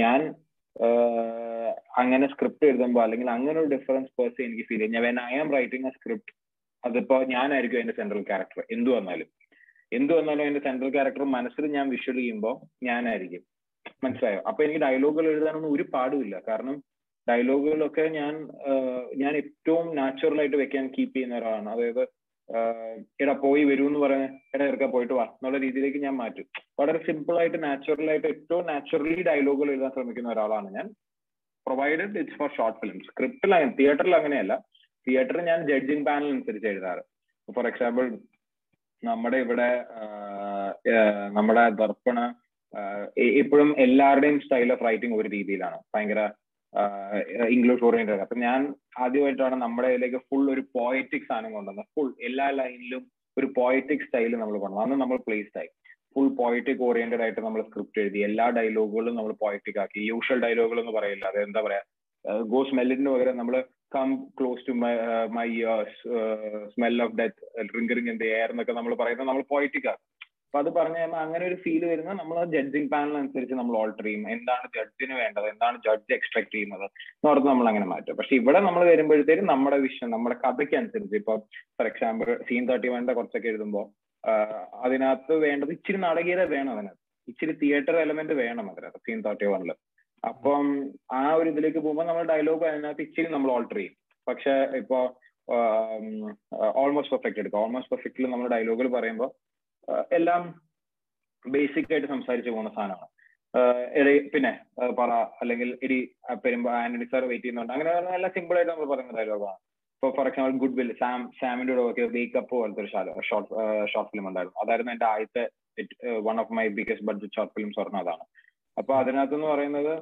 ഞാൻ അങ്ങനെ സ്ക്രിപ്റ്റ് എഴുതുമ്പോൾ അല്ലെങ്കിൽ അങ്ങനെ ഒരു ഡിഫറൻസ് പേഴ്സൺ എനിക്ക് ഫീൽ ചെയ്യും when I am writing a script അതിപ്പോ ഞാനായിരിക്കും അതിന്റെ സെൻട്രൽ ക്യാരക്ടർ എന്തു വന്നാലും. എന്തു വന്നാലും അതിന്റെ സെൻട്രൽ ക്യാരക്ടർ മനസ്സിൽ ഞാൻ വിഷ്വൽ ചെയ്യുമ്പോൾ ഞാനായിരിക്കും. മനസ്സിലായോ? അപ്പൊ എനിക്ക് ഡയലോഗുകൾ എഴുതാനൊന്നും ഒരു പാടുമില്ല കാരണം ഡയലോഗുകളൊക്കെ ഞാൻ ഞാൻ ഏറ്റവും നാച്ചുറൽ ആയിട്ട് വെക്കാൻ കീപ്പ് ചെയ്യുന്ന ഒരാളാണ്. അതായത് എടാ പോയി വരൂ എന്ന് പറഞ്ഞ എടാ ഇറക്ക പോയിട്ട് വാ എന്നുള്ള രീതിയിലേക്ക് ഞാൻ മാറ്റും. വളരെ സിമ്പിൾ ആയിട്ട് നാച്ചുറൽ ആയിട്ട് ഏറ്റവും നാച്ചുറലി ഡയലോഗുകൾ എഴുതാൻ ശ്രമിക്കുന്ന ഒരാളാണ് ഞാൻ. Provided it's for short film സ്ക്രിപ്റ്റിൽ അങ്ങനെ തിയേറ്ററിൽ അങ്ങനെയല്ല. തിയേറ്ററിൽ ഞാൻ ജഡ്ജിങ് പാനൽ അനുസരിച്ച് എഴുതാറ്. ഫോർ എക്സാമ്പിൾ നമ്മുടെ ഇവിടെ നമ്മുടെ ദർപ്പണ ഇപ്പോഴും എല്ലാവരുടെയും സ്റ്റൈൽ ഓഫ് റൈറ്റിംഗ് ഒരു രീതിയിലാണ്. ഭയങ്കര ഇംഗ്ലീഷ് ഓറിയന്റഡ്. അപ്പൊ ഞാൻ ആദ്യമായിട്ടാണ് നമ്മുടെ ഇതിലേക്ക് ഫുൾ ഒരു പോയറ്റിക് സാധനം കൊണ്ടുവന്നത്. ഫുൾ എല്ലാ ലൈനിലും ഒരു പോയറ്റിക് സ്റ്റൈൽ നമ്മൾ കൊണ്ടുവന്നു അന്ന് നമ്മൾ പ്ലേസ്ഡ് ആയി. ഫുൾ പോയറ്റിക് ഓറിയന്റഡ് ആയിട്ട് നമ്മൾ സ്ക്രിപ്റ്റ് എഴുതി എല്ലാ ഡയലോഗുകളും നമ്മൾ പോയറ്റിക് ആക്കി. യൂഷ്വൽ ഡയലോഗുകൾ എന്ന് പറയില്ല. അത് എന്താ പറയാ? ഗോ സ്മെല്ലിന് പകരം നമ്മൾ come close to my my smell of death ഡ്രിങ്കറിങ് in the air എന്നൊക്കെ നമ്മൾ പറയുന്നത് നമ്മൾ പോയറ്റിക് ആക്കും. അപ്പൊ അത് പറഞ്ഞു കഴിയുമ്പോൾ അങ്ങനെ ഒരു ഫീൽ വരുന്ന നമ്മൾ ജഡ്ജിങ് പാനൽ അനുസരിച്ച് നമ്മൾ ഓൾട്ടർ ചെയ്യും. എന്താണ് ജഡ്ജിന് വേണ്ടത്? എന്താണ് ജഡ്ജ് എക്സ്പെക്ട് ചെയ്യുന്നത്? എന്ന് പറഞ്ഞ് നമ്മൾ അങ്ങനെ മാറ്റും. പക്ഷെ ഇവിടെ നമ്മൾ വരുമ്പോഴത്തേക്കും നമ്മുടെ വിഷയം നമ്മുടെ കഥയ്ക്ക് അനുസരിച്ച് ഇപ്പൊ ഫോർ എക്സാമ്പിൾ സീൻ തേർട്ടി വണ്ണിന്റെ കുറച്ചൊക്കെ എഴുതുമ്പോൾ അതിനകത്ത് വേണ്ടത് ഇച്ചിരി നാടകീയത വേണം അതിനകത്ത്. ഇച്ചിരി തിയേറ്റർ എലമെന്റ് വേണം അതിനകത്ത് സീൻ തേർട്ടി വണ്ണിൽ അപ്പം ആ ഒരു ഇതിലേക്ക് പോകുമ്പോൾ നമ്മൾ ഡയലോഗ് അതിനകത്ത് ഇച്ചിരി നമ്മൾ ഓൾട്ടർ ചെയ്യും. പക്ഷെ ഇപ്പോ ഓൾമോസ്റ്റ് പെർഫെക്റ്റ് എടുക്കുക ഓൾമോസ്റ്റ് പെർഫെക്റ്റിൽ നമ്മൾ ഡയലോഗുകൾ പറയുമ്പോൾ എല്ലാം ബേസിക് ആയിട്ട് സംസാരിച്ചു പോകുന്ന സാധനമാണ് എടി പിന്നെ പറ അല്ലെങ്കിൽ ഇടി പെരുമ്പോ ആന്റണി സാർ വെയിറ്റ് ചെയ്യുന്നുണ്ട്. അങ്ങനെ എല്ലാം സിമ്പിൾ ആയിട്ട് നമ്മൾ പറയുന്ന ഡയലോഗാണ് ഇപ്പോൾ for example good will Sam സാമിന്റെ കൂടെ ഒക്കെ വേക്കപ്പ് പോലത്തെ ഒരു ഷോർട്ട് ഷോർട്ട് ഫിലിം ഉണ്ടായിരുന്നു. അതായിരുന്നു എന്റെ ആദ്യത്തെ one of my biggest budget short films പറഞ്ഞ അതാണ്. അപ്പൊ അതിനകത്തെന്ന് പറയുന്നത്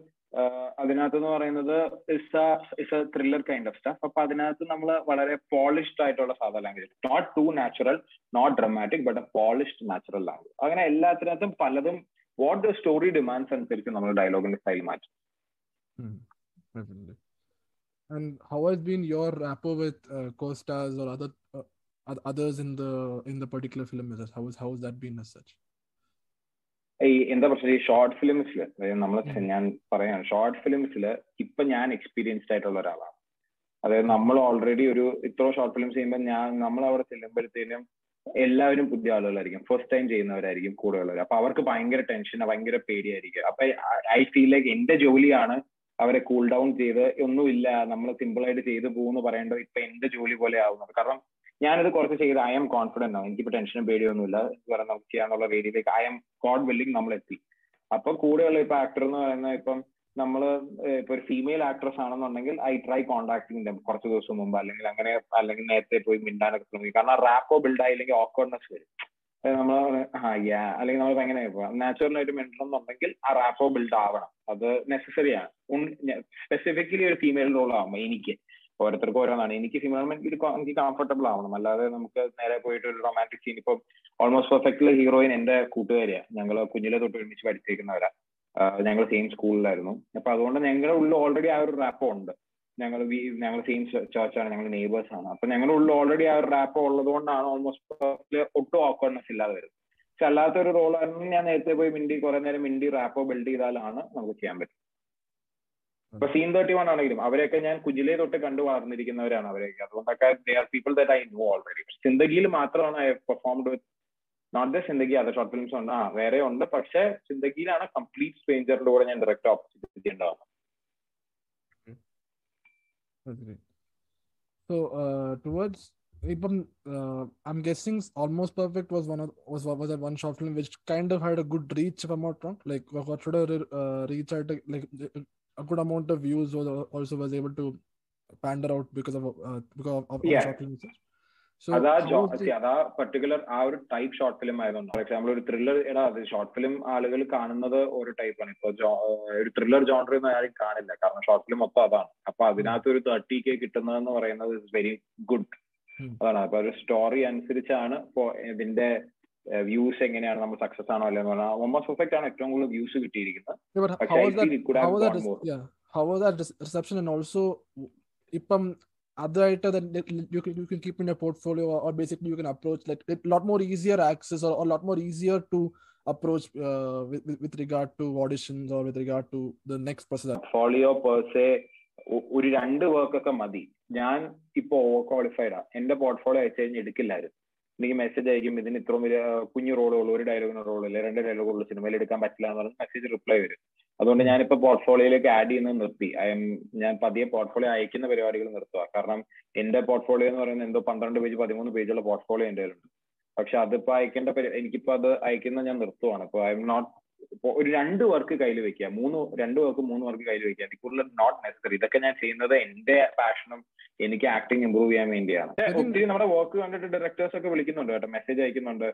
അതിനകത്തെന്ന് പറയുന്നത് is is a thriller kind of stuff അപ്പൊ അതിനകത്ത് നമ്മൾ വളരെ പോളിഷ്ഡ് ആയിട്ടുള്ള സാധാ language not too natural not dramatic but a polished natural language അങ്ങനെ എല്ലാത്തിനകത്തും പലതും വാട്ട് ദ സ്റ്റോറി ഡിമാൻഡ്സ് അനുസരിച്ച് നമ്മൾ ഡയലോഗിന്റെ സ്റ്റൈൽ മാറ്റും. And how has been your rapport with uh, co-stars or other uh, others in the in the particular film? How has how has that been as such? ഈ എന്താ പ്രശ്നം? ഈ short ഫിലിംസിൽ നമ്മൾ. ഞാൻ പറയാണ് ഷോർട്ട് ഫിലിംസിൽ ഇപ്പൊ ഞാൻ എക്സ്പീരിയൻസ്ഡ് ആയിട്ടുള്ള ഒരാളാണ്. അതായത് നമ്മൾ ഓൾറെഡി ഒരു ഇത്ര ഷോർട്ട് ഫിലിംസ് ചെയ്യുമ്പോൾ ഞാൻ നമ്മൾ അവിടെ ചെല്ലുമ്പോഴത്തേനും എല്ലാവരും പുതിയ ആളുകളായിരിക്കും. ഫസ്റ്റ് ടൈം ചെയ്യുന്നവരായിരിക്കും കൂടെ ഉള്ളവർ അപ്പൊ അവർക്ക് ഭയങ്കര ടെൻഷൻ ഭയങ്കര പേടിയായിരിക്കും. അപ്പൊ ഐ ഫീൽ ലൈക്ക് എന്റെ ജോലിയാണ് അവരെ കൂൾ ഡൗൺ ചെയ്ത് ഒന്നുമില്ല നമ്മൾ സിമ്പിൾ ആയിട്ട് ചെയ്തു പോകുന്നു പറയേണ്ടത് ഇപ്പൊ എന്റെ ജോലി പോലെ ആവുന്നത്. കാരണം ഞാനിത് കുറച്ച് ചെയ്ത് ഐ എം കോൺഫിഡന്റ് ആണ്. എനിക്കിപ്പോ ടെൻഷനും പേടിയൊന്നുമില്ല. എന്ന് പറഞ്ഞാൽ നമുക്ക് ചെയ്യാന്നുള്ള രീതിയിലേക്ക് ഐ എം ഗോഡ് വില്ലിങ് നമ്മൾ എത്തി അപ്പൊ കൂടെയുള്ള ഇപ്പൊ ആക്ടർ എന്ന് പറയുന്ന ഇപ്പം നമ്മൾ ഇപ്പൊ ഒരു ഫീമെയിൽ ആക്ട്രസ് ആണെന്നുണ്ടെങ്കിൽ ഐ ട്രൈ കോൺടാക്ടിങ് ദം കുറച്ച് ദിവസം മുമ്പ്. അല്ലെങ്കിൽ അങ്ങനെ അല്ലെങ്കിൽ നേരത്തെ പോയി മിണ്ടാനൊക്കെ ശ്രമിക്കും കാരണം റാപ്പോ ബിൽഡ് ആയില്ലെങ്കിൽ ഓക്വേർഡ്നെസ് വരും. നമ്മൾ ആയ്യാ അല്ലെങ്കിൽ നമ്മൾ എങ്ങനെ നാച്ചുറൽ ആയിട്ട് മിണ്ടണം എന്നുണ്ടെങ്കിൽ ആ റാപ്പോ ബിൽഡ് ആവണം. അത് നെസസറി ആണ്. സ്പെസിഫിക്കലി ഒരു ഫീമെയിൽ റോൾ ആവുമ്പോൾ എനിക്ക്. ഓരോരുത്തർക്കും ഓരോന്നാണ്. എനിക്ക് ഫീമെയിൽ എനിക്ക് കംഫർട്ടബിൾ ആവണം. അല്ലാതെ നമുക്ക് നേരെ പോയിട്ട് ഒരു റൊമാന്റിക് സീൻ ഇപ്പം ഓൾമോസ്റ്റ് പെർഫെക്റ്റ്ലി ഹീറോയിൻ എന്റെ കൂട്ടുകാരിയാണ് ഞങ്ങൾ കുഞ്ഞിലെ തൊട്ട് ഒരുമിച്ച് പഠിച്ചേക്കുന്നവരാ ഞങ്ങൾ സെയിം സ്കൂളിലായിരുന്നു അപ്പൊ അതുകൊണ്ട് ഞങ്ങളുടെ ഉള്ളിൽ ഓൾറെഡി ആ ഒരു റാപ്പോ ഉണ്ട്. ഞങ്ങൾ ഞങ്ങൾ സെയിം ചേർച്ചാണ് ഞങ്ങൾ നെയ്ബേഴ്സ് ആണ് അപ്പൊ ഞങ്ങളുടെ ഉള്ളിൽ ഓൾറെഡി ആ ഒരു റാപ്പോ ഉള്ളത് കൊണ്ടാണ് ഓൾമോസ്റ്റ് ഒട്ടും ഓക്വേർഡ്നെസ് ഇല്ലാതെ വരുന്നത്. പക്ഷെ അല്ലാത്ത ഒരു റോൾ ആയിരുന്നു ഞാൻ നേരത്തെ പോയി മിണ്ടി കുറെ നേരം മിണ്ടി റാപ്പോ ബിൽഡ് ചെയ്താലാണ് നമുക്ക് ചെയ്യാൻ പറ്റും. ഇപ്പൊ സീൻ തേർട്ടി വൺ ആണെങ്കിലും അവരെയൊക്കെ ഞാൻ കുഞ്ഞിലേ തൊട്ട് കണ്ടു വളർന്നിരിക്കുന്നവരാണ് അവരെയൊക്കെ. അതുകൊണ്ടൊക്കെ they are people that I know already സിന്ദഗിയിൽ മാത്രമാണ് I performed with not the Zindagi other short films ഉണ്ട്. ആ വേറെ ഉണ്ട്. പക്ഷെ സിന്ദഗിയിലാണ് കംപ്ലീറ്റ് സ്ട്രേഞ്ചറിന്റെ കൂടെ ഞാൻ ഡയറക്റ്റ് ഓപ്പോസിറ്റ് ഉണ്ടാവുന്നത്. So uh, towards Ipam, uh, I'm guessing Almost Perfect was one of was was that one short film which kind of had a good reach, if I'm not wrong. Like a good amount of views was also was able to pander out because of uh, because of, of Yeah. short films. So അതാ അതാ particular ആ ഒരു type short film ആയതുകൊണ്ട് for example ഒരു thriller എടാ അത് short film ആളുകൾ കാണുന്നത് ഒരു ടൈപ്പാണ് ഇപ്പൊ ഒരു ത്രില്ലർ ജോണർ ഒന്നും ആരും കാണില്ല കാരണം ഷോർട്ട് ഫിലിം മൊത്തം അതാണ് അപ്പൊ അതിനകത്ത് ഒരു തേർട്ടി കെ കിട്ടുന്നതെന്ന് പറയുന്നത് ഇസ് വെരി ഗുഡ്. അതാണ് അപ്പൊ ഒരു സ്റ്റോറി അനുസരിച്ചാണ് ഇതിന്റെ വ്യൂസ് എങ്ങനെയാണ് നമ്മൾ സക്സസ് ആണോ അല്ലെന്ന് പറഞ്ഞാൽ ഓൾമോസ്റ്റ് പെർഫെക്റ്റ് ആണ് ഏറ്റവും കൂടുതൽ വ്യൂസ് കിട്ടിയിരിക്കുന്നത് പക്ഷെ how I was that? Feel it could How have was that? More your portfolio or, or basically you can approach uh, with, with regard to auditions or with regard to the next process. Portfolio per se ഒരു രണ്ട് വർക്കൊക്കെ മതി ഞാൻ ഇപ്പൊ over qualified എന്റെ portfolio അയച്ചു കഴിഞ്ഞാൽ എടുക്കില്ലായിരുന്നു എനിക്ക് മെസ്സേജ് അയക്കും. ഇതിന് ഇത്രയും വലിയ കുഞ്ഞു റോളുകൾ ഒരു ഡയലോഗിന് റോളില്ല രണ്ട് ഡയലോഗുള്ള സിനിമയിൽ എടുക്കാൻ പറ്റില്ല എന്ന് പറഞ്ഞ് മെസ്സേജ് റിപ്ലൈ വരും. അതുകൊണ്ട് ഞാനിപ്പോ പോർട്ട്ഫോളിയോയിലേക്ക് ആഡ് ചെയ്യുന്നത് നിർത്തി. ഐ എം ഞാൻ പതിയെ പോർട്ട്ഫോളിയോ അയക്കുന്ന പരിപാടികൾ നിർത്തുക കാരണം എന്റെ പോർട്ട്ഫോളിയോ എന്ന് പറയുന്നത് എന്തോ പന്ത്രണ്ട് പേജ് പതിമൂന്ന് പേജുള്ള പോർട്ട്ഫോളിയോ എന്റെ കയ്യിലുണ്ട്. പക്ഷെ അതിപ്പോ അയക്കേണ്ട എനിക്കിപ്പോ അത് അയക്കുന്നത് ഞാൻ നിർത്തുവാണ്. ഇപ്പൊ ഐ എം നോട്ട് ഇപ്പൊ ഒരു രണ്ട് വർക്ക് കയ്യിൽ വെക്കുക മൂന്ന് രണ്ട് വർക്ക് മൂന്ന് വർക്ക് കയ്യിൽ വെക്കുക അതിൽ കൂടുതൽ നോട്ട് നെസസറി ഇതൊക്കെ ഞാൻ ചെയ്യുന്നത് എന്റെ പാഷനും എനിക്ക് ആക്ടിങ് ഇമ്പ്രൂവ് ചെയ്യാൻ വേണ്ടിയാണ്. ഒത്തിരി നമ്മുടെ വർക്ക് കണ്ടിട്ട് ഡയറക്ടേഴ്സ് ഒക്കെ വിളിക്കുന്നുണ്ട് കേട്ടോ. മെസ്സേജ് അയക്കുന്നുണ്ട്.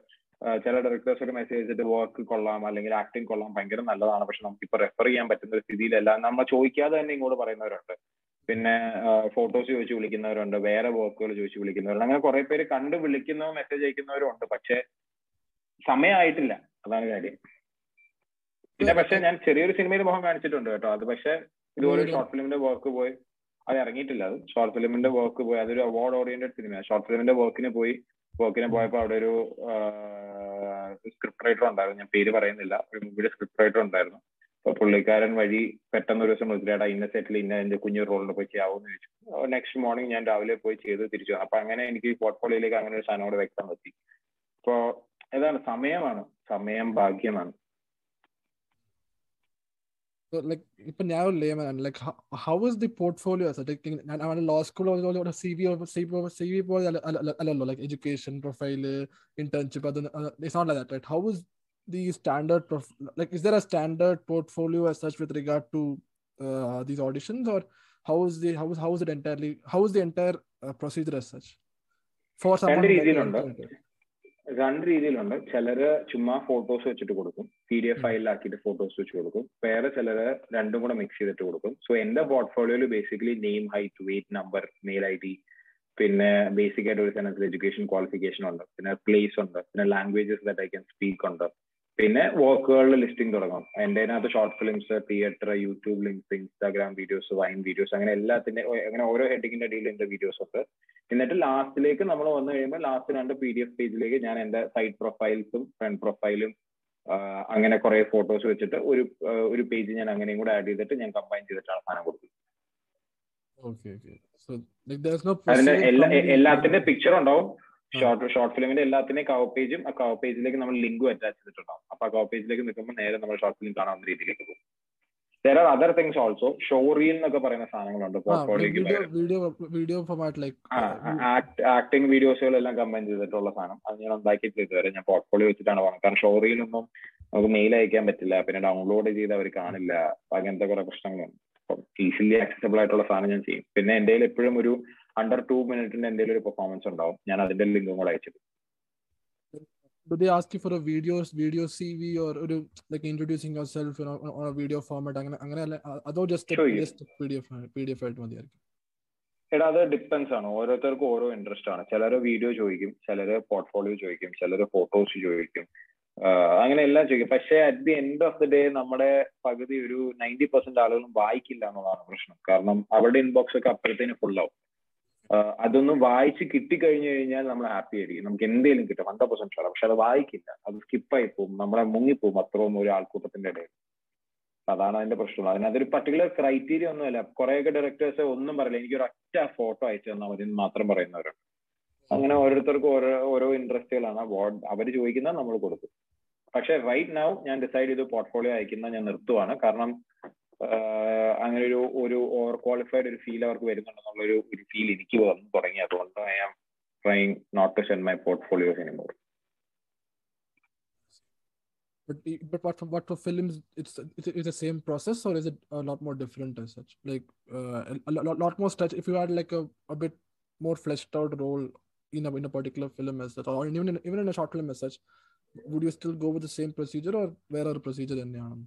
ചില ഡയറക്ടേഴ്സ് ഒക്കെ മെസ്സേജ് ചെയ്തിട്ട് വർക്ക് കൊള്ളാം അല്ലെങ്കിൽ ആക്ടിങ് കൊള്ളാം. ഭയങ്കര നല്ലതാണ്. പക്ഷെ നമുക്ക് ഇപ്പൊ റെഫർ ചെയ്യാൻ പറ്റുന്ന ഒരു സ്ഥിതിയിലല്ല. നമ്മൾ ചോദിക്കാതെ തന്നെ ഇങ്ങോട്ട് പറയുന്നവരുണ്ട്. പിന്നെ ഫോട്ടോസ് ചോദിച്ച് വിളിക്കുന്നവരുണ്ട്. വേറെ വർക്കുകൾ ചോദിച്ച് വിളിക്കുന്നവരുണ്ട്. അങ്ങനെ കുറെ പേര് കണ്ട് വിളിക്കുന്നവരും മെസ്സേജ് അയക്കുന്നവരും ഉണ്ട്. പക്ഷെ സമയമായിട്ടില്ല അതാണ് കാര്യം. പിന്നെ പക്ഷെ ഞാൻ ചെറിയൊരു സിനിമയിൽ മുഖം കാണിച്ചിട്ടുണ്ട് കേട്ടോ. അത് പക്ഷെ ഇതുപോലെ ഷോർട്ട് ഫിലിമിന്റെ വർക്ക് പോയി. അത് ഇറങ്ങിയിട്ടില്ല അത്. ഷോർട്ട് ഫിലിമിന്റെ വർക്ക് പോയി. അതൊരു അവാർഡ് ഓറിയന്റഡ് സിനിമയാണ് ഷോർട്ട് ഫിലിമിന്റെ വർക്കിന് പോയി. വർക്കിന് പോയപ്പോ അവിടെ ഒരു സ്ക്രിപ്റ്റ് റൈറ്റർ ഉണ്ടായിരുന്നു. ഞാൻ പേര് പറയുന്നില്ല. ഒരു മൂവിയുടെ സ്ക്രിപ്റ്റ് റൈറ്റർ ഉണ്ടായിരുന്നു. അപ്പൊ പുള്ളിക്കാരൻ വഴി പെട്ടെന്ന് ഒരു ദിവസം വിളിച്ചിട്ടാ ഇന്ന സെറ്റിൽ ഇന്ന എന്റെ കുഞ്ഞു റോളിൽ പോയി ചെയ്യാവോന്ന് ചോദിച്ചു. നെക്സ്റ്റ് മോർണിംഗ് ഞാൻ രാവിലെ പോയി ചെയ്ത് തിരിച്ചു വന്നു. അപ്പൊ അങ്ങനെ എനിക്ക് പോർട്ട്ഫോളിയോയിലേക്ക് അങ്ങനെ ഒരു സാധനം അവിടെ വെക്കാൻ പറ്റി അപ്പോ ഏതാണ് സമയമാണ്. സമയം ഭാഗ്യമാണ്. So like ഇപ്പൊ ഞാൻ ഒരു layman like how, how is the portfolio as like ഞാൻ അവന്റെ law school ഒരു CV CV CV പോലെ അല്ല- അല്ല- അല്ല- അല്ലല്ലോ like education profile internship അത് it's not like that right how is the standard prof like is there a standard portfolio as such with regard to uh, these auditions or how is the how is how is it entirely how is the entire uh, procedure രണ്ട് രീതിയിലുണ്ട്. ചിലര് ചുമ്മാ photos വെച്ചിട്ട് കൊടുക്കും. P D F ഫയലിലാക്കിയിട്ട് photos വെച്ച് കൊടുക്കും. വേറെ ചിലര് രണ്ടും കൂടെ മിക്സ് ചെയ്തിട്ട് കൊടുക്കും. സോ എന്റെ പോർട്ട്ഫോളിയോയിൽ basically name height weight number mail I D പിന്നെ ബേസിക് ആയിട്ട് ഒരു സെനത്തിൽ എഡ്യൂക്കേഷൻ ക്വാളിഫിക്കേഷൻ ഉണ്ട്. പിന്നെ പ്ലേസ് ഉണ്ട്. പിന്നെ languages that I can speak ഉണ്ട്. പിന്നെ വർക്കുകളുടെ ലിസ്റ്റിംഗ് തുടങ്ങും. എന്റെ അതിനകത്ത് short films theatre YouTube links Instagram videos Vine videos അങ്ങനെ എല്ലാത്തിന്റെ അങ്ങനെ ഓരോ ഹെഡിങ്ങിന്റെ അടിയിൽ എന്റെ വീഡിയോസ് ഉണ്ട്. എന്നിട്ട് ലാസ്റ്റിലേക്ക് നമ്മൾ വന്നു കഴിയുമ്പോൾ ലാസ്റ്റ് രണ്ട് പി ഡി എഫ് പേജിലേക്ക് ഞാൻ എന്റെ സൈഡ് പ്രൊഫൈൽസും ഫ്രണ്ട് പ്രൊഫൈലും അങ്ങനെ കുറെ ഫോട്ടോസ് വെച്ചിട്ട് ഒരു ഒരു പേജ് ഞാൻ അങ്ങനെയും കൂടെ ആഡ് ചെയ്തിട്ട് ഞാൻ കമ്പൈൻ ചെയ്തിട്ടാണ് സാധനം കൊടുക്കുന്നത്. അതിന്റെ എല്ലാ എല്ലാത്തിന്റെ പിക്ചർ ഉണ്ടാവും. ഷോർട്ട് ഷോർട്ട് ഫിലിമിന്റെ എല്ലാത്തിന്റെയും കവർ പേജും ആ കവർ പേജിലേക്ക് നമ്മൾ ലിങ്കും അറ്റാച്ച് ചെയ്തിട്ടുണ്ടാവും. അപ്പൊ ആ കവർ പേജിലേക്ക് നിൽക്കുമ്പോൾ നേരെ നമ്മൾ ഷോർട്ട് ഫിലിം കാണാവുന്ന രീതിയിലേക്ക് പോകും. There are other things also show reel എന്നൊക്കെ പറയുന്ന സാധനങ്ങളുണ്ട്. പോർട്ട്ഫോളിയോക്ക് ആക്ടിങ് വീഡിയോസുകളെല്ലാം കമ്പൈൻ ചെയ്തിട്ടുള്ള സാധനം. അത് ഞാൻ ഉണ്ടാക്കിയിട്ട് ഇതുവരെ ഞാൻ പോർട്ട്ഫോളിയോ വെച്ചിട്ടാണ് പോകുന്നത് കാരണം ഷോ റീലൊന്നും നമുക്ക് മെയിൽ അയക്കാൻ പറ്റില്ല. പിന്നെ ഡൗൺലോഡ് ചെയ്ത് അവർ കാണില്ല. അങ്ങനത്തെ കുറെ പ്രശ്നങ്ങളുണ്ട്. ഈസിലി ആക്സസിബിൾ ആയിട്ടുള്ള സാധനം ഞാൻ ചെയ്യും. പിന്നെ കയ്യിൽ എപ്പോഴും ഒരു അണ്ടർ ടു മിനിറ്റിന്റെ എന്തെങ്കിലും ഒരു പെർഫോമൻസ് ഉണ്ടാവും. ഞാൻ അതിന്റെ ലിങ്കും കൂടെ അയച്ചത് do they ask you for a videos video cv or ഒരു like introducing yourself you know, on a video format? അങ്ങനെ അങ്ങനെ അല്ല അതോ just a, just pdf pdf ആയിട്ട് മതിയായിരിക്കും? എടാ അത് ഡിപ്പെൻസ് ആണ്. ഓരോരുത്തർക്കും ഓരോ ഇൻട്രസ്റ്റ് ആണ്. ചിലർ വീഡിയോ ചോദിക്കും ചിലർ പോർട്ട്ഫോളിയോ ചോദിക്കും ചിലർ ഫോട്ടോസ് ചോദിക്കും. അങ്ങനെ എല്ലാം ചോദിക്കും. പക്ഷേ at the end of the day നമ്മുടെ പകുതി ഒരു നയന്റി പെർസെന്റ് ആളുകളും വായിക്കില്ല എന്നുള്ളതാണ് പ്രശ്നം. കാരണം അവരുടെ ഇൻബോക്സ് ഒക്കെ അപ്പോഴത്തേന് ഫുൾ ആവും. ആഹ് അതൊന്ന് വായിച്ച് കിട്ടിക്കഴിഞ്ഞു കഴിഞ്ഞാൽ നമ്മൾ ഹാപ്പി ആയിരിക്കും. നമുക്ക് എന്തെങ്കിലും കിട്ടും. ഹൺഡ്രഡ് പെർസെന്റ് ഷുവർ പക്ഷെ അത് വായിക്കില്ല. അത് സ്കിപ്പായി പോകും. നമ്മളെ മുങ്ങിപ്പോകും അത്രയും ഒരു ആൾക്കൂട്ടത്തിന്റെ ഇടയിൽ. അതാണ് അതിന്റെ പ്രശ്നം. അതിനകത്തൊരു പർട്ടിക്കുലർ ക്രൈറ്റീരിയ ഒന്നുമല്ല കുറെയൊക്കെ ഡയറക്ടേഴ്സ് ഒന്നും പറയില്ല. എനിക്ക് ഒരു ഒറ്റ ഫോട്ടോ അയച്ചു തന്നാൽ മതി എന്ന് മാത്രം പറയുന്നവരുണ്ട് അങ്ങനെ ഓരോരുത്തർക്കും ഓരോ ഓരോ ഇൻട്രസ്റ്റുകളാണ് അവർ ചോദിക്കുന്ന നമ്മൾ കൊടുക്കും. പക്ഷെ റൈറ്റ് നൗ ഞാൻ ഡിസൈഡ് ചെയ്ത് പോർട്ട്ഫോളിയോ അയക്കുന്ന ഞാൻ നിർത്തുവാണ്. കാരണം അങ്ങനെ ഒരു ഒരു ഓവർ ക്വാളിഫൈഡ് ഒരു ഫീൽ അവർക്ക് വരുന്നുണ്ടെന്നുള്ള ഒരു ഒരു ഫീൽ എനിക്ക് വന്നു തുടങ്ങി അതുകൊണ്ട് I am trying not to send my portfolios anymore but i- but what for what for films it's it's, it's the same process or is it a lot more different as such like uh, a, a lot, lot more stretch if you had like a, a bit more fleshed out role in a in a particular film as such or even in, even in a short film as such would you still go with the same procedure or where are procedure തന്നെയാണ്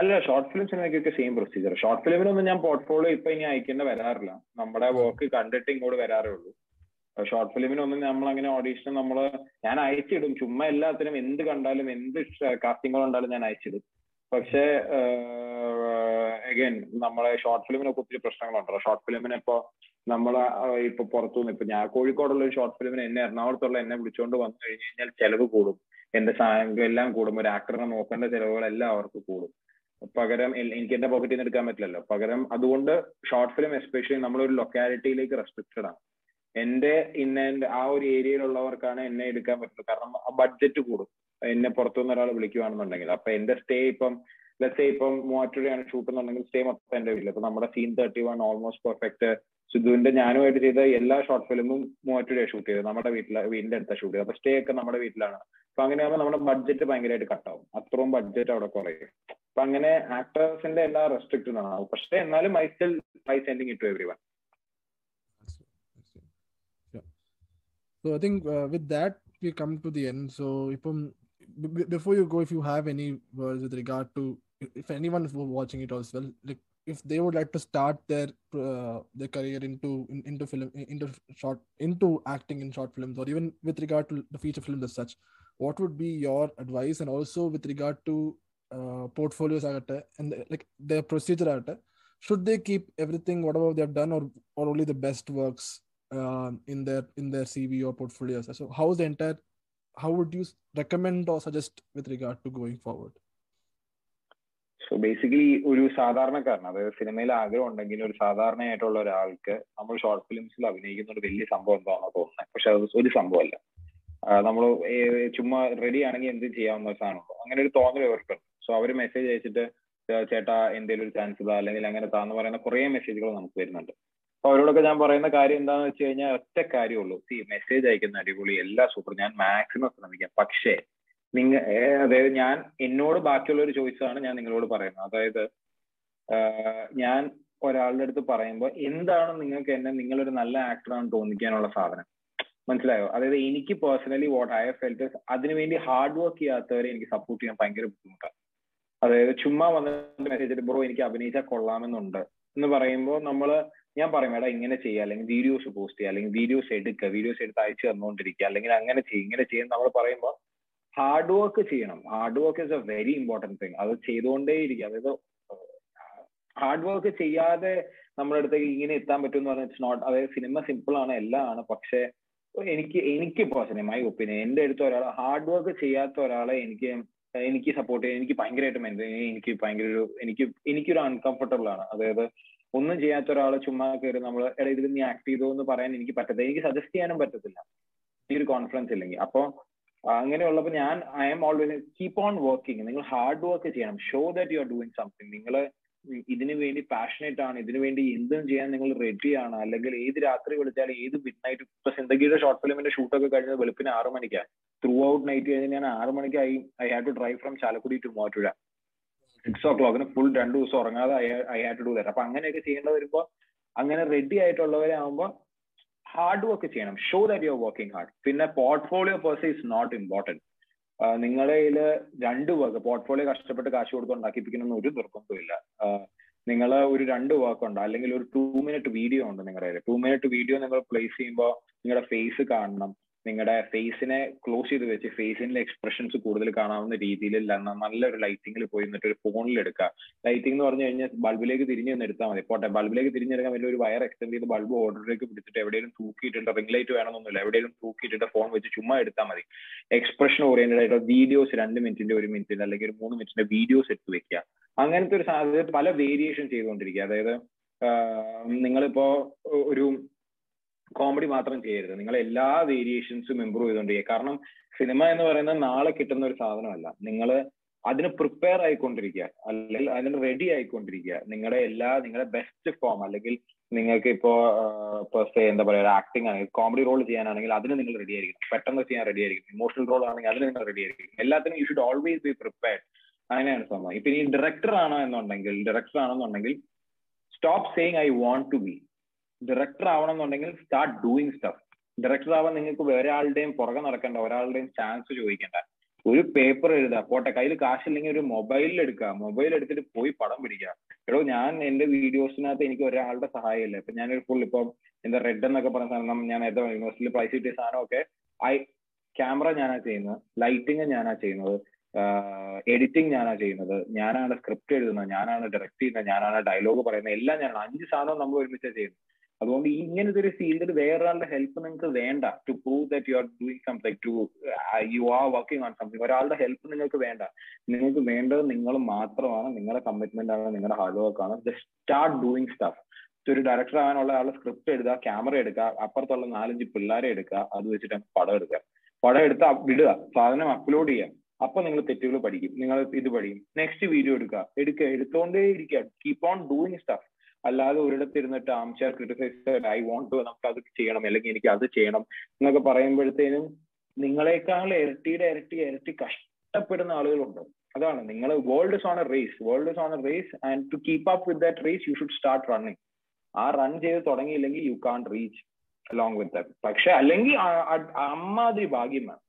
അല്ല short film സിനിമയ്ക്കൊക്കെ same procedure short ഫിലിമിനൊന്നും ഞാൻ portfolio ഇപ്പൊ ഇനി അയക്കേണ്ട വരാറില്ല. നമ്മുടെ വർക്ക് കണ്ടിട്ട് ഇങ്ങോട്ട് വരാറേ ഉള്ളൂ ഷോർട്ട് ഫിലിമിനൊന്നും നമ്മൾ അങ്ങനെ ഓഡീഷൻ നമ്മൾ ഞാൻ അയച്ചിടും. ചുമ്മാ എല്ലാത്തിനും എന്ത് കണ്ടാലും എന്ത് കാസ്റ്റിംഗുകൾ ഉണ്ടാലും ഞാൻ അയച്ചിടും. പക്ഷെ അഗൈൻ നമ്മളെ ഷോർട്ട് ഫിലിമിനൊക്കെ ഒത്തിരി പ്രശ്നങ്ങളുണ്ടല്ലോ ഷോർട്ട് ഫിലിമിന് ഇപ്പോ നമ്മളെ ഇപ്പൊ ഇപ്പൊ പുറത്തുനിന്ന് ഇപ്പൊ ഞാൻ കോഴിക്കോടുള്ള ഒരു ഷോർട്ട് ഫിലിമിന് എന്നെ എറണാകുളത്തുള്ള എന്നെ വിളിച്ചുകൊണ്ട് വന്നു കഴിഞ്ഞു കഴിഞ്ഞാൽ ചെലവ് കൂടും. എന്റെ എല്ലാം കൂടും. ഒരു ആക്ടറിനെ നോക്കേണ്ട ചെലവുകളെല്ലാം അവർക്ക് കൂടും. പകരം എനിക്ക് എന്റെ പോക്കറ്റിൽ നിന്ന് എടുക്കാൻ പറ്റില്ലല്ലോ. പകരം അതുകൊണ്ട് ഷോർട്ട് ഫിലിം എസ്പെഷ്യലി നമ്മളൊരു ലൊക്കാലിറ്റിയിലേക്ക് റെസ്ട്രിക്റ്റഡ് ആണ്. എന്റെ ഇന്ന ആ ഒരു ഏരിയയിലുള്ളവർക്കാണ് എന്നെ എടുക്കാൻ പറ്റുള്ളൂ. കാരണം ബഡ്ജറ്റ് കൂടും. എന്നെ പുറത്തുനിന്ന് ഒരാൾ വിളിക്കുവാണെന്നുണ്ടെങ്കിൽ. അപ്പൊ എന്റെ സ്റ്റേ ഇപ്പം ലെറ്റ്സ് ഇപ്പം മൂവാറ്റുപുഴയാണ് ഷൂട്ട് എന്നുണ്ടെങ്കിൽ സ്റ്റേ മൊത്തം എന്റെ വീട്ടിൽ അപ്പൊ നമ്മുടെ scene thirty one almost perfect സിദ്ധുവിന്റെ ഞാനുമായിട്ട് ചെയ്ത എല്ലാ ഷോർട്ട് ഫിലിമും മൂവാറ്റുപുഴ ഷൂട്ട് ചെയ്തത് നമ്മുടെ വീട്ടിലെ വീടിന്റെ അടുത്ത ഷൂട്ട് ചെയ്തത് അപ്പൊ സ്റ്റേ ഒക്കെ നമ്മുടെ വീട്ടിലാണ്. അപ്പൊ അങ്ങനെയാകുമ്പോൾ നമ്മുടെ ബഡ്ജറ്റ് ഭയങ്കരമായിട്ട് കട്ടാവും അത്രയും ബഡ്ജറ്റ് അവിടെ കുറയും. അപ്പൊ അങ്ങനെ ആക്ടേഴ്സിന്റെ എല്ലാ റെസ്ട്രിക്റ്റഡ് ആണ് പക്ഷെ എന്നാലും I still I sending it to every one. So I think uh, with that we come to the end. So if um, before you go, if you have any words with regard to if anyone is watching it if they would like to start their uh, their career into in, into film into short into acting in short films or even with regard to the feature films as such, what would be your advice? And also with regard to uh, portfolios and the- like their procedure agate should they keep everything whatever they have done or or only the best works um, in their in their cv or portfolios? So how is the entire how would you recommend or suggest with regard to going forward so basically ഒരു സാധാരണക്കാരൻ അതായത് സിനിമയിൽ ആഗ്രഹം ഉണ്ടെങ്കിൽ ഒരു സാധാരണയായിട്ടുള്ള ഒരാൾക്ക് നമ്മൾ short ഫിലിംസിൽ അഭിനയിക്കുന്ന ഒരു വലിയ സംഭവം എന്താണെന്ന് തോന്നുന്നത്. പക്ഷെ അത് ഒരു സംഭവമല്ല. നമ്മൾ ചുമ്മാ റെഡി ആണെങ്കിൽ എന്ത് ചെയ്യാവുന്ന ഒരു സാധനമുണ്ടോ അങ്ങനെ ഒരു തോന്നൽ ഇവർക്കുണ്ട് സോ അവർ മെസ്സേജ് അയച്ചിട്ട് ചേട്ടാ എന്തെങ്കിലും ഒരു ചാൻസ് ഇതാ അല്ലെങ്കിൽ അങ്ങനെ താന്ന് പറയുന്ന കുറേ മെസ്സേജുകൾ നമുക്ക് വരുന്നുണ്ട്. അപ്പൊ അവരോടൊക്കെ ഞാൻ പറയുന്ന കാര്യം എന്താണെന്ന് വെച്ച് കഴിഞ്ഞാൽ ഒറ്റ കാര്യമുള്ളൂ ഈ മെസ്സേജ് അയക്കുന്ന അടിപൊളി എല്ലാ സൂപ്പർ ഞാൻ മാക്സിമം ശ്രമിക്കാം. പക്ഷേ നിങ്ങ അതായത് ഞാൻ എന്നോട് ബാക്കിയുള്ള ഒരു ചോയ്സാണ് ഞാൻ നിങ്ങളോട് പറയുന്നത്. അതായത് ഞാൻ ഒരാളുടെ അടുത്ത് പറയുമ്പോൾ എന്താണ് നിങ്ങൾക്ക് എന്നെ നിങ്ങളൊരു നല്ല ആക്ടറാണ് തോന്നിക്കാനുള്ള സാധനം? മനസ്സിലായോ? അതായത് എനിക്ക് പേഴ്സണലി വാട്ട് ഐ ഫെൽറ്റ് അതിനുവേണ്ടി ഹാർഡ് വർക്ക് ചെയ്യാത്തവരെ എനിക്ക് സപ്പോർട്ട് ചെയ്യാൻ ഭയങ്കര ബുദ്ധിമുട്ടാണ്. അതായത് ചുമ്മാ വന്നിട്ട് മെസ്സേജ് ബ്രോ എനിക്ക് അഭിനയിച്ചാൽ കൊള്ളാമെന്നുണ്ട്. എന്ന് പറയുമ്പോൾ നമ്മൾ ഞാൻ പറയും എടാ ഇങ്ങനെ ചെയ്യുക അല്ലെങ്കിൽ വീഡിയോസ് പോസ്റ്റ് ചെയ്യുക അല്ലെങ്കിൽ വീഡിയോസ് എടുക്കുക വീഡിയോസ് എടുത്ത് അയച്ചു തന്നുകൊണ്ടിരിക്കുക അല്ലെങ്കിൽ അങ്ങനെ ചെയ്യും ഇങ്ങനെ ചെയ്യും നമ്മൾ പറയുമ്പോൾ ഹാർഡ് വർക്ക് ചെയ്യണം. Hard work is a very important thing അത് ചെയ്തുകൊണ്ടേ ഇരിക്കുക അതായത് ഹാർഡ് വർക്ക് ചെയ്യാതെ നമ്മുടെ അടുത്തേക്ക് ഇങ്ങനെ എത്താൻ പറ്റും എന്ന് പറഞ്ഞാൽ ഇറ്റ്സ് നോട്ട് അതായത് സിനിമ സിമ്പിൾ ആണ് എല്ലാം ആണ്. പക്ഷെ എനിക്ക് എനിക്ക് പേഴ്സണലി മൈ ഒപ്പീനിയൻ എന്റെ അടുത്ത് ഒരാൾ ഹാർഡ് വർക്ക് ചെയ്യാത്ത ഒരാളെ എനിക്ക് എനിക്ക് സപ്പോർട്ട് ചെയ്യാൻ എനിക്ക് ഭയങ്കരമായിട്ട് എനിക്ക് ഭയങ്കര ഒരു എനിക്ക് എനിക്കൊരു അൺകംഫർട്ടബിൾ ആണ്. അതായത് ഒന്നും ചെയ്യാത്ത ഒരാൾ ചുമ്മാ കയറി നമ്മൾ ഇതിൽ നീ ആക്ട് ചെയ്തോ എന്ന് പറയാൻ എനിക്ക് പറ്റത്തില്ല. എനിക്ക് സജസ്റ്റ് ചെയ്യാനും പറ്റത്തില്ല. ഈ ഒരു കോൺഫിഡൻസ് ഇല്ലെങ്കിൽ. അപ്പൊ അങ്ങനെയുള്ളപ്പോ ഞാൻ I'm always keep on working നിങ്ങൾ ഹാർഡ് വർക്ക് ചെയ്യണം. Show that you are doing something നിങ്ങൾ ഇതിനു വേണ്ടി പാഷനേറ്റ് ആണ്. ഇതിനു വേണ്ടി എന്തും ചെയ്യാൻ നിങ്ങൾ റെഡി ആണ്. അല്ലെങ്കിൽ ഏത് രാത്രി വിളിച്ചാലും ഏത് മിഡ് നൈറ്റ് ഇപ്പൊ സിന്ദഗിയുടെ ഷോർട്ട് ഫിലിമിന്റെ ഷൂട്ടൊക്കെ കഴിഞ്ഞത് വെളുപ്പിന് ആറു മണിക്കാണ് ത്രൂ ഔട്ട് നൈറ്റ് കഴിഞ്ഞ് ഞാൻ ആറു മണിക്ക് I have to drive from Chalakudy to Muvattupuzha six ഓ ക്ലോക്കിന് ഫുൾ രണ്ടു ദിവസം ഉറങ്ങാതെ I had to do that അപ്പൊ അങ്ങനെയൊക്കെ ചെയ്യേണ്ട വരുമ്പോ അങ്ങനെ റെഡി ആയിട്ടുള്ളവരെ ആകുമ്പോൾ ഹാർഡ് വർക്ക് ചെയ്യണം. Show that you are working hard പിന്നെ portfolio person is not important നിങ്ങളുടെ കയ്യിൽ രണ്ട് വർക്ക് പോർട്ട്ഫോളിയോ കഷ്ടപ്പെട്ട് കാശ് കൊടുത്ത് ഉണ്ടാക്കിപ്പിക്കണമെന്ന് ഒരു നിർബന്ധമില്ല നിങ്ങൾ ഒരു രണ്ട് വർക്ക് ഉണ്ട് അല്ലെങ്കിൽ ഒരു ടു മിനിറ്റ് വീഡിയോ ഉണ്ട് നിങ്ങളുടെ കയ്യിൽ ടു മിനിറ്റ് വീഡിയോ നിങ്ങൾ പ്ലേസ് ചെയ്യുമ്പോൾ നിങ്ങളുടെ ഫേസ് കാണണം. നിങ്ങളുടെ ഫേസിനെ ക്ലോസ് ചെയ്ത് വെച്ച് ഫേസിന്റെ എക്സ്പ്രഷൻസ് കൂടുതൽ കാണാവുന്ന രീതിയിൽ നല്ലൊരു ലൈറ്റിംഗിൽ പോയി എന്നിട്ട് ഒരു ഫോണിൽ എടുക്കുക ലൈറ്റിംഗ് എന്ന് പറഞ്ഞു കഴിഞ്ഞാൽ ബൾബിലേക്ക് തിരിഞ്ഞ് നിന്ന് എടുത്താൽ മതി. പോട്ടെ ബൾബിലേക്ക് തിരിഞ്ഞെടുക്കാൻ വലിയ ഒരു വയർ എക്സ്റ്റെൻഡ് ചെയ്ത് ബൾബ് ഓർഡറിലേക്ക് പിടിച്ചിട്ട് എവിടെയും തൂക്കിയിട്ടുണ്ട് റിംഗ് ലൈറ്റ് വേണമെന്നൊന്നുമില്ല എവിടെയും തൂക്കിയിട്ടിട്ട് ഫോൺ വെച്ച് ചുമ്മാ എടുത്താൽ മതി. എക്സ്പ്രഷൻ ഓറിയന്റഡ് ആയിട്ടുള്ള വീഡിയോസ് രണ്ട് മിനിറ്റിന്റെ ഒരു മിനിറ്റിന്റെ അല്ലെങ്കിൽ ഒരു മൂന്ന് മിനിറ്റിന്റെ വീഡിയോസ് എടുത്ത് വെക്കുക അങ്ങനത്തെ ഒരു സാധ്യത പല വേരിയേഷൻ ചെയ്തുകൊണ്ടിരിക്കുക അതായത് നിങ്ങളിപ്പോ ഒരു കോമഡി മാത്രം ചെയ്യരുത്. നിങ്ങൾ എല്ലാ വേരിയേഷൻസും ഇമ്പ്രൂവ് ചെയ്തുകൊണ്ടിരിക്കുക കാരണം സിനിമ എന്ന് പറയുന്നത് നാളെ കിട്ടുന്ന ഒരു സാധനമല്ല. നിങ്ങൾ അതിന് പ്രിപ്പയർ ആയിക്കൊണ്ടിരിക്കുക. അല്ലെങ്കിൽ അതിന് റെഡി ആയിക്കൊണ്ടിരിക്കുക. നിങ്ങളുടെ എല്ലാ നിങ്ങളുടെ ബെസ്റ്റ് ഫോം അല്ലെങ്കിൽ നിങ്ങൾക്ക് ഇപ്പോ പേഴ്സേ എന്താ പറയുക ആക്ടിങ് ആണെങ്കിൽ കോമഡി റോൾ ചെയ്യാനാണെങ്കിൽ അതിന് നിങ്ങൾ റെഡി ആയിരിക്കും പെട്ടെന്ന് ചെയ്യാൻ റെഡി ആയിരിക്കും ഇമോഷണൽ റോൾ ആണെങ്കിൽ അതിന് നിങ്ങൾ റെഡി ആയിരിക്കും എല്ലാത്തിനും you should always be prepared അങ്ങനെയാണ് സംഭവം. ഇപ്പൊ ഇനി ഡയറക്ടർ ആണോ എന്നുണ്ടെങ്കിൽ ഡയറക്ടർ ആണെന്നുണ്ടെങ്കിൽ stop saying I want to be director ആവണം എന്നുണ്ടെങ്കിൽ സ്റ്റാർട്ട് ഡൂയിങ് സ്റ്റഫ് ഡയറക്ടർ ആവാൻ നിങ്ങൾക്ക് വേറെ ആളുടെയും പുറകെ നടക്കണ്ട ഒരാളുടെയും ചാൻസ് ചോദിക്കണ്ട. ഒരു പേപ്പർ എഴുതുക പോട്ടെ കയ്യിൽ കാശില്ലെങ്കിൽ ഒരു മൊബൈലിൽ എടുക്കുക. മൊബൈൽ എടുത്തിട്ട് പോയി പടം പിടിക്കുക. എടോ ഞാൻ എന്റെ വീഡിയോസിനകത്ത് എനിക്ക് ഒരാളുടെ സഹായമില്ല. ഇപ്പൊ ഞാനൊരു ഫുൾ ഇപ്പം എന്താ റെഡ് എന്നൊക്കെ പറഞ്ഞ സാധനം ഞാൻ നേരത്തെ യൂണിവേഴ്സിറ്റിയിൽ പ്രൈസ് കിട്ടിയ സാധനമൊക്കെ ഐ ക്യാമറ ഞാനാ ചെയ്യുന്നത് ലൈറ്റിംഗ് ഞാനാ ചെയ്യുന്നത് എഡിറ്റിംഗ് ഞാനാ ചെയ്യുന്നത്. ഞാനാണ് സ്ക്രിപ്റ്റ് എഴുതുന്നത് ഞാനാണ് ഡയറക്റ്റ് ചെയ്യുന്നത് ഞാനാണ് ഡയലോഗ് പറയുന്നത്. എല്ലാം ഞാനാണ്. അഞ്ച് സാധനം നമ്മൾ ഒരുമിച്ച് ചെയ്യുന്നത്. അതുകൊണ്ട് ഇങ്ങനത്തെ ഒരു ഫീൽഡിൽ വേറൊരാളുടെ ഹെൽപ്പ് നിങ്ങൾക്ക് വേണ്ട. To prove that you are doing something to you are working on something ഒരാളുടെ ഹെൽപ്പ് നിങ്ങൾക്ക് വേണ്ട. നിങ്ങൾക്ക് വേണ്ടത് നിങ്ങൾ മാത്രമാണ്. നിങ്ങളുടെ കമ്മിറ്റ്മെന്റ് ആണ്. നിങ്ങളുടെ ഹാർഡ് വർക്ക് ആണ്. ജസ്റ്റ് സ്റ്റാർട്ട് ഡൂയിങ് സ്റ്റഫ് ഒരു ഡയറക്ടർ ആവാനുള്ള ആളുടെ സ്ക്രിപ്റ്റ് എടുക്കുക ക്യാമറ എടുക്കുക അപ്പുറത്തുള്ള നാലഞ്ച് പിള്ളേരെ എടുക്കുക അത് വെച്ചിട്ട് പടം എടുക്കുക. പടം എടുത്ത് വിടുക സാധനം അപ്ലോഡ് ചെയ്യുക. അപ്പൊ നിങ്ങൾ തെറ്റുകൾ പഠിക്കും. നിങ്ങൾ ഇത് പഠിക്കും. നെക്സ്റ്റ് വീഡിയോ എടുക്കുക. എടുക്കുക എടുത്തോണ്ടേ ഇരിക്കുക കീപ് ഓൺ ഡൂയിങ് സ്റ്റഫ് അല്ലാതെ ഒരിടത്ത് ഇരുന്നിട്ട് armchair criticise I won't to നമുക്ക് അത് ചെയ്യണം അല്ലെങ്കിൽ എനിക്ക് അത് ചെയ്യണം എന്നൊക്കെ പറയുമ്പോഴത്തേനും നിങ്ങളെക്കാൾ ഇരട്ടിയുടെ ഇരട്ടി ഇരട്ടി കഷ്ടപ്പെടുന്ന ആളുകളുണ്ട്. അതാണ് നിങ്ങൾ world is on a race world is on a race and to keep up with that race you should start running ആ റൺ ചെയ്ത് തുടങ്ങിയില്ലെങ്കിൽ you can reach along with that പക്ഷെ അല്ലെങ്കിൽ അമ്മാതിരി ഭാഗ്യം വേണം.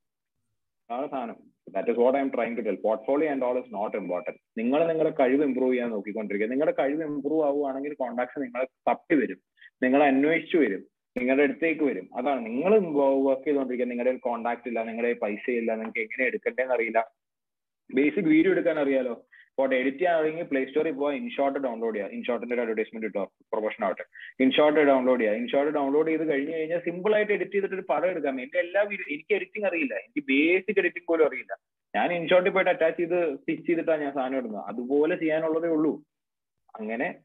അതാണ് സാധനം. That is what I'm trying to tell portfolio and all is not important നിങ്ങൾ നിങ്ങളുടെ കഴിവ് ഇമ്പ്രൂവ് ചെയ്യാൻ നോക്കിക്കൊണ്ടിരിക്കുക. നിങ്ങളുടെ കഴിവ് ഇമ്പ്രൂവ് ആവുകയാണെങ്കിൽ കോൺടാക്ട്സ് നിങ്ങളെ തപ്പി വരും. നിങ്ങളെ അന്വേഷിച്ചു വരും. നിങ്ങളുടെ അടുത്തേക്ക് വരും. അതാണ്. നിങ്ങൾ വർക്ക് ചെയ്തുകൊണ്ടിരിക്കുക. നിങ്ങളുടെ കോൺടാക്ട് ഇല്ല. നിങ്ങളുടെ പൈസ ഇല്ല നിങ്ങൾക്ക് എങ്ങനെ എടുക്കേണ്ടതെന്ന് അറിയില്ല. ബേസിക് വീഡിയോ എടുക്കാൻ അറിയാലോ? ഇപ്പോൾ എഡിറ്റ് ചെയ്യാണെങ്കിൽ പ്ലേ സ്റ്റോറിൽ പോവാ ഇൻഷോട്ട് ഡൗൺലോഡ് ചെയ്യുക. ഇൻഷോട്ടിന്റെ ഒരു അഡ്വർടൈസ്മെന്റ് കിട്ടും പ്രൊമോഷൻ ആവട്ടെ. ഇൻഷോട്ട് ഡൗൺലോഡ് ചെയ്യുക. ഇൻഷോട്ട് ഡൗൺലോഡ് ചെയ്ത് കഴിഞ്ഞ് കഴിഞ്ഞാൽ സിമ്പിൾ ആയിട്ട് എഡിറ്റ് ചെയ്തിട്ട് ഒരു പടം എടുക്കാം. എന്റെ എല്ലാ എനിക്ക് എഡിറ്റിംഗ് അറിയില്ല. എനിക്ക് ബേസിക് എഡിറ്റിംഗ് പോലും അറിയില്ല. ഞാൻ ഇൻഷോട്ടിൽ പോയിട്ട് അറ്റാച്ച് ചെയ്ത് സ്റ്റിച്ച് ചെയ്തിട്ടാണ് ഞാൻ സാധനം ഇടുന്നത്. അതുപോലെ ചെയ്യാനുള്ളതേ ഉള്ളൂ. അങ്ങനെ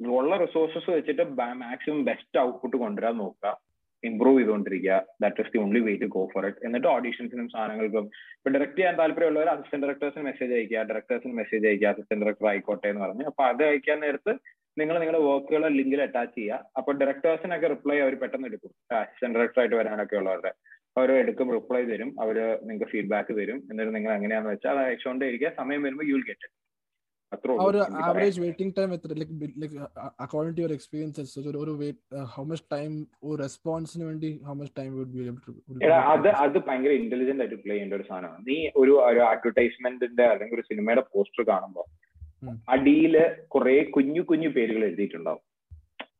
ഉള്ള റിസോഴ്സസ് വെച്ചിട്ട് മാക്സിമം ബെസ്റ്റ് ഔട്ട്പുട്ട് കൊണ്ടുവരാൻ നോക്കുക. ഇമ്പ്രൂവ് ചെയ്തുകൊണ്ടിരിക്കുക. That is the only way to go for it എന്നിട്ട് ഓഡീഷൻസിനും സാധനങ്ങൾക്കും. ഇപ്പൊ ഡയറക്ട് ചെയ്യാൻ താല്പര്യമുള്ളവർ അസിസ്റ്റന്റ് ഡയറക്ടേഴ്സിന് മെസ്സേജ് അയക്കുക ഡയറക്ടേഴ്സിന് മെസ്സേജ് അയക്കുക അസിസ്റ്റന്റ് ഡയറക്ടർ ആയിക്കോട്ടെ എന്ന് പറഞ്ഞു. അപ്പൊ അത് അയക്കാൻ നേരത്ത് നിങ്ങൾ നിങ്ങളുടെ വർക്കുകൾ ലിങ്കിൽ അറ്റാച്ച് ചെയ്യുക. അപ്പൊ ഡയറക്ടേഴ്സിനൊക്കെ റിപ്ലൈ അവർ പെട്ടെന്ന് എടുക്കും. അസിസ്റ്റന്റ് ഡയറക്ടർ ആയിട്ട് വരാനൊക്കെ ഉള്ളവരുടെ. അവർ എടുക്കും റിപ്ലൈ തരും. അവർ നിങ്ങൾക്ക് ഫീഡ്ബാക്ക് തരും. എന്നിട്ട് നിങ്ങൾ എങ്ങനെയാണെന്ന് വെച്ചാൽ അത് അയച്ചുകൊണ്ടേ ഇരിക്കുക സമയം വരുമ്പോൾ യു വിൽ ഗെറ്റ് ഇറ്റ് ഒരു ആവറേജ് വെയിറ്റിംഗ് ടൈം എത്ര? Like like according to your experiences ഒരു ഒരു വെയിറ്റ് ഹൗ മച്ച് ടൈം ഒരു റെസ്പോൺസിന് വേണ്ടി how much time would be able to അത് അത് ഭയങ്കര ഇന്റലിജന്റ് ആയിട്ട് പ്ലേ ചെയ്യേണ്ട ഒരു സാധനമാണ്. നീ ഒരു ഒരു അഡ്വർടൈസ്മെന്റിന്റെ അല്ലെങ്കിൽ ഒരു സിനിമയുടെ പോസ്റ്റർ കാണുമ്പോൾ അടിയിൽ കുറെ കുഞ്ഞു കുഞ്ഞു പേരുകൾ എഴുതിയിട്ടുണ്ടാവും.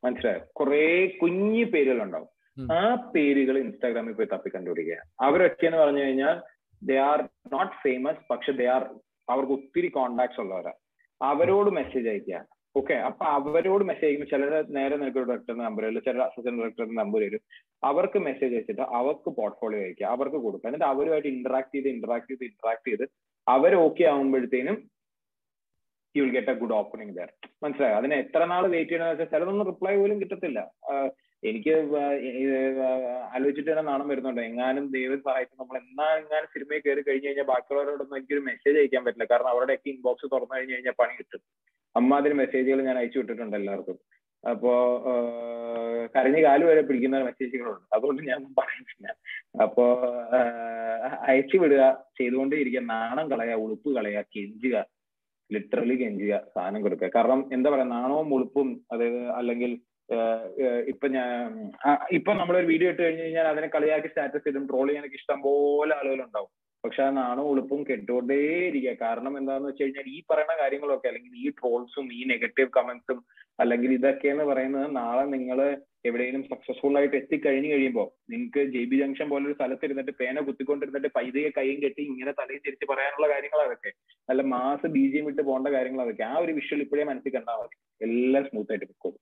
മനസ്സിലായോ? കുറെ കുഞ്ഞു പേരുകൾ ഉണ്ടാവും ആ പേരുകൾ ഇൻസ്റ്റാഗ്രാമിൽ പോയി തപ്പി കണ്ടുപിടിക്കുക. അവരൊക്കെ എന്ന് പറഞ്ഞു കഴിഞ്ഞാൽ ദേ ആർ നോട്ട് ഫേമസ് പക്ഷെ ദേ ആർ അവർക്ക് ഒത്തിരി കോണ്ടാക്ട്സ് ഉള്ളവരാ. അവരോട് മെസ്സേജ് അയക്കുക. ഓക്കെ അപ്പൊ അവരോട് മെസ്സേജ് അയക്കുമ്പോൾ ചിലർ നേരെ നിനക്ക് ഡയറക്ടറിന്റെ നമ്പർ വരും ചില അസിസ്റ്റന്റ് ഡയറക്ടറിന്റെ നമ്പർ വരും. അവർക്ക് മെസ്സേജ് അയച്ചിട്ട് അവർക്ക് പോർട്ട്ഫോളിയോ അയക്കുക അവർക്ക് കൊടുക്കുക. എന്നിട്ട് അവരുമായിട്ട് ഇന്ററാക്ട് ചെയ്ത് ഇന്ററാക്ട് ചെയ്ത് ഇന്ററാക്ട് ചെയ്ത് അവർ okay ആകുമ്പോഴത്തേനും you will get a good opening there മനസ്സിലായോ? അതിന് എത്ര നാൾ വെയിറ്റ് ചെയ്യണമെന്ന് വെച്ചാൽ ചിലതൊന്നും റിപ്ലൈ പോലും കിട്ടത്തില്ല. എനിക്ക് ആലോചിച്ചിട്ട് തന്നെ നാണം വരുന്നുണ്ട്. എങ്ങാനും ദൈവം സഹായിച്ച് നമ്മൾ എന്നാ എങ്ങാനും സിനിമയിൽ കയറി കഴിഞ്ഞു കഴിഞ്ഞാൽ ബാക്കിയുള്ളവരോടൊന്നും എനിക്കൊരു മെസ്സേജ് അയക്കാൻ പറ്റില്ല. കാരണം അവരുടെയൊക്കെ ഇൻബോക്സ് തുറന്നു കഴിഞ്ഞു കഴിഞ്ഞാൽ പണി കിട്ടും. അമ്മാതിരി മെസ്സേജുകൾ ഞാൻ അയച്ചു വിട്ടിട്ടുണ്ട് എല്ലാവർക്കും. അപ്പോ കരഞ്ഞ് കാൽ വരെ പിടിക്കുന്ന മെസ്സേജുകളുണ്ട് അതുകൊണ്ട് ഞാൻ പറയുന്നില്ല. അപ്പോ അയച്ചു വിടുക ചെയ്തുകൊണ്ടേയിരിക്കുക നാണം കളയുക ഉളുപ്പ് കളയുക കെഞ്ചുക ലിറ്ററലി കെഞ്ചുക സാധനം കൊടുക്കുക. കാരണം എന്താ പറയാ നാണവും ഉളുപ്പും അതായത് അല്ലെങ്കിൽ ഇപ്പൊ ഞാൻ ഇപ്പൊ നമ്മളൊരു വീഡിയോ ഇട്ട് കഴിഞ്ഞ് കഴിഞ്ഞാൽ അതിനെ കളിയാക്കി സ്റ്റാറ്റസ് ഇടും. ട്രോൾ ചെയ്യാനൊക്കെ ഇഷ്ടം പോലെ ആളുകളുണ്ടാവും. പക്ഷെ ആ നാണവും ഉളുപ്പും കെട്ടുകൊണ്ടേ ഇരിക്കുക. കാരണം എന്താന്ന് വെച്ച് കഴിഞ്ഞാൽ ഈ പറയുന്ന കാര്യങ്ങളൊക്കെ അല്ലെങ്കിൽ ഈ ട്രോൾസും ഈ നെഗറ്റീവ് കമന്റ്സും അല്ലെങ്കിൽ ഇതൊക്കെ എന്ന് പറയുന്നത് നാളെ നിങ്ങൾ എവിടെയെങ്കിലും സക്സസ്ഫുൾ ആയിട്ട് എത്തിക്കഴിഞ്ഞു കഴിയുമ്പോൾ നിങ്ങൾക്ക് ജെ ബി ജംഗ്ഷൻ പോലെ ഒരു സ്ഥലത്ത് ഇരുന്നിട്ട് പേന കുത്തിക്കൊണ്ടിരുന്നിട്ട് പൈതയെ കൈയും കെട്ടി ഇങ്ങനെ തലയും തിരിച്ച് പറയാനുള്ള കാര്യങ്ങൾ അതൊക്കെ. അല്ല മാസ് ബി ജി എം ഇട്ട് പോകേണ്ട കാര്യങ്ങൾ അതൊക്കെ. ആ ഒരു വിഷ്വൽ ഇപ്പോഴേ മനസ്സിൽ കണ്ടാൽ മതി. എല്ലാം സ്മൂത്ത് ആയിട്ട് പൊക്കോളും.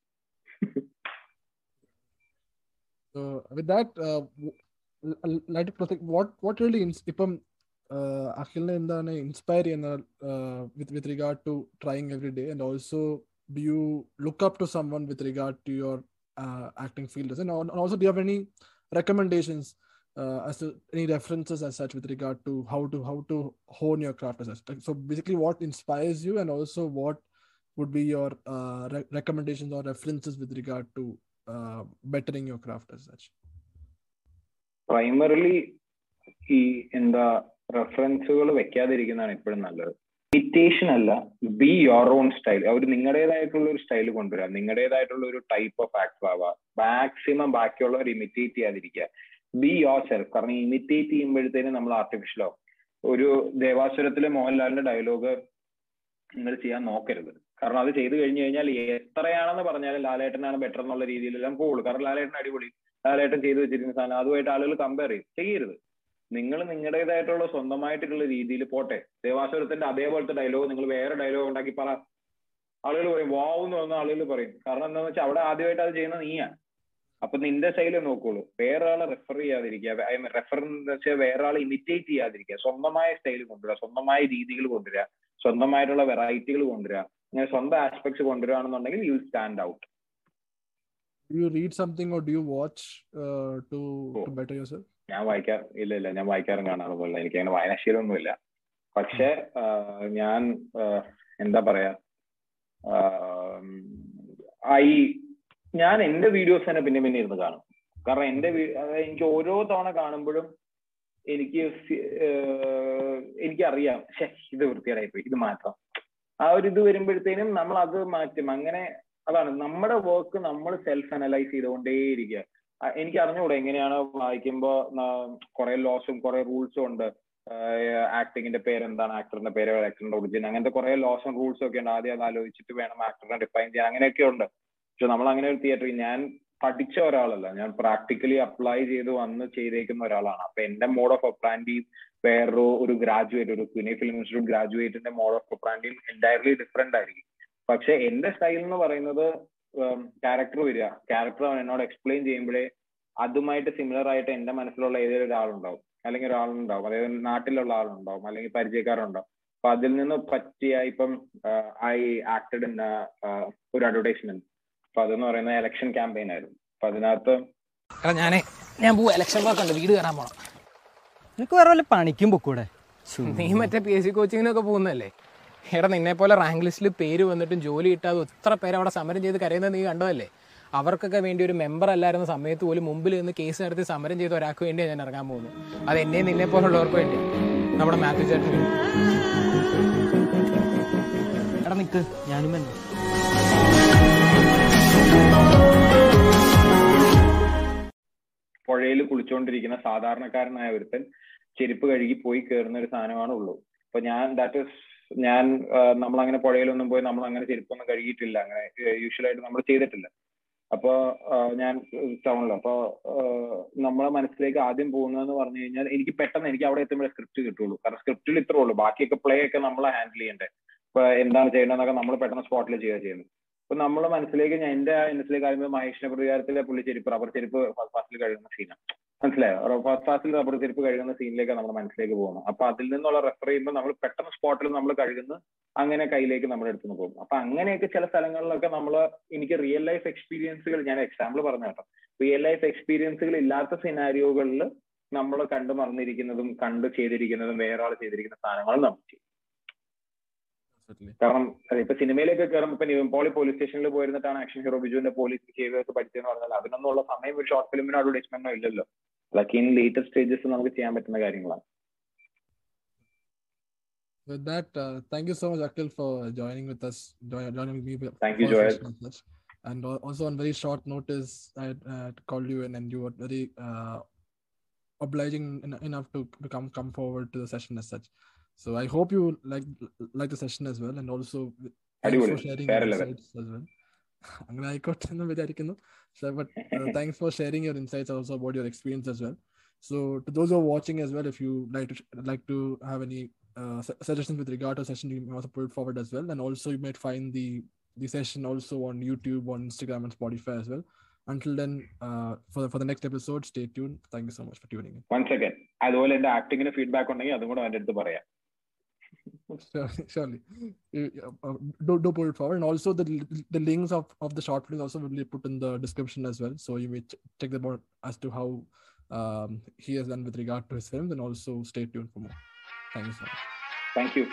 So with that, uh, w- l- l- like to protect what what really ins- ഇപ്പം അഖിലിനെ എന്താണ് ഇൻസ്പയർ ചെയ്യുന്ന with with regard to trying every day and also do you look up to someone with regard to your acting fielders and also do have any recommendations uh, as to any references as such with regard to how to how to hone your craft as such Like, so basically what inspires you and also what would be your uh, re- recommendations or references with regard to uh, bettering your craft as such? Primarily ഈ എന്താ റെഫറൻസുകൾ വെക്കാതിരിക്കുന്നതാണ് എപ്പോഴും നല്ലത്. Imitation അല്ല be your own style അവർ നിങ്ങളുടേതായിട്ടുള്ള ഒരു സ്റ്റൈൽ കൊണ്ടുവരിക നിങ്ങളുടേതായിട്ടുള്ള ഒരു ടൈപ്പ് ഓഫ് ആക്ടർ ആവുക മാക്സിമം ബാക്കിയുള്ളവർ ഇമിറ്റേറ്റ് ചെയ്യാതിരിക്കുക. ബി യോർ സെൽഫ് കാരണം ഇമിറ്റേറ്റ് ചെയ്യുമ്പോഴത്തേനും നമ്മൾ ആർട്ടിഫിഷ്യലോ ഒരു ദേവാസുരത്തിലെ മോഹൻലാലിന്റെ ഡയലോഗ് നിങ്ങൾ ചെയ്യാൻ നോക്കരുത്. കാരണം അത് ചെയ്തു കഴിഞ്ഞു കഴിഞ്ഞാൽ എത്രയാണെന്ന് പറഞ്ഞാലും ലാലേട്ടനാണ് ബെറ്റർ എന്നുള്ള രീതിയിലെല്ലാം പോകുള്ളൂ കാരണം ലാലേട്ടൻ അടിപൊളി. ലാലേട്ടൻ ചെയ്തു വെച്ചിരിക്കുന്ന സാധനം. അതുമായിട്ട് ആളുകൾ കമ്പയർ ചെയ്യും. ചെയ്യരുത്. നിങ്ങൾ നിങ്ങളുടേതായിട്ടുള്ള സ്വന്തമായിട്ടുള്ള രീതിയിൽ പോട്ടെ. ദേവാസുരത്തിന്റെ അതേപോലത്തെ ഡയലോഗ് നിങ്ങൾ വേറെ ഡയലോഗ് ഉണ്ടാക്കി പറ. ആളുകൾ പറയും വാവ് എന്ന് പറഞ്ഞ ആളുകൾ പറയും. കാരണം എന്താണെന്ന് വെച്ചാൽ അവിടെ ആദ്യമായിട്ട് അത് ചെയ്യുന്ന നീയാണ്. അപ്പൊ നിന്റെ ശൈലി നോക്കുള്ളൂ. വേറെ ആളെ റെഫർ ചെയ്യാതിരിക്കുക റെഫർ എന്ന് വെച്ചാൽ വേറെ ആളെ ഇമിറ്റേറ്റ് ചെയ്യാതിരിക്കുക. സ്വന്തമായ സ്റ്റൈൽ കൊണ്ടുവരിക. സ്വന്തമായ രീതികൾ കൊണ്ടുവരിക. സ്വന്തമായിട്ടുള്ള വെറൈറ്റികൾ കൊണ്ടുവരിക. ഇങ്ങനെ സ്വന്തം aspects കൊണ്ടുവരികയാണെന്നുണ്ടെങ്കിൽ you stand out you read something or do you watch to to better yourself? ഞാൻ വായിക്കാർ ഇല്ല ഇല്ല ഞാൻ വായിക്കാറും കാണാറുമില്ല എനിക്ക് അങ്ങനെ വായനാശീലമൊന്നുമില്ല. പക്ഷെ ഞാൻ എന്താ പറയാ ഐ ഞാൻ എന്റെ വീഡിയോസ് തന്നെ പിന്നെ പിന്നെ ഇരുന്ന് കാണും. കാരണം എന്റെ എനിക്ക് ഓരോ തവണ കാണുമ്പോഴും എനിക്ക് എനിക്കറിയാം ഇത് വൃത്തിയായി പോയി ഇത് മാറ്റാം ആ ഒരു ഇത് വരുമ്പോഴത്തേനും നമ്മൾ അത് മാറ്റും. അങ്ങനെ അതാണ് നമ്മുടെ വർക്ക് നമ്മൾ സെൽഫ് അനലൈസ് ചെയ്തുകൊണ്ടേയിരിക്കുക എനിക്ക് അറിഞ്ഞുകൂടെ എങ്ങനെയാണ് വായിക്കുമ്പോ കുറെ ലോസും കുറെ റൂൾസും ഉണ്ട്. ആക്ടിങ്ങിന്റെ പേരെന്താണ്? ആക്ടറിന്റെ പേര് ആക്ടറിന്റെ ഒറിജിൻ അങ്ങനത്തെ കുറെ ലോസും റൂൾസും ഒക്കെ ഉണ്ട്. ആദ്യം അത് ആലോചിച്ചിട്ട് വേണം ആക്ടറിനെ ഡിഫൈൻ ചെയ്യാൻ. അങ്ങനെയൊക്കെ ഉണ്ട്. പക്ഷെ നമ്മൾ അങ്ങനെ ഒരു തിയേറ്ററിൽ ഞാൻ പഠിച്ച ഒരാളല്ല. ഞാൻ പ്രാക്ടിക്കലി അപ്ലൈ ചെയ്ത് വന്ന് ചെയ്തേക്കുന്ന ഒരാളാണ്. അപ്പൊ എന്റെ മോഡ് ഓഫ് ഒപ്രാൻഡി വേറൊരു ഒരു ഗ്രാജുവേറ്റ് ഒരു പുനെ ഫിലിം ഇൻസ്റ്റിറ്റ്യൂട്ട് ഗ്രാജുവേറ്റിന്റെ മോഡ് ഓഫ് ഒപ്രാൻഡിയും എന്റയർലി ഡിഫറെന്റ് ആയിരിക്കും. പക്ഷെ എന്റെ സ്റ്റൈൽ എന്ന് പറയുന്നത് ക്യാരക്ടർ വരിക. ക്യാരക്ടർ അവൻ എന്നോട് എക്സ്പ്ലെയിൻ ചെയ്യുമ്പോഴേ അതുമായിട്ട് സിമിലർ ആയിട്ട് എന്റെ മനസ്സിലുള്ള ഏതൊരു ഒരാളുണ്ടാവും. അല്ലെങ്കിൽ ഒരാളുണ്ടാവും. അതായത് നാട്ടിലുള്ള ആളുണ്ടാവും. അല്ലെങ്കിൽ പരിചയക്കാരുണ്ടാവും. അപ്പൊ അതിൽ നിന്ന് പറ്റിയ ഇപ്പം ഐ ആക്ടഡ് ഇൻ ഒരു അഡ്വർടൈസ്മെന്റ് അപ്പൊ അതെന്ന് പറയുന്നത് എലക്ഷൻ ക്യാമ്പയിൻ ആയിരുന്നു. അപ്പൊ അതിനകത്ത് ഞാനേ ഞാൻ പോവാ. വർക്കുണ്ട് വീട് കയറാൻ പോണം. നിനക്ക് വേറെ വല്ല പണിക്കും പൊക്കൂടെ? നീ മറ്റേ പി എസ് സി കോച്ചിങ്ങിനൊക്കെ പോകുന്നല്ലേ എടാ നിന്നെ പോലെ റാങ്ക് ലിസ്റ്റിൽ പേര് വന്നിട്ടും ജോലി കിട്ടാതെ എത്ര പേര് അവിടെ സമരം ചെയ്ത് കരയുന്നത് നീ കണ്ടതല്ലേ? അവർക്കൊക്കെ വേണ്ടി ഒരു മെമ്പർ അല്ലായിരുന്ന സമയത്ത് പോലും മുമ്പിൽ നിന്ന് കേസ് നടത്തി സമരം ചെയ്ത ഒരാൾക്ക് വേണ്ടിയാണ് ഞാൻ ഇറങ്ങാൻ പോകുന്നത്. അത് എന്നെയും നിന്നെ പോലുള്ളവർക്ക് വേണ്ടി നമ്മുടെ മാത്യു ചേട്ടൻ എടാ നിക്ക്. ഞാനും വന്നു. പുഴയിൽ കുളിച്ചുകൊണ്ടിരിക്കുന്ന സാധാരണക്കാരനായ ഒരുത്തൻ ചെരുപ്പ് കഴുകി പോയി കയറുന്ന ഒരു സാധനമാണ് ഉള്ളൂ. അപ്പൊ ഞാൻ ദാറ്റ് ഇസ് ഞാൻ നമ്മൾ അങ്ങനെ പുഴയിലൊന്നും പോയി നമ്മൾ അങ്ങനെ ചെരുപ്പൊന്നും കഴുകിയിട്ടില്ല. അങ്ങനെ യൂഷ്വലായിട്ട് നമ്മൾ ചെയ്തിട്ടില്ല. അപ്പൊ ഞാൻ ടൗണിൽ അപ്പൊ നമ്മളെ മനസ്സിലേക്ക് ആദ്യം പോകുന്നതെന്ന് പറഞ്ഞു കഴിഞ്ഞാൽ എനിക്ക് പെട്ടെന്ന് എനിക്ക് അവിടെ എത്തുമ്പോഴേ സ്ക്രിപ്റ്റ് കിട്ടുള്ളൂ. കാരണം സ്ക്രിപ്റ്റിൽ ഇത്രേ ഉള്ളൂ. ബാക്കിയൊക്കെ പ്ലേ ഒക്കെ നമ്മളെ ഹാൻഡിൽ ചെയ്യണ്ടേ. ഇപ്പൊ എന്താണ് ചെയ്യേണ്ടതെന്നൊക്കെ നമ്മൾ പെട്ടെന്ന് സ്പോട്ടിൽ ചെയ്യുക ചെയ്യുന്നത്. അപ്പൊ നമ്മളെ മനസ്സിലേക്ക് എന്റെ മനസ്സിലേക്ക് ആദ്യമേ മഹേഷിന്റെ പ്രതികാരത്തിലെ പുള്ളി ചെരുപ്പ് റബ്ബർ ചെരുപ്പ് ഫസ്റ്റ് ഫാസ്റ്റിൽ കഴുകുന്ന സീനാണ് മനസ്സിലായോ? ഫസ്റ്റ് ഫാസ്റ്റിൽ റബ്ബർ ചെരുപ്പ് കഴുകുന്ന സീനിലേക്ക് നമ്മുടെ മനസ്സിലേക്ക് പോകുന്നത്. അപ്പൊ അതിൽ നിന്നുള്ള റെഫർ ചെയ്യുമ്പോൾ നമ്മൾ പെട്ടെന്ന് സ്പോട്ടിൽ നമ്മൾ കഴുകുന്നു അങ്ങനെ കയ്യിലേക്ക് നമ്മൾ എടുത്തുനിന്ന് പോകും. അപ്പൊ അങ്ങനെയൊക്കെ ചില സ്ഥലങ്ങളിലൊക്കെ നമ്മൾ എനിക്ക് റിയൽ ലൈഫ് എക്സ്പീരിയൻസുകൾ ഞാൻ എക്സാമ്പിൾ പറഞ്ഞു കേട്ടോ. റിയൽ ലൈഫ് എക്സ്പീരിയൻസുകൾ ഇല്ലാത്ത സിനാരിയോകളിൽ നമ്മൾ കണ്ടു മറന്നിരിക്കുന്നതും കണ്ടു ചെയ്തിരിക്കുന്നതും വേറെ ആൾ ചെയ്തിരിക്കുന്ന സാധനങ്ങളും നമ്മൾ ചെയ്യും. കാരണം അതെ ഇപ്പൊ സിനിമയിലേക്ക് കയറുമ്പോൾ ഇപ്പൊ നിവിൻ പോളി പോലീസ് സ്റ്റേഷനിൽ പോയിരുന്നിട്ടാണ് ആക്ഷൻ ഹീറോ ബിജുവിന്റെ പോലീസ് ബിഹേവിയേഴ്സ് പഠിച്ചതെന്ന് പറഞ്ഞാൽ അതിനൊന്നുള്ള സമയം ഒരു ഷോർട്ട് ഫിലിമിനോ അഡ്വർടൈസ്മെന്റോ ഇല്ലല്ലോ അതൊക്കെ ഇൻ ലേറ്റസ്റ്റ് സ്റ്റേജസ് നമുക്ക് ചെയ്യാൻ പറ്റുന്ന കാര്യങ്ങളാണ് With that, uh, thank you so much, Akhil, for joining with us, join, joining me. with- Thank you, for Joel. session and such. And al- also on very short notice, I had uh, called you in, and you were very uh, obliging en- enough to come come forward to the session as such. So I hope you like like the session as well, and also thanks അടിപൊളി. for sharing വേറെ your level. insights as well. അങ്ങനെ ആയിക്കോട്ടെ എന്ന് വിചാരിക്കുന്നു So, but uh, thanks for sharing your insights also about your experience as well. So to those who are watching as well, if you like to like to have any uh, su- suggestions with regard to a session, you may also put it forward as well. And also you might find the the session also on YouTube, on Instagram, and Spotify as well. Until then, uh, for the, for the next episode, stay tuned. Thank you so much for tuning in. One second അതുപോലെ എന്റെ ആക്ടിങ്ങിന് feedback ഉണ്ടെങ്കിൽ അതും കൂടെ എന്റെ അടുത്ത് പറയാം surely uh, do, do put it forward. And also the the links of, of the short films also will be put in the description as well. So you may ch- check them out as to how um, he has done with regard to his films. And also stay tuned for more. Thank you so much. Thank you.